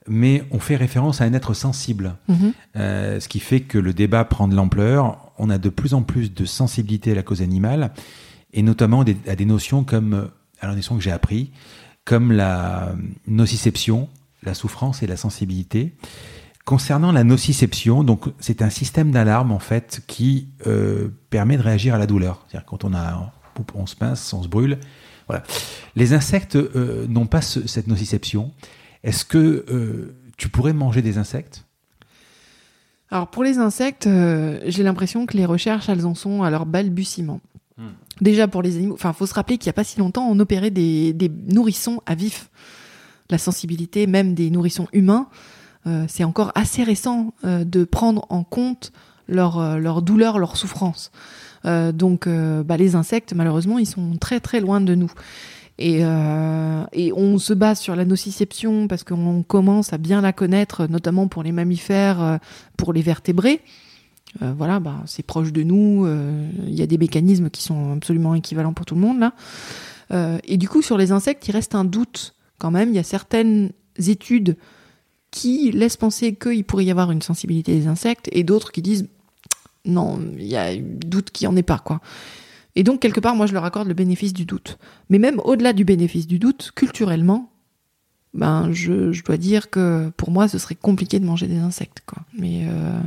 mais on fait référence à un être sensible. Mhm. Euh, ce qui fait que le débat prend de l'ampleur. On a de plus en plus de sensibilité à la cause animale, et notamment des- à des notions comme, euh, alors notions que j'ai appris, comme la nociception, la souffrance et la sensibilité. Concernant la nociception, donc c'est un système d'alarme en fait qui euh, permet de réagir à la douleur. C'est-à-dire quand on a, on se pince, on se brûle. Voilà. Les insectes euh, n'ont pas ce- cette nociception. Est-ce que euh, tu pourrais manger des insectes? Alors, pour les insectes, euh, j'ai l'impression que les recherches, elles en sont à leur balbutiement. Hmm. Déjà, pour les animaux, enfin, faut se rappeler qu'il n'y a pas si longtemps, on opérait des, des nourrissons à vif. La sensibilité, même des nourrissons humains, euh, c'est encore assez récent de prendre en compte leur, leur douleur, leur souffrance. Donc, bah, les insectes, malheureusement, ils sont très très loin de nous. Et, euh, et on se base sur la nociception parce qu'on commence à bien la connaître, notamment pour les mammifères, euh, pour les vertébrés. Euh, voilà, bah, c'est proche de nous. Il y a des mécanismes qui sont absolument équivalents pour tout le monde là. Et du coup, sur les insectes, il reste un doute quand même. Il y a certaines études qui laissent penser qu'il pourrait y avoir une sensibilité des insectes et d'autres qui disent non, il y a doute qu'il n'y en ait pas quoi. Et donc quelque part, moi, je leur accorde le bénéfice du doute. Mais même au-delà du bénéfice du doute, culturellement, ben, je, je dois dire que pour moi, ce serait compliqué de manger des insectes, quoi. Mais, euh,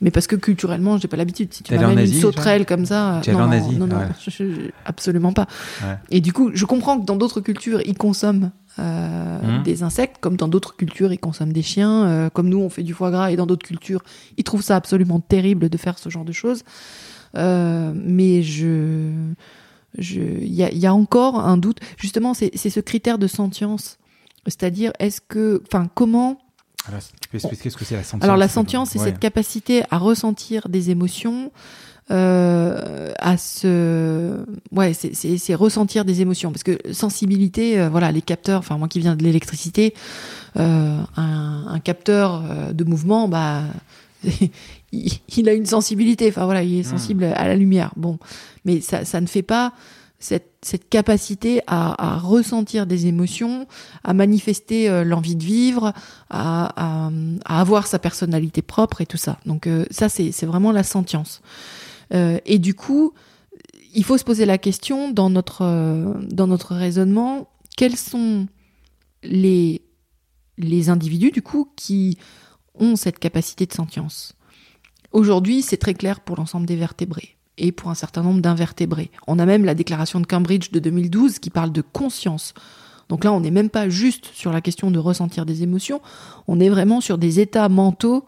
mais parce que culturellement, j'ai pas l'habitude. Si tu m'amènes une sauterelle comme ça, non, en non, Asie non, non, Ouais. je- je- absolument pas. Ouais. Et du coup, je comprends que dans d'autres cultures, ils consomment euh, Mhm. des insectes, comme dans d'autres cultures, ils consomment des chiens, euh, comme nous, on fait du foie gras, et dans d'autres cultures, ils trouvent ça absolument terrible de faire ce genre de choses. Euh, mais je, il y a, y a, encore un doute. Justement, c'est ce critère de sentience, c'est-à-dire est-ce que, enfin, comment alors, tu peux expliquer ce que c'est la sentience Alors la sentience, c'est cette capacité à ressentir des émotions, euh, à se, ouais, c'est ressentir des émotions parce que sensibilité, euh, voilà, les capteurs. Enfin, moi qui viens de l'électricité, euh, un, un, capteur de mouvement, bah, (laughs) il, a une sensibilité. Enfin voilà, il est hmm. sensible à la lumière. Bon, mais ça, ça ne fait pas cette, cette capacité à, à, ressentir des émotions, à manifester euh, l'envie de vivre, à, à, à, avoir sa personnalité propre et tout ça. Donc euh, ça, c'est vraiment la sentience. Euh, et du coup, il faut se poser la question dans notre, dans notre raisonnement, quels sont les, les individus, du coup, qui ont cette capacité de sentience? Aujourd'hui, c'est très clair pour l'ensemble des vertébrés et pour un certain nombre d'invertébrés. On a même la déclaration de Cambridge de 2012 qui parle de conscience. Donc là, on n'est même pas juste sur la question de ressentir des émotions, on est vraiment sur des états mentaux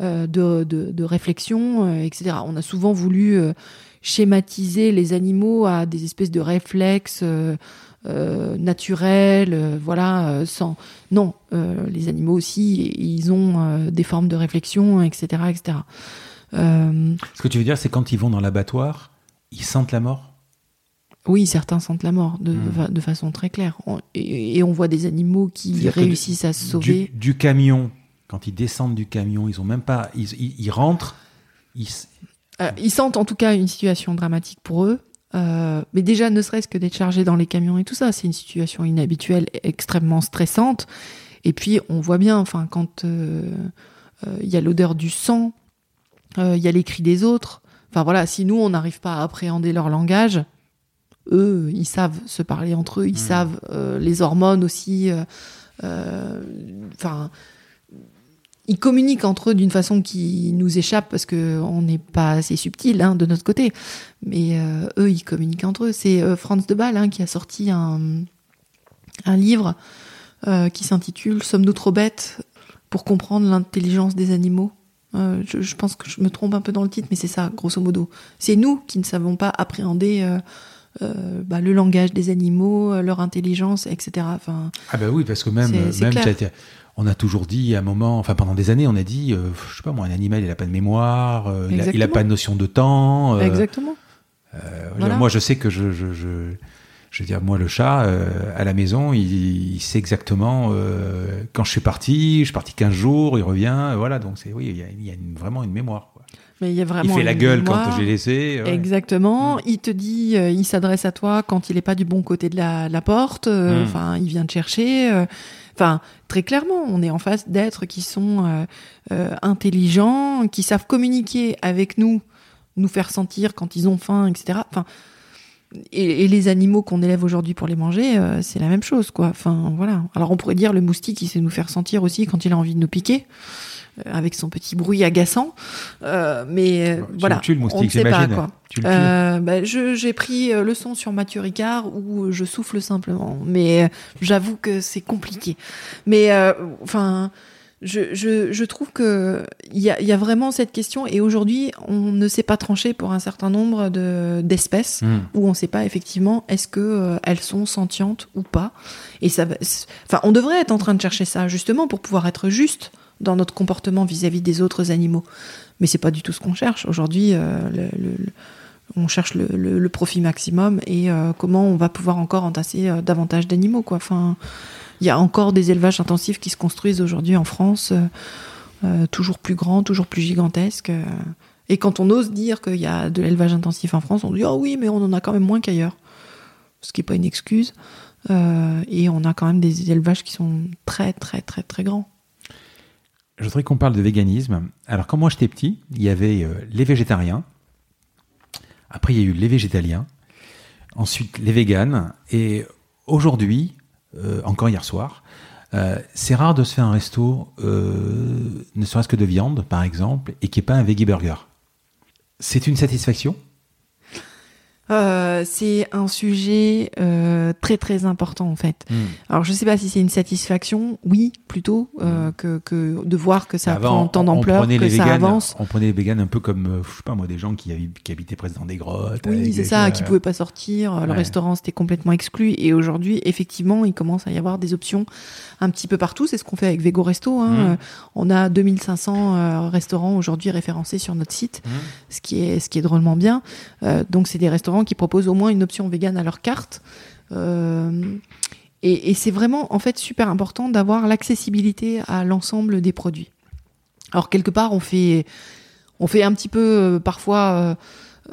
euh, de, réflexion, euh, etc. On a souvent voulu euh, schématiser les animaux à des espèces de réflexes naturels, voilà, sans... Non, les animaux aussi, ils ont des formes de réflexion, etc., etc. Euh, Ce que tu veux dire, c'est quand ils vont dans l'abattoir, ils sentent la mort? Oui, certains sentent la mort de, hmm. façon très claire. et, on voit des animaux qui réussissent à se sauver. Du, camion, quand ils descendent du camion, ils ont même pas. Ils, rentrent. Euh, ils... sentent en tout cas une situation dramatique pour eux. Euh, mais déjà, ne serait-ce que d'être chargé dans les camions et tout ça, c'est une situation inhabituelle, extrêmement stressante. Et puis, on voit bien, enfin, quand il y a l'odeur du sang, euh, il y a les cris des autres. Enfin voilà, si nous, on n'arrive pas à appréhender leur langage, eux, ils savent se parler entre eux, ils hmm. savent euh, les hormones aussi. Euh, enfin, ils communiquent entre eux d'une façon qui nous échappe parce qu'on n'est pas assez subtil hein, de notre côté. Mais eux, ils communiquent entre eux. C'est Franz de Ball hein, qui a sorti un, un livre qui s'intitule Sommes-nous trop bêtes pour comprendre l'intelligence des animaux? Euh, je, pense que je me trompe un peu dans le titre, mais c'est ça, grosso modo. C'est nous qui ne savons pas appréhender euh, euh, bah, le langage des animaux, leur intelligence, etc. Enfin, ah bah oui, parce que même, même on a toujours dit à un moment, enfin pendant des années, on a dit, je sais pas moi, un animal, il a pas de mémoire, il a, pas de notion de temps. Exactement. Moi, je sais que je, je, je je veux dire, moi, le chat, euh, à la maison, il, sait exactement euh, quand je suis parti, je suis parti 15 jours, il revient, voilà, donc c'est, oui, il y a, il y a vraiment une mémoire. Quoi. Mais il y a vraiment. Il fait la gueule quand j'ai laissé. Exactement. Mm. Il te dit, euh, il s'adresse à toi quand il n'est pas du bon côté de la, la porte. Mm. Enfin, il vient te chercher. Enfin, très clairement, on est en face d'êtres qui sont intelligents, qui savent communiquer avec nous, nous faire sentir quand ils ont faim, etc. Et, les animaux qu'on élève aujourd'hui pour les manger, euh, c'est la même chose, quoi. Enfin, voilà. Alors on pourrait dire le moustique, il sait nous faire sentir aussi quand il a envie de nous piquer, euh, avec son petit bruit agaçant. Euh, mais voilà, tu le moustique, on ne sait pas, quoi. Bah, j'ai pris le son sur Mathieu Ricard où je souffle simplement, mais j'avoue que c'est compliqué. Mais enfin je, je, je, trouve que il y a, y a, vraiment cette question et aujourd'hui on ne sait pas trancher pour un certain nombre de d'espèces hmm. où on ne sait pas effectivement est-ce que euh, elles sont sentientes ou pas et ça enfin on devrait être en train de chercher ça justement pour pouvoir être juste dans notre comportement vis-à-vis des autres animaux mais c'est pas du tout ce qu'on cherche aujourd'hui euh, on cherche le, profit maximum et euh, comment on va pouvoir encore entasser davantage d'animaux enfin il y a encore des élevages intensifs qui se construisent aujourd'hui en France, euh, euh, toujours plus grands, toujours plus gigantesques. Euh. Et quand on ose dire qu'il y a de l'élevage intensif en France, on dit oh oui, mais on en a quand même moins qu'ailleurs, ce qui n'est pas une excuse. et on a quand même des élevages qui sont très très très très grands. Je voudrais qu'on parle de véganisme. Alors quand moi j'étais petit, il y avait les végétariens. Après il y a eu les végétaliens. Ensuite les véganes. Et aujourd'hui, euh, encore hier soir. Euh, c'est rare de se faire un resto, euh, ne serait-ce que de viande, par exemple, et qui n'est pas un veggie burger. C'est une satisfaction Euh, c'est un sujet euh, très très important en fait. Hmm. Alors je sais pas si c'est une satisfaction, oui plutôt euh, que, que de voir que ça Avant, prend tant d'ampleur, que les ça véganes- avance. On prenait les véganes un peu comme, je sais pas moi, des gens qui, habi- qui habitaient presque dans des grottes. Oui, c'est ça, qui pouvaient pas sortir, le Ouais. restaurant c'était complètement exclu et aujourd'hui effectivement il commence à y avoir des options un petit peu partout, c'est ce qu'on fait avec Vego Resto. Hein. Euh, On a 2500 euh, restaurants aujourd'hui référencés sur notre site, ce qui est ce qui est drôlement bien. Donc c'est des restaurants qui proposent au moins une option végane à leur carte. Euh, et, c'est vraiment en fait super important d'avoir l'accessibilité à l'ensemble des produits. Alors quelque part on fait on fait un petit peu euh, parfois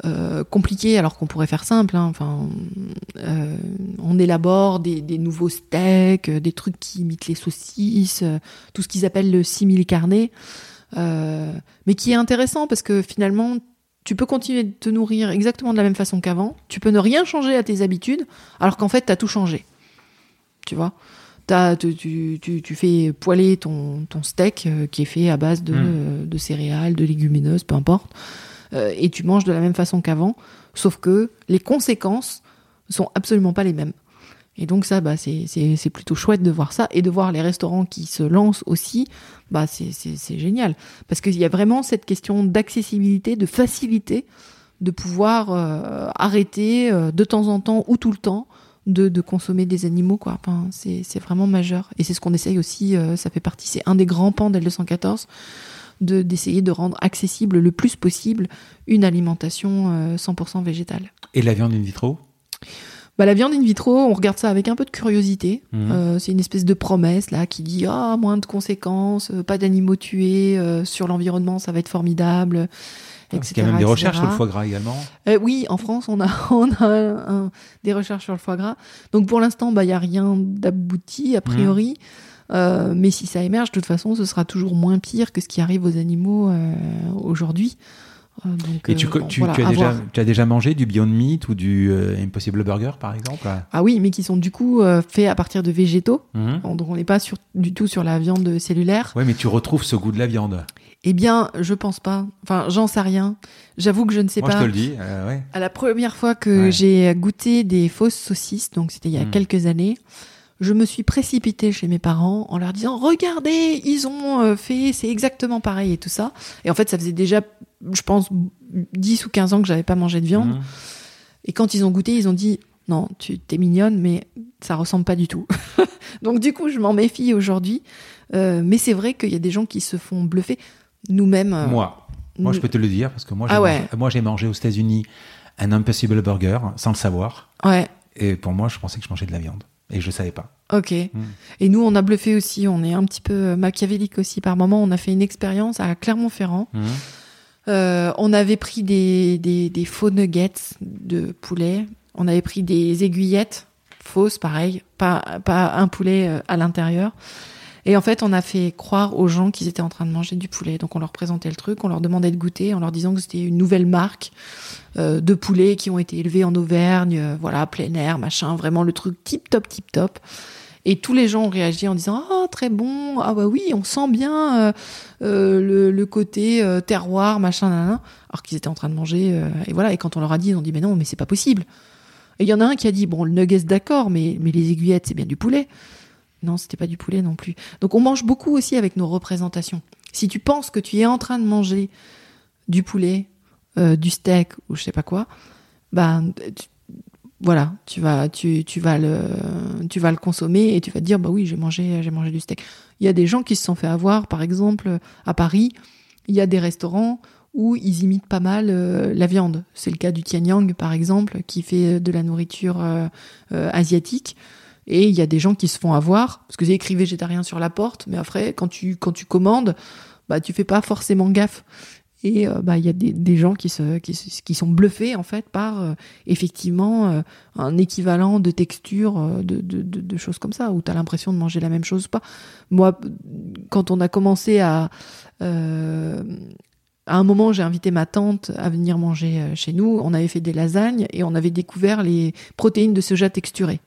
euh, compliqué alors qu'on pourrait faire simple. hein. Enfin, on élabore des, des nouveaux steaks, des trucs qui imitent les saucisses, tout ce qu'ils appellent le simili carné, mais qui est intéressant parce que finalement tu peux continuer de te nourrir exactement de la même façon qu'avant. Tu peux ne rien changer à tes habitudes, alors qu'en fait, tu as tout changé. Tu vois? T'as- tu, tu, tu, tu fais poêler ton, ton steak euh, qui est fait à base de, Mm. euh, de céréales, de légumineuses, peu importe, euh, et tu manges de la même façon qu'avant, sauf que les conséquences sont absolument pas les mêmes. Et donc ça, bah, c'est plutôt chouette de voir ça et de voir les restaurants qui se lancent aussi. Bah, c'est génial parce qu'il y a vraiment cette question d'accessibilité, de facilité, de pouvoir euh, arrêter euh, de temps en temps ou tout le temps de, de consommer des animaux. Enfin, c'est vraiment majeur. Et c'est ce qu'on essaye aussi, euh, ça fait partie, c'est un des grands pans d'L214, de- d'essayer de rendre accessible le plus possible une alimentation euh, 100% végétale. Et la viande in vitro? Bah, la viande in vitro, on regarde ça avec un peu de curiosité. Mhm. Euh, c'est une espèce de promesse là qui dit ah moins de conséquences, euh, pas d'animaux tués euh, sur l'environnement, ça va être formidable. Parce etc., qu'il y a même des etc.. recherches sur le foie gras également. Euh, oui, en France, on a, (laughs) on a un- des recherches sur le foie gras. Donc pour l'instant, bah, il n'y a rien d'abouti, a priori. Euh, mais si ça émerge, de toute façon, ce sera toujours moins pire que ce qui arrive aux animaux euh, aujourd'hui. Donc, Et tu, co- bon, tu, voilà, tu as déjà, voir. tu as déjà mangé du Beyond Meat ou du euh, Impossible Burger, par exemple? Ah oui, mais qui sont du coup euh, faits à partir de végétaux. Mhm. Donc on n'est pas sur, du tout sur la viande cellulaire. Ouais, mais tu retrouves ce goût de la viande. Eh bien, je pense pas. Enfin, j'en sais rien. J'avoue que je ne sais Moi, pas. je te le dis. euh, ouais. À la première fois que Ouais. j'ai goûté des fausses saucisses, donc c'était il y a Mm. quelques années, je me suis précipitée chez mes parents en leur disant Regardez, ils ont euh, fait, c'est exactement pareil et tout ça. Et en fait, ça faisait déjà, je pense, 10 ou 15 ans que j'avais pas mangé de viande. Mhm. Et quand ils ont goûté, ils ont dit Non, tu t'es mignonne, mais ça ressemble pas du tout. (laughs) donc du coup, je m'en méfie aujourd'hui. Euh, mais c'est vrai qu'il y a des gens qui se font bluffer. Nous-mêmes. euh, Moi, moi, je peux te le dire parce que moi, j'ai Ah mangé, ouais. mangé aux États-Unis un Impossible Burger sans le savoir. Ouais. Et pour moi, je pensais que je mangeais de la viande. Et je savais pas. Ok. Mm. Et nous, on a bluffé aussi. On est un petit peu machiavélique aussi par moment. On a fait une expérience à Clermont-Ferrand. Mhm. Euh, on avait pris des, des, des faux nuggets de poulet. On avait pris des aiguillettes fausses, pareil. Pas, pas un poulet euh, à l'intérieur. Et en fait, on a fait croire aux gens qu'ils étaient en train de manger du poulet. Donc, on leur présentait le truc, on leur demandait de goûter, en leur disant que c'était une nouvelle marque euh, de poulets qui ont été élevés en Auvergne, euh, voilà, plein air, machin, vraiment le truc tip top, tip top. Et tous les gens ont réagi en disant ah très bon, ah bah oui, on sent bien euh, le, côté terroir, machin, nanana. alors qu'ils étaient en train de manger. et voilà, et quand on leur a dit, ils ont dit mais non, mais c'est pas possible. Et il y en a un qui a dit bon le nuggets d'accord, mais les aiguillettes c'est bien du poulet. Non, c'était pas du poulet non plus. Donc on mange beaucoup aussi avec nos représentations. Si tu penses que tu es en train de manger du poulet, euh, du steak ou je sais pas quoi, ben tu- voilà, tu vas tu, tu vas le tu vas le consommer et tu vas te dire bah oui, j'ai mangé j'ai mangé du steak. Il y a des gens qui se sont fait avoir par exemple à Paris, il y a des restaurants où ils imitent pas mal euh, la viande. C'est le cas du Tianyang par exemple qui fait de la nourriture euh, asiatique. Et il y a des gens qui se font avoir, parce que c'est écrit végétarien sur la porte, mais après, quand tu, quand tu commandes, bah, tu fais pas forcément gaffe. Et euh, bah, il y a des, des gens qui, se, qui, sont bluffés, en fait, par euh, effectivement euh, un équivalent de texture, de, de, de, choses comme ça, où tu as l'impression de manger la même chose ou pas. Moi, quand on a commencé à. à un moment, j'ai invité ma tante à venir manger chez nous. On avait fait des lasagnes et on avait découvert les protéines de soja texturées.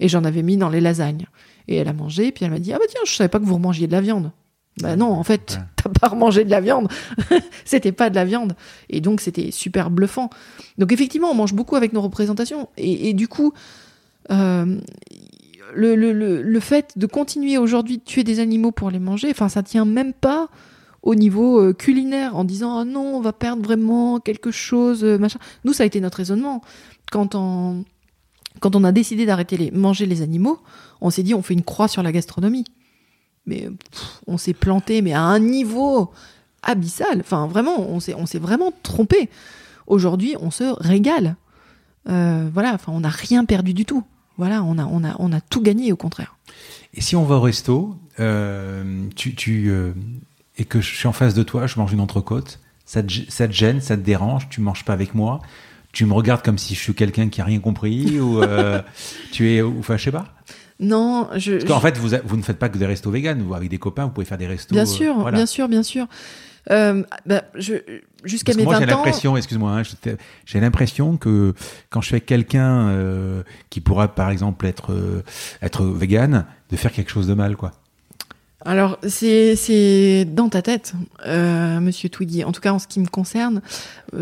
Et j'en avais mis dans les lasagnes. Et elle a mangé, puis elle m'a dit Ah bah tiens, je savais pas que vous remangiez de la viande. Bah non, en fait, (laughs) t'as pas remangé de la viande. (laughs) c'était pas de la viande. Et donc, c'était super bluffant. Donc, effectivement, on mange beaucoup avec nos représentations. Et, du coup, euh, le, le, le, fait de continuer aujourd'hui de tuer des animaux pour les manger, enfin, ça tient même pas au niveau euh, culinaire en disant ah non, on va perdre vraiment quelque chose, euh, machin. Nous, ça a été notre raisonnement. Quand on, quand on a décidé d'arrêter les manger les animaux, on s'est dit on fait une croix sur la gastronomie mais on s'est planté, mais à un niveau abyssal. Enfin, vraiment, on s'est, vraiment trompé. Aujourd'hui, on se régale. Euh, voilà, enfin, on n'a rien perdu du tout. Voilà, on a, on a, on a tout gagné au contraire. Et si on va au resto, euh, tu, tu euh, et que je suis en face de toi, je mange une entrecôte, ça te, ça te gêne, ça te dérange, tu manges pas avec moi, tu me regardes comme si je suis quelqu'un qui a rien compris (laughs) ou tu es, enfin, je sais pas. Non, je. Parce qu'en fait, vous, vous ne faites pas que des restos véganes. Vous, avec des copains, vous pouvez faire des restos. Bien sûr, bien sûr, bien sûr. Euh, bah, jusqu'à mes moi, 20 j'ai l'impression, excuse-moi, hein, j'ai l'impression que quand je fais quelqu'un euh, qui pourra, par exemple, être euh, être vegan, de faire quelque chose de mal, quoi. Alors, c'est dans ta tête, monsieur Twiggy. En tout cas, en ce qui me concerne,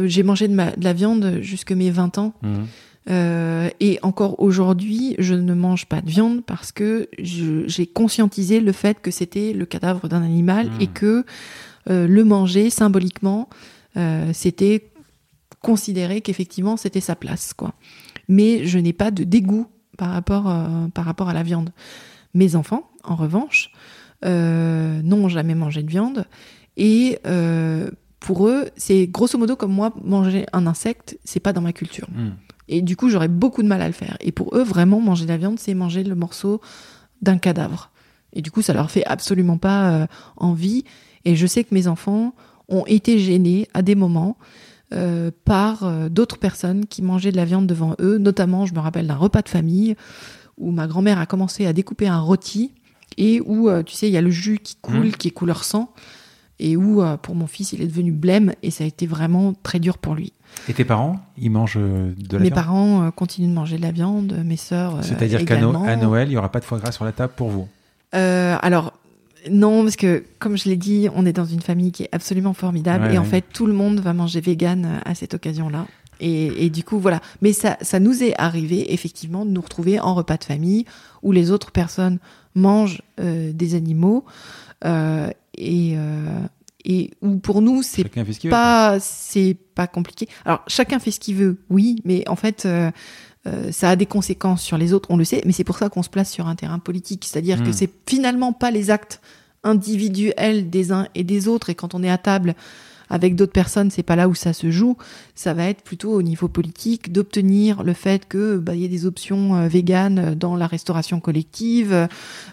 j'ai mangé de, ma, de, la viande jusque mes 20 ans. Mmh. Euh, et encore aujourd'hui, je ne mange pas de viande parce que j'ai conscientisé le fait que c'était le cadavre d'un animal et hmm. que euh, le manger symboliquement, euh, c'était considéré qu'effectivement c'était sa place, quoi. Mais je n'ai pas de dégoût par rapport par rapport à la viande. Mes enfants, en revanche, n'ont jamais mangé de viande et pour eux, c'est grosso modo comme moi manger un insecte, c'est pas dans ma culture. Hmm. Et du coup, j'aurais beaucoup de mal à le faire. Et pour eux, vraiment, manger de la viande, c'est manger le morceau d'un cadavre. Et du coup, ça leur fait absolument pas euh, envie. Et je sais que mes enfants ont été gênés à des moments euh, par euh, d'autres personnes qui mangeaient de la viande devant eux. Notamment, je me rappelle d'un repas de famille où ma grand-mère a commencé à découper un rôti et où, tu sais, il y a le jus qui coule, mmh. qui est couleur sang et où, pour mon fils, il est devenu blême et ça a été vraiment très dur pour lui. Et tes parents, ils mangent euh, de la Mes viande Mes parents euh, continuent de manger de la viande, mes sœurs. Euh, C'est-à-dire qu'à Noël, il n'y aura pas de foie gras sur la table pour vous? Alors, non, parce que comme je l'ai dit, on est dans une famille qui est absolument formidable et en fait, tout le monde va manger vegan à cette occasion-là. Et, du coup, voilà. Mais ça, ça nous est arrivé effectivement de nous retrouver en repas de famille où les autres personnes mangent des animaux et, et où pour nous c'est pas c'est pas compliqué. Alors chacun fait ce qu'il veut, oui, mais en fait euh, euh, ça a des conséquences sur les autres, on le sait, mais c'est pour ça qu'on se place sur un terrain politique, c'est-à-dire que hmm. c'est finalement pas les actes individuels des uns et des autres, et quand on est à table avec d'autres personnes, c'est pas là où ça se joue. Ça va être plutôt au niveau politique d'obtenir le fait que bah, y ait des options euh, véganes dans la restauration collective,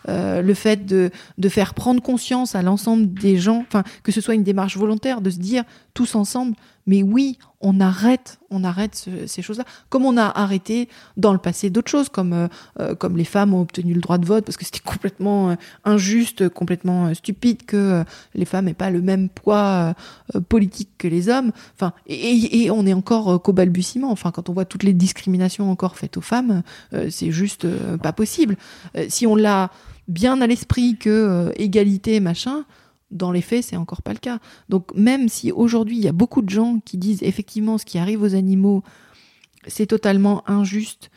euh, le fait de, faire prendre conscience à l'ensemble des gens, que ce soit une démarche volontaire, de se dire tous ensemble, mais oui, on arrête, on arrête ces choses-là. Comme on a arrêté dans le passé d'autres choses, comme euh, euh, comme les femmes ont obtenu le droit de vote parce que c'était (laughs) complètement euh, injuste, complètement stupide que les femmes n'aient pas le même poids politique que les hommes. Enfin, et, on est encore qu'au balbutiement. Enfin, quand on voit toutes les discriminations encore faites aux femmes, c'est juste pas possible. si on l'a bien à l'esprit que égalité machin dans les faits, c'est encore pas le cas. Donc même si aujourd'hui il y a beaucoup de gens qui disent effectivement ce qui arrive aux animaux, c'est totalement injuste,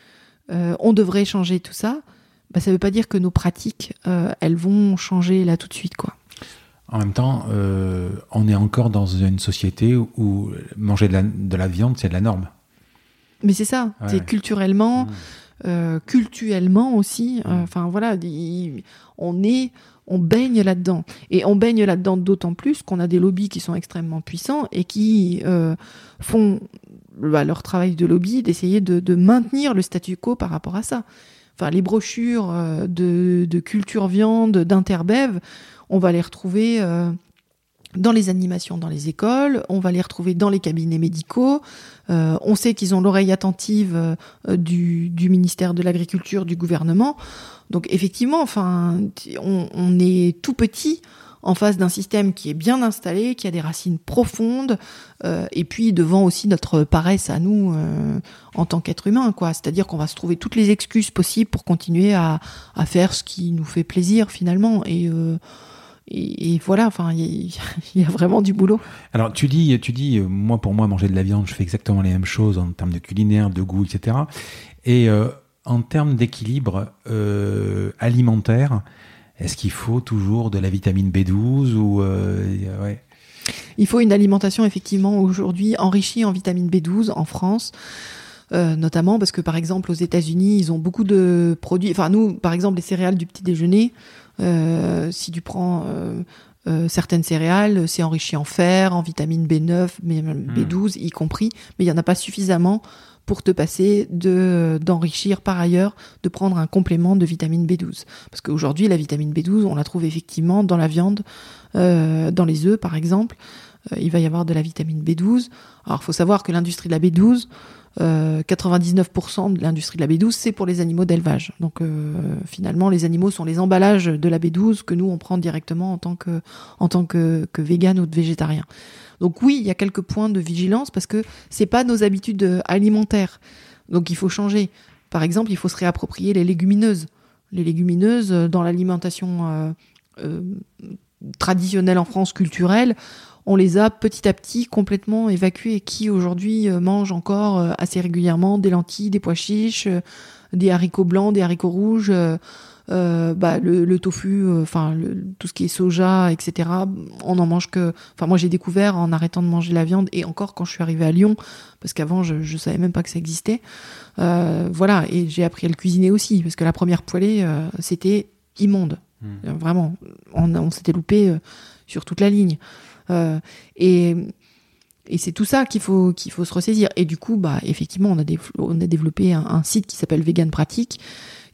euh, on devrait changer tout ça, bah, ça ne veut pas dire que nos pratiques, euh, elles vont changer là tout de suite, quoi. En même temps, euh, on est encore dans une société où manger de la, viande, c'est de la norme. Mais c'est ça, c'est culturellement, mmh. culturellement aussi. Mmh. Enfin voilà, on est on baigne là-dedans. Et on baigne là-dedans d'autant plus qu'on a des lobbies qui sont extrêmement puissants et qui euh, font bah, leur travail de lobby d'essayer de, maintenir le statu quo par rapport à ça. Enfin, les brochures euh, de, culture viande, d'Interbev, on va les retrouver euh, dans les animations dans les écoles, on va les retrouver dans les cabinets médicaux. on sait qu'ils ont l'oreille attentive du, du, ministère de l'Agriculture, du gouvernement. Donc effectivement, enfin, on, est tout petit en face d'un système qui est bien installé, qui a des racines profondes, euh, et puis devant aussi notre paresse à nous euh, en tant qu'être humain, quoi. C'est-à-dire qu'on va se trouver toutes les excuses possibles pour continuer à, faire ce qui nous fait plaisir finalement. Et, euh, et, voilà, enfin, (laughs) il y, a vraiment du boulot. Alors, tu dis, tu dis, euh, moi, pour moi, manger de la viande, je fais exactement les mêmes choses en termes de culinaire, de goût, etc. Et euh, en termes d'équilibre euh, alimentaire, est-ce qu'il faut toujours de la vitamine B12 ou ouais. Il faut une alimentation effectivement aujourd'hui enrichie en vitamine B12 en France. notamment parce que par exemple aux États-Unis ils ont beaucoup de produits. Enfin nous par exemple les céréales du petit déjeuner, si tu prends euh, euh, certaines céréales, c'est enrichi en fer, en vitamine B9, B12 y compris, mais il n'y en a pas suffisamment pour te passer de d'enrichir par ailleurs, de prendre un complément de vitamine B12. Parce qu'aujourd'hui, la vitamine B12, on la trouve effectivement dans la viande, dans les œufs par exemple. il va y avoir de la vitamine B12. Alors, il faut savoir que l'industrie de la B12, 99% euh, de l'industrie de la B12, c'est pour les animaux d'élevage. Donc euh, finalement, les animaux sont les emballages de la B12 que nous on prend directement en tant que en vegan ou de végétarien. Donc oui, il y a quelques points de vigilance parce que c'est pas nos habitudes alimentaires. Donc il faut changer. Par exemple, il faut se réapproprier les légumineuses. Les légumineuses euh, dans l'alimentation traditionnelle en France culturelle, on les a petit à petit complètement évacués. Qui aujourd'hui euh, mange encore euh, assez régulièrement des lentilles, des pois chiches, euh, des haricots blancs, des haricots rouges, bah, le, tofu, enfin tout ce qui est soja, etc. On en mange que. Enfin moi j'ai découvert en arrêtant de manger la viande et encore quand je suis arrivée à Lyon parce qu'avant je, je savais même pas que ça existait. voilà et j'ai appris à le cuisiner aussi parce que la première poêlée c'était immonde. Hmm. Vraiment, on, on s'était loupé sur toute la ligne. Euh, et c'est tout ça qu'il faut faut se ressaisir. Et du coup, bah effectivement, on a, on a développé un, site qui s'appelle Vegan Pratique,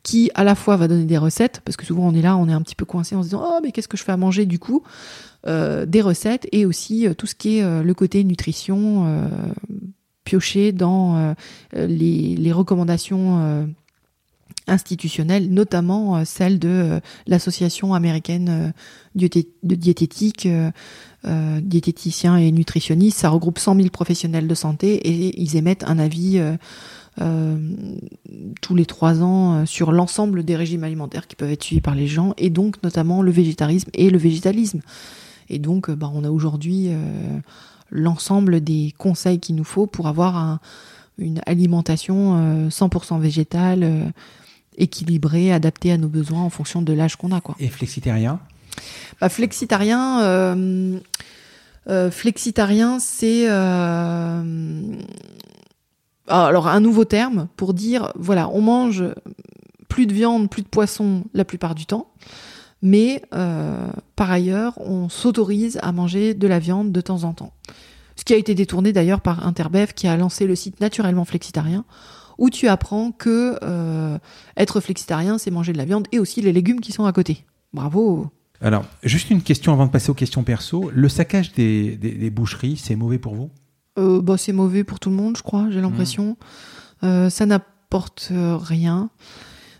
qui à la fois va donner des recettes, parce que souvent on est là, on est un petit peu coincé en se disant oh mais qu'est-ce que je fais à manger du coup, euh, des recettes et aussi euh, tout ce qui est le côté nutrition pioché dans les, les, recommandations institutionnelles, notamment celle de l'association américaine de diététique euh, diététiciens et nutritionnistes. Ça regroupe 100 000 professionnels de santé et ils émettent un avis euh, euh, tous les trois ans sur l'ensemble des régimes alimentaires qui peuvent être suivis par les gens et donc notamment le végétarisme et le végétalisme. Et donc, bah, on a aujourd'hui l'ensemble des conseils qu'il nous faut pour avoir une alimentation 100% végétale, équilibrée, adaptée à nos besoins en fonction de l'âge qu'on a. Quoi. Et flexitarien bah, flexitarien, euh, euh, flexitarien, c'est euh, alors un nouveau terme pour dire voilà, on mange plus de viande, plus de poisson la plupart du temps, mais par ailleurs, on s'autorise à manger de la viande de temps en temps. Ce qui a été détourné d'ailleurs par Interbev qui a lancé le site naturellement flexitarien où tu apprends que être flexitarien, c'est manger de la viande et aussi les légumes qui sont à côté. Bravo alors, juste une question avant de passer aux questions perso. Le saccage des, boucheries, c'est mauvais pour vous? Euh, bah, C'est mauvais pour tout le monde, je crois, j'ai l'impression. Mmh. Euh, ça n'apporte rien.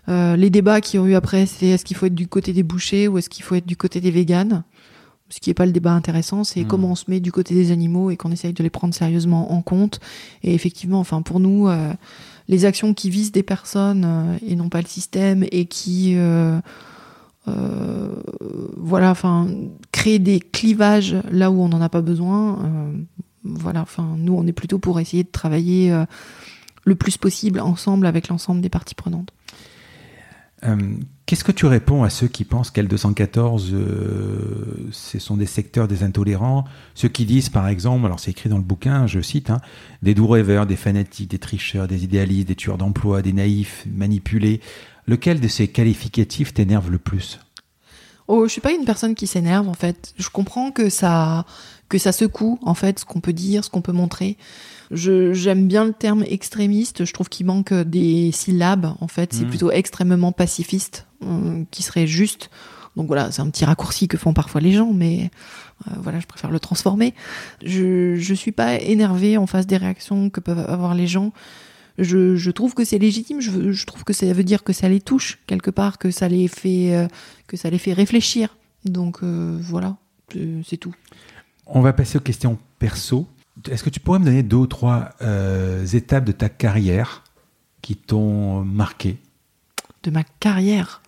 Euh, les débats qui ont eu après, c'est est-ce qu'il faut être du côté des bouchers ou est-ce qu'il faut être du côté des véganes? Ce qui n'est pas le débat intéressant, c'est mmh. comment on se met du côté des animaux et qu'on essaye de les prendre sérieusement en compte. Et effectivement, enfin pour nous, les actions qui visent des personnes et non pas le système et qui euh, voilà, enfin, créer des clivages là où on n'en a pas besoin. Euh, voilà, enfin, nous, on est plutôt pour essayer de travailler euh, le plus possible ensemble avec l'ensemble des parties prenantes. Qu'est-ce que tu réponds à ceux qui pensent qu'L214, ce sont des secteurs des intolérants? Ceux qui disent, par exemple, alors c'est écrit dans le bouquin, je cite, hein, des doux rêveurs, des fanatiques, des tricheurs, des idéalistes, des tueurs d'emploi, des naïfs, manipulés, Lequel de ces qualificatifs t'énerve le plus? Oh, je suis pas une personne qui s'énerve en fait. Je comprends que ça que ça secoue en fait ce qu'on peut dire, ce qu'on peut montrer. Je j'aime bien le terme extrémiste. Je trouve qu'il manque des syllabes en fait. C'est hmm. plutôt extrêmement pacifiste euh, qui serait juste. Donc voilà, c'est un petit raccourci que font parfois les gens, mais euh, voilà, je préfère le transformer. Je je suis pas énervée en face des réactions que peuvent avoir les gens je, trouve que c'est légitime. Je, trouve que ça veut dire que ça les touche quelque part, que ça les fait, euh, que ça les fait réfléchir. Donc euh, voilà, c'est tout. On va passer aux questions perso. Est-ce que tu pourrais me donner deux ou trois euh, étapes de ta carrière qui t'ont marqué? De ma carrière?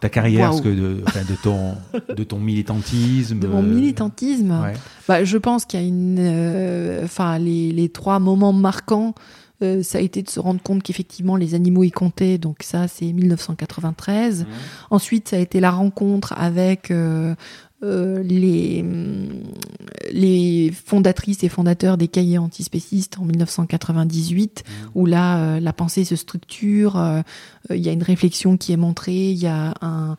Ta carrière, que de, enfin, de ton de ton militantisme. De mon militantisme? ouais. Bah, je pense qu'il y a une, euh, les trois moments marquants, euh, ça a été de se rendre compte qu'effectivement les animaux y comptaient. Donc ça, c'est 1993. Ensuite, ça a été la rencontre avec euh, euh, les les fondatrices et fondateurs des cahiers antispécistes en 1998, où là, la pensée se structure. Il y a une réflexion qui est montrée. Il y a un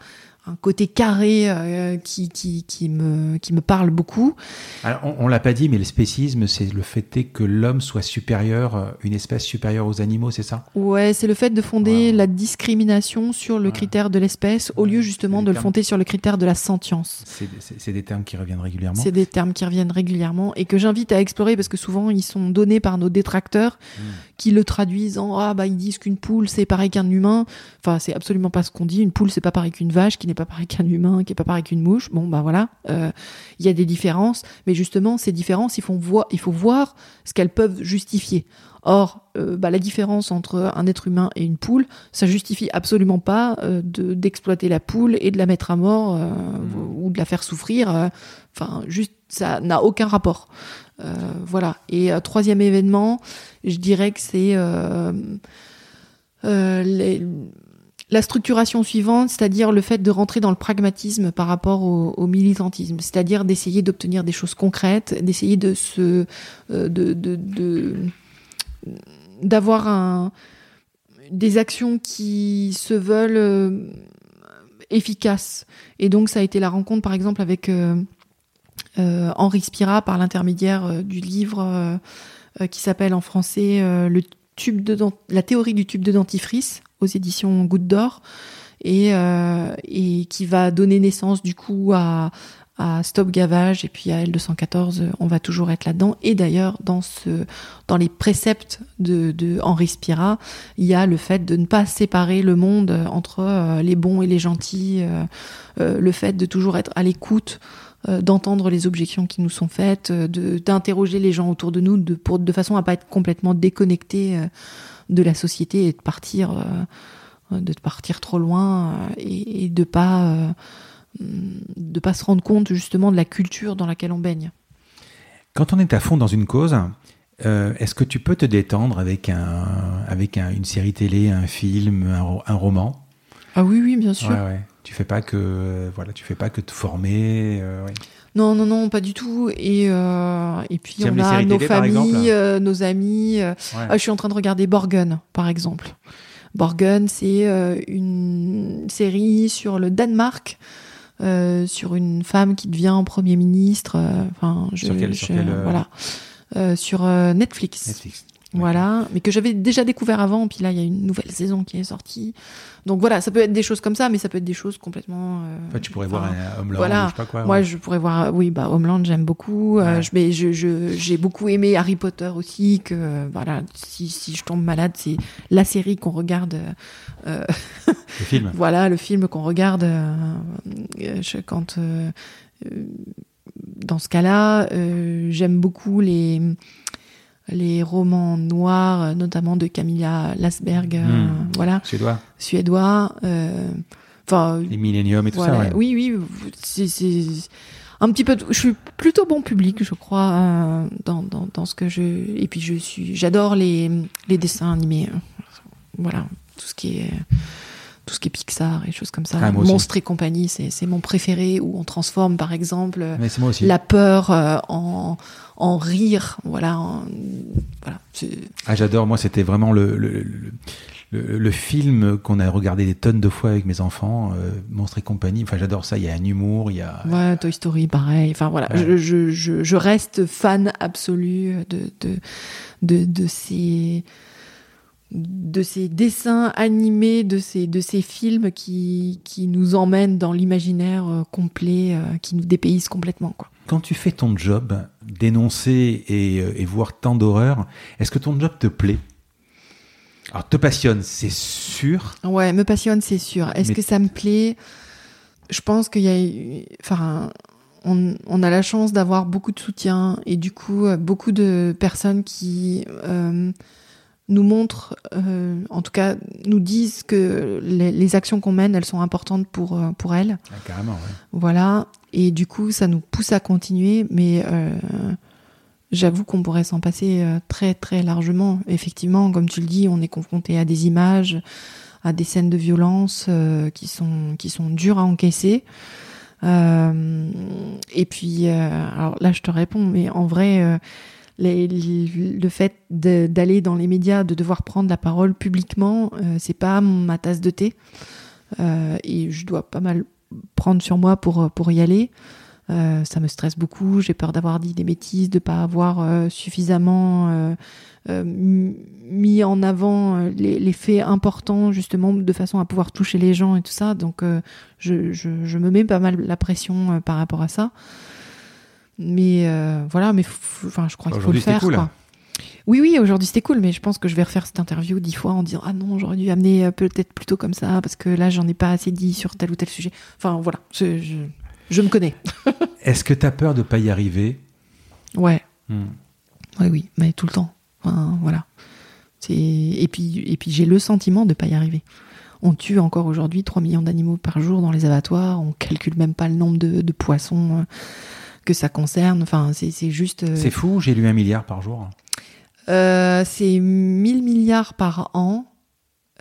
un côté carré euh, qui, qui, qui, me, qui me parle beaucoup. Alors, on, on l'a pas dit, mais le spécisme, c'est le fait que l'homme soit supérieur, euh, une espèce supérieure aux animaux, c'est ça? Ouais, c'est le fait de fonder la discrimination sur le Ouais. critère de l'espèce au lieu justement de le fonder sur le critère de la sentience. C'est des termes qui reviennent régulièrement. C'est des termes qui reviennent régulièrement et que j'invite à explorer parce que souvent ils sont donnés par nos détracteurs Mm. qui le traduisent en ah bah ils disent qu'une poule c'est pareil qu'un humain. Enfin c'est absolument pas ce qu'on dit. Une poule c'est pas pareil qu'une vache, qui n'est pas pareil qu'un humain, qui est pas pareil qu'une mouche. Bon bah voilà, Euh, il y a des différences, mais justement ces différences il faut voir il faut voir ce qu'elles peuvent justifier. Or, euh, bah, la différence entre un être humain et une poule, ça justifie absolument pas euh, de- d'exploiter la poule et de la mettre à mort euh, ou de la faire souffrir. euh. Enfin, juste, ça n'a aucun rapport. Euh, voilà. Et euh, troisième événement, je dirais que c'est euh, euh, les- la structuration suivante, c'est-à-dire le fait de rentrer dans le pragmatisme par rapport au, militantisme, c'est-à-dire d'essayer d'obtenir des choses concrètes, d'essayer euh, d'avoir des actions qui se veulent euh, efficaces. Et donc ça a été la rencontre, par exemple, avec euh, Henri Spira par l'intermédiaire du livre qui s'appelle en français la théorie du tube de dentifrice aux éditions Goutte d'Or et, euh, et qui va donner naissance du coup à, Stop Gavage et puis à L214 euh, on va toujours être là-dedans. Et d'ailleurs dans les préceptes de, Henri Spira il y a le fait de ne pas séparer le monde entre euh, les bons et les gentils euh, le fait de toujours être à l'écoute d'entendre les objections qui nous sont faites, d'interroger les gens autour de nous, de pour de façon à pas être complètement déconnecté de la société et de partir euh, de partir trop loin euh, et, et de pas euh, de pas se rendre compte justement de la culture dans laquelle on baigne. Quand on est à fond dans une cause, euh, est-ce que tu peux te détendre avec, un, avec un- une série télé, un film, un, ro- un roman? Ah oui oui bien sûr. Ouais, ouais. Tu fais pas que voilà, tu fais pas que te former. ouais. Non, non, non, pas du tout. Et, euh, et puis on a nos télé, familles, euh, nos amis. euh, Ouais. Ah, je suis en train de regarder Borgen, par exemple. Borgen, c'est une série sur le Danemark, sur une femme qui devient Premier ministre. Enfin, je, Sur quel- sur quel, voilà, sur Netflix. Netflix. Voilà, mais que j'avais déjà découvert avant. Puis là, il y a une nouvelle saison qui est sortie. Donc voilà, ça peut être des choses comme ça, mais ça peut être des choses complètement. euh, Enfin, tu pourrais enfin, voir un Homeland voilà. ou je sais pas quoi. moi, je pourrais voir, oui, bah, Homeland, j'aime beaucoup. Euh, je, mais je, je, j'ai beaucoup aimé Harry Potter aussi, que, euh, voilà, si, si je tombe malade, c'est la série qu'on regarde, euh, Le film. (laughs) voilà, le film qu'on regarde euh, je- quand, dans ce cas-là, j'aime beaucoup les, les romans noirs, euh, notamment de Camilla Lasberg, euh, Hmm. voilà, Suédois. suédois, euh, enfin, Les Millennium et tout voilà. ça. ouais. Oui, oui, c'est un petit peu. Je suis plutôt bon public, je crois, euh, dans, dans, dans ce que je. Et puis je suis, j'adore les, les dessins animés. Voilà, tout ce qui est tout ce qui est Pixar et choses comme ça. Ah. Monstres et compagnie, c'est c'est mon préféré. Où on transforme, par exemple, euh, la peur euh, en en rire. Voilà, en- voilà. Ah, j'adore. Moi, c'était vraiment le, le, le, le- le film qu'on a regardé des tonnes de fois avec mes enfants, euh, Monstres et compagnie. Enfin, j'adore ça. Il y a un humour, il y a. Ouais, Toy Story, pareil. Enfin voilà, Ouais. je, je, je, je reste fan absolu de, de, de, de ces de ces dessins animés, de ces, de ces films qui, qui nous emmènent dans l'imaginaire euh, complet, euh, qui nous dépaysent complètement. Quoi. Quand tu fais ton job, dénoncer et, euh, et voir tant d'horreur, est-ce que ton job te plaît? Alors, te passionne, c'est sûr. Ouais, me passionne, c'est sûr. Est-ce Mais- que ça me plaît? Je pense qu'il y a, enfin, on, on a la chance d'avoir beaucoup de soutien et du coup beaucoup de personnes qui euh, nous montrent, euh, en tout cas, nous disent que les, les actions qu'on mène, elles sont importantes pour, euh, pour elles. Ah, carrément, ouais. Voilà. Et du coup, ça nous pousse à continuer, mais euh, j'avoue qu'on pourrait s'en passer euh, très, très largement. Effectivement, comme tu le dis, on est confronté à des images, à des scènes de violence euh, qui, sont, qui sont dures à encaisser. Euh, et puis, euh, alors là, je te réponds, mais en vrai, euh, le fait d'aller dans les médias, de devoir prendre la parole publiquement, euh, c'est pas ma tasse de thé. Euh, et je dois pas mal prendre sur moi pour, pour y aller. Euh, ça me stresse beaucoup. J'ai peur d'avoir dit des bêtises, de pas avoir euh, suffisamment euh, euh, mis en avant euh, les, faits importants, justement, de façon à pouvoir toucher les gens et tout ça. Donc, euh, je, je, me mets pas mal la pression euh, par rapport à ça. Mais euh, voilà, mais enfin, je crois qu'il faut le faire. cool. quoi. Oui, oui, aujourd'hui c'était cool, mais je pense que je vais refaire cette interview dix fois en disant ah non, j'aurais dû amener euh, peut-être plutôt comme ça parce que là j'en ai pas assez dit sur tel ou tel sujet. Enfin voilà, je, je, je me connais. (laughs) Est-ce que tu as peur de pas y arriver? Ouais, Hmm. oui, oui, mais tout le temps. Enfin, voilà. C'est et puis et puis j'ai le sentiment de pas y arriver. On tue encore aujourd'hui 3 millions d'animaux par jour dans les abattoirs. On calcule même pas le nombre de, de poissons euh, que ça concerne. Enfin, c'est juste. euh, C'est fou, j'ai lu un milliard par jour. Euh, c'est 1000 milliards par an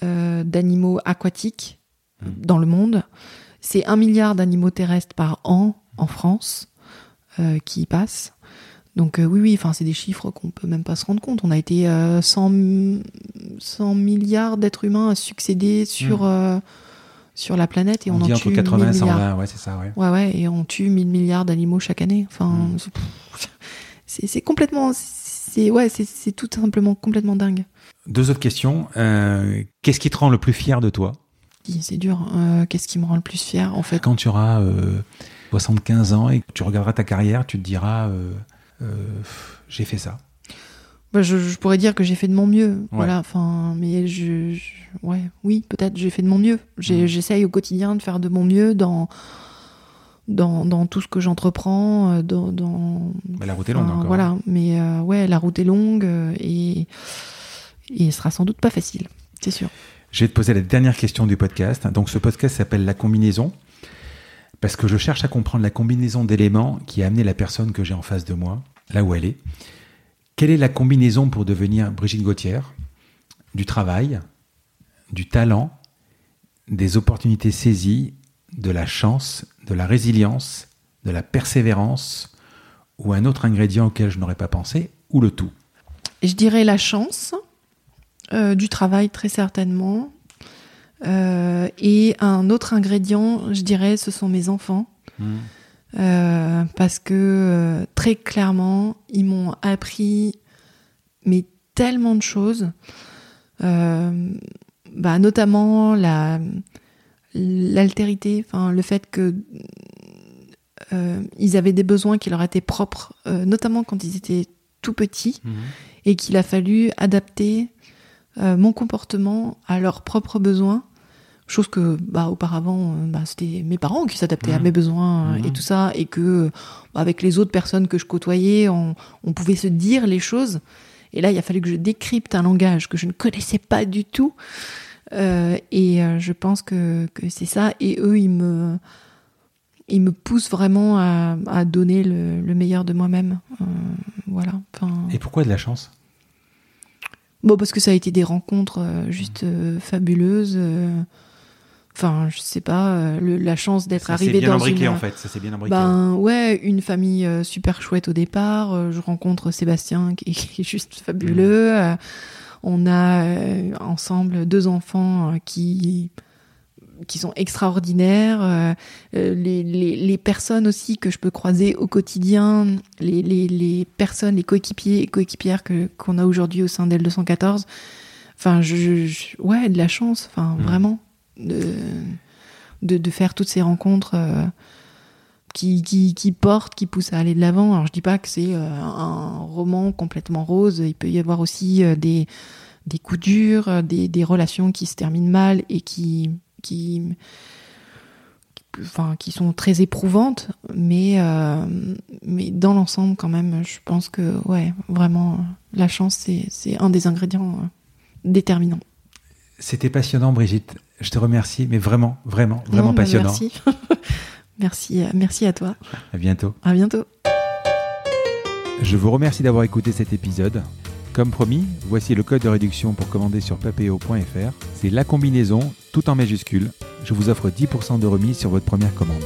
euh, d'animaux aquatiques Mm. dans le monde. C'est 1 milliard d'animaux terrestres par an en France euh, qui y passent. Donc oui, oui, enfin c'est des chiffres qu'on peut même pas se rendre compte. On a été euh, 100, m- 100 milliards d'êtres humains à succéder sur Mm. Euh, sur la planète et on, On, en dit tue entre 80 et 1000 milliards. 120, ouais, c'est ça, ouais. Ouais, ouais, et on tue 1000 milliards d'animaux chaque année. Enfin, (laughs) Mm. c'est- complètement, c'est ouais, c'est c'est tout simplement complètement dingue. Deux autres questions. Euh, Qu'est-ce qui te rend le plus fier de toi? C'est dur. Euh, Qu'est-ce qui me rend le plus fier en fait? Quand tu auras euh, 75 ans et que tu regarderas ta carrière, tu te diras euh, euh, j'ai fait ça. Bah, je, je pourrais dire que j'ai fait de mon mieux. Voilà. Enfin, mais je, je- ouais, oui, peut-être j'ai fait de mon mieux. Mhm. J'essaye au quotidien de faire de mon mieux dans dans, dans tout ce que j'entreprends, euh, dans, dans Bah, la route est longue encore. Voilà, mais euh, ouais, la route est longue euh, et et sera sans doute pas facile, c'est sûr. Je vais te poser la dernière question du podcast. Donc ce podcast s'appelle La combinaison parce que je cherche à comprendre la combinaison d'éléments qui a amené la personne que j'ai en face de moi, là où elle est. Quelle est la combinaison pour devenir Brigitte Gauthier? Du travail, du talent, des opportunités saisies, de la chance, de la résilience, de la persévérance ou un autre ingrédient auquel je n'aurais pas pensé ou le tout? Et je dirais la chance, euh, du travail très certainement, Euh, et un autre ingrédient, je dirais, ce sont mes enfants. Euh, parce que euh, très clairement, ils m'ont appris mais tellement de choses, Euh, bah, notamment la l'altérité, enfin le fait que ils avaient des besoins qui leur étaient propres, notamment quand ils étaient tout petits, et qu'il a fallu adapter mon comportement à leurs propres besoins. Chose que, bah, auparavant, euh, bah, c'était mes parents qui s'adaptaient à Mhm. mes besoins euh, et tout ça, et que, bah, avec les autres personnes que je côtoyais, on, on pouvait se dire les choses. Et là, il a fallu que je décrypte un langage que je ne connaissais pas du tout. Euh, et je pense que, que c'est ça. Et eux, ils me, ils me poussent vraiment à, à donner le, le meilleur de moi-même. Euh, voilà. Enfin, Et pourquoi de la chance? Bon, parce que ça a été des rencontres euh, juste euh, fabuleuses. Enfin, je sais pas, euh, le- la chance d'être arrivé bien dans imbriqué une. en fait, ça s'est bien imbriqué. Ben ouais, une famille euh, super chouette au départ. euh, je rencontre Sébastien (laughs) qui, qui est juste fabuleux. Mmh. on a ensemble deux enfants qui qui sont extraordinaires. euh, les, les, les personnes aussi que je peux croiser au quotidien, les, les, les personnes, les coéquipiers et coéquipières qu'on a aujourd'hui au sein d'L214. Enfin, je, ouais, de la chance. Enfin, Mm. vraiment de, de faire toutes ces rencontres. euh, qui, qui, qui portent, qui poussent à aller de l'avant. Alors je dis pas que c'est euh, un roman complètement rose, il peut y avoir aussi euh, des, des coups durs, des, des relations qui se terminent mal et qui, qui, enfin, qui sont très éprouvantes, mais, mais dans l'ensemble quand même, je pense que ouais, vraiment, la chance c'est un des ingrédients. euh. déterminant. C'était passionnant, Brigitte. Je te remercie, mais vraiment, vraiment, vraiment Non, bah, passionnant. Merci. (laughs) merci, euh, merci à toi. À bientôt. À bientôt. Je vous remercie d'avoir écouté cet épisode. Comme promis, voici le code de réduction pour commander sur papeo.fr. C'est la combinaison, tout en majuscule. Je vous offre 10% de remise sur votre première commande.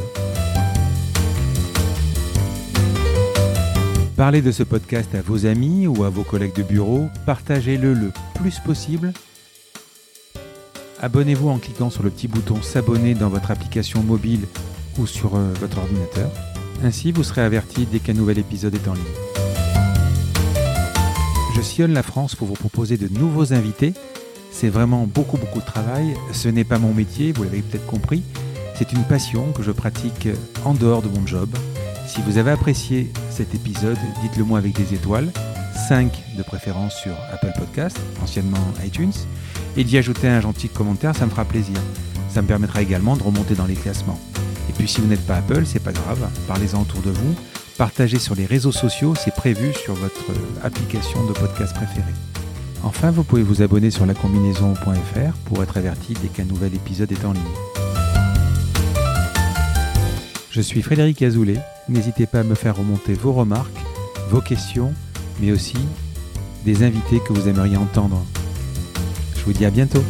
Parlez de ce podcast à vos amis ou à vos collègues de bureau. Partagez-le le plus possible. Abonnez-vous en cliquant sur le petit bouton s'abonner dans votre application mobile ou sur euh, votre ordinateur. Ainsi, vous serez averti dès qu'un nouvel épisode est en ligne. Je sillonne la France pour vous proposer de nouveaux invités. C'est vraiment beaucoup beaucoup de travail. Ce n'est pas mon métier, vous l'avez peut-être compris. C'est une passion que je pratique en dehors de mon job. Si vous avez apprécié cet épisode, dites-le moi avec des étoiles, 5 de préférence sur Apple Podcast, anciennement iTunes, et d'y ajouter un gentil commentaire, ça me fera plaisir. Ça me permettra également de remonter dans les classements. Et puis si vous n'êtes pas Apple, c'est pas grave, parlez-en autour de vous, partagez sur les réseaux sociaux, c'est prévu sur votre application de podcast préférée. Enfin, vous pouvez vous abonner sur lacombinaison.fr pour être averti dès qu'un nouvel épisode est en ligne. Je suis Frédéric Azoulay. N'hésitez pas à me faire remonter vos remarques, vos questions, mais aussi des invités que vous aimeriez entendre. Vous dis à bientôt.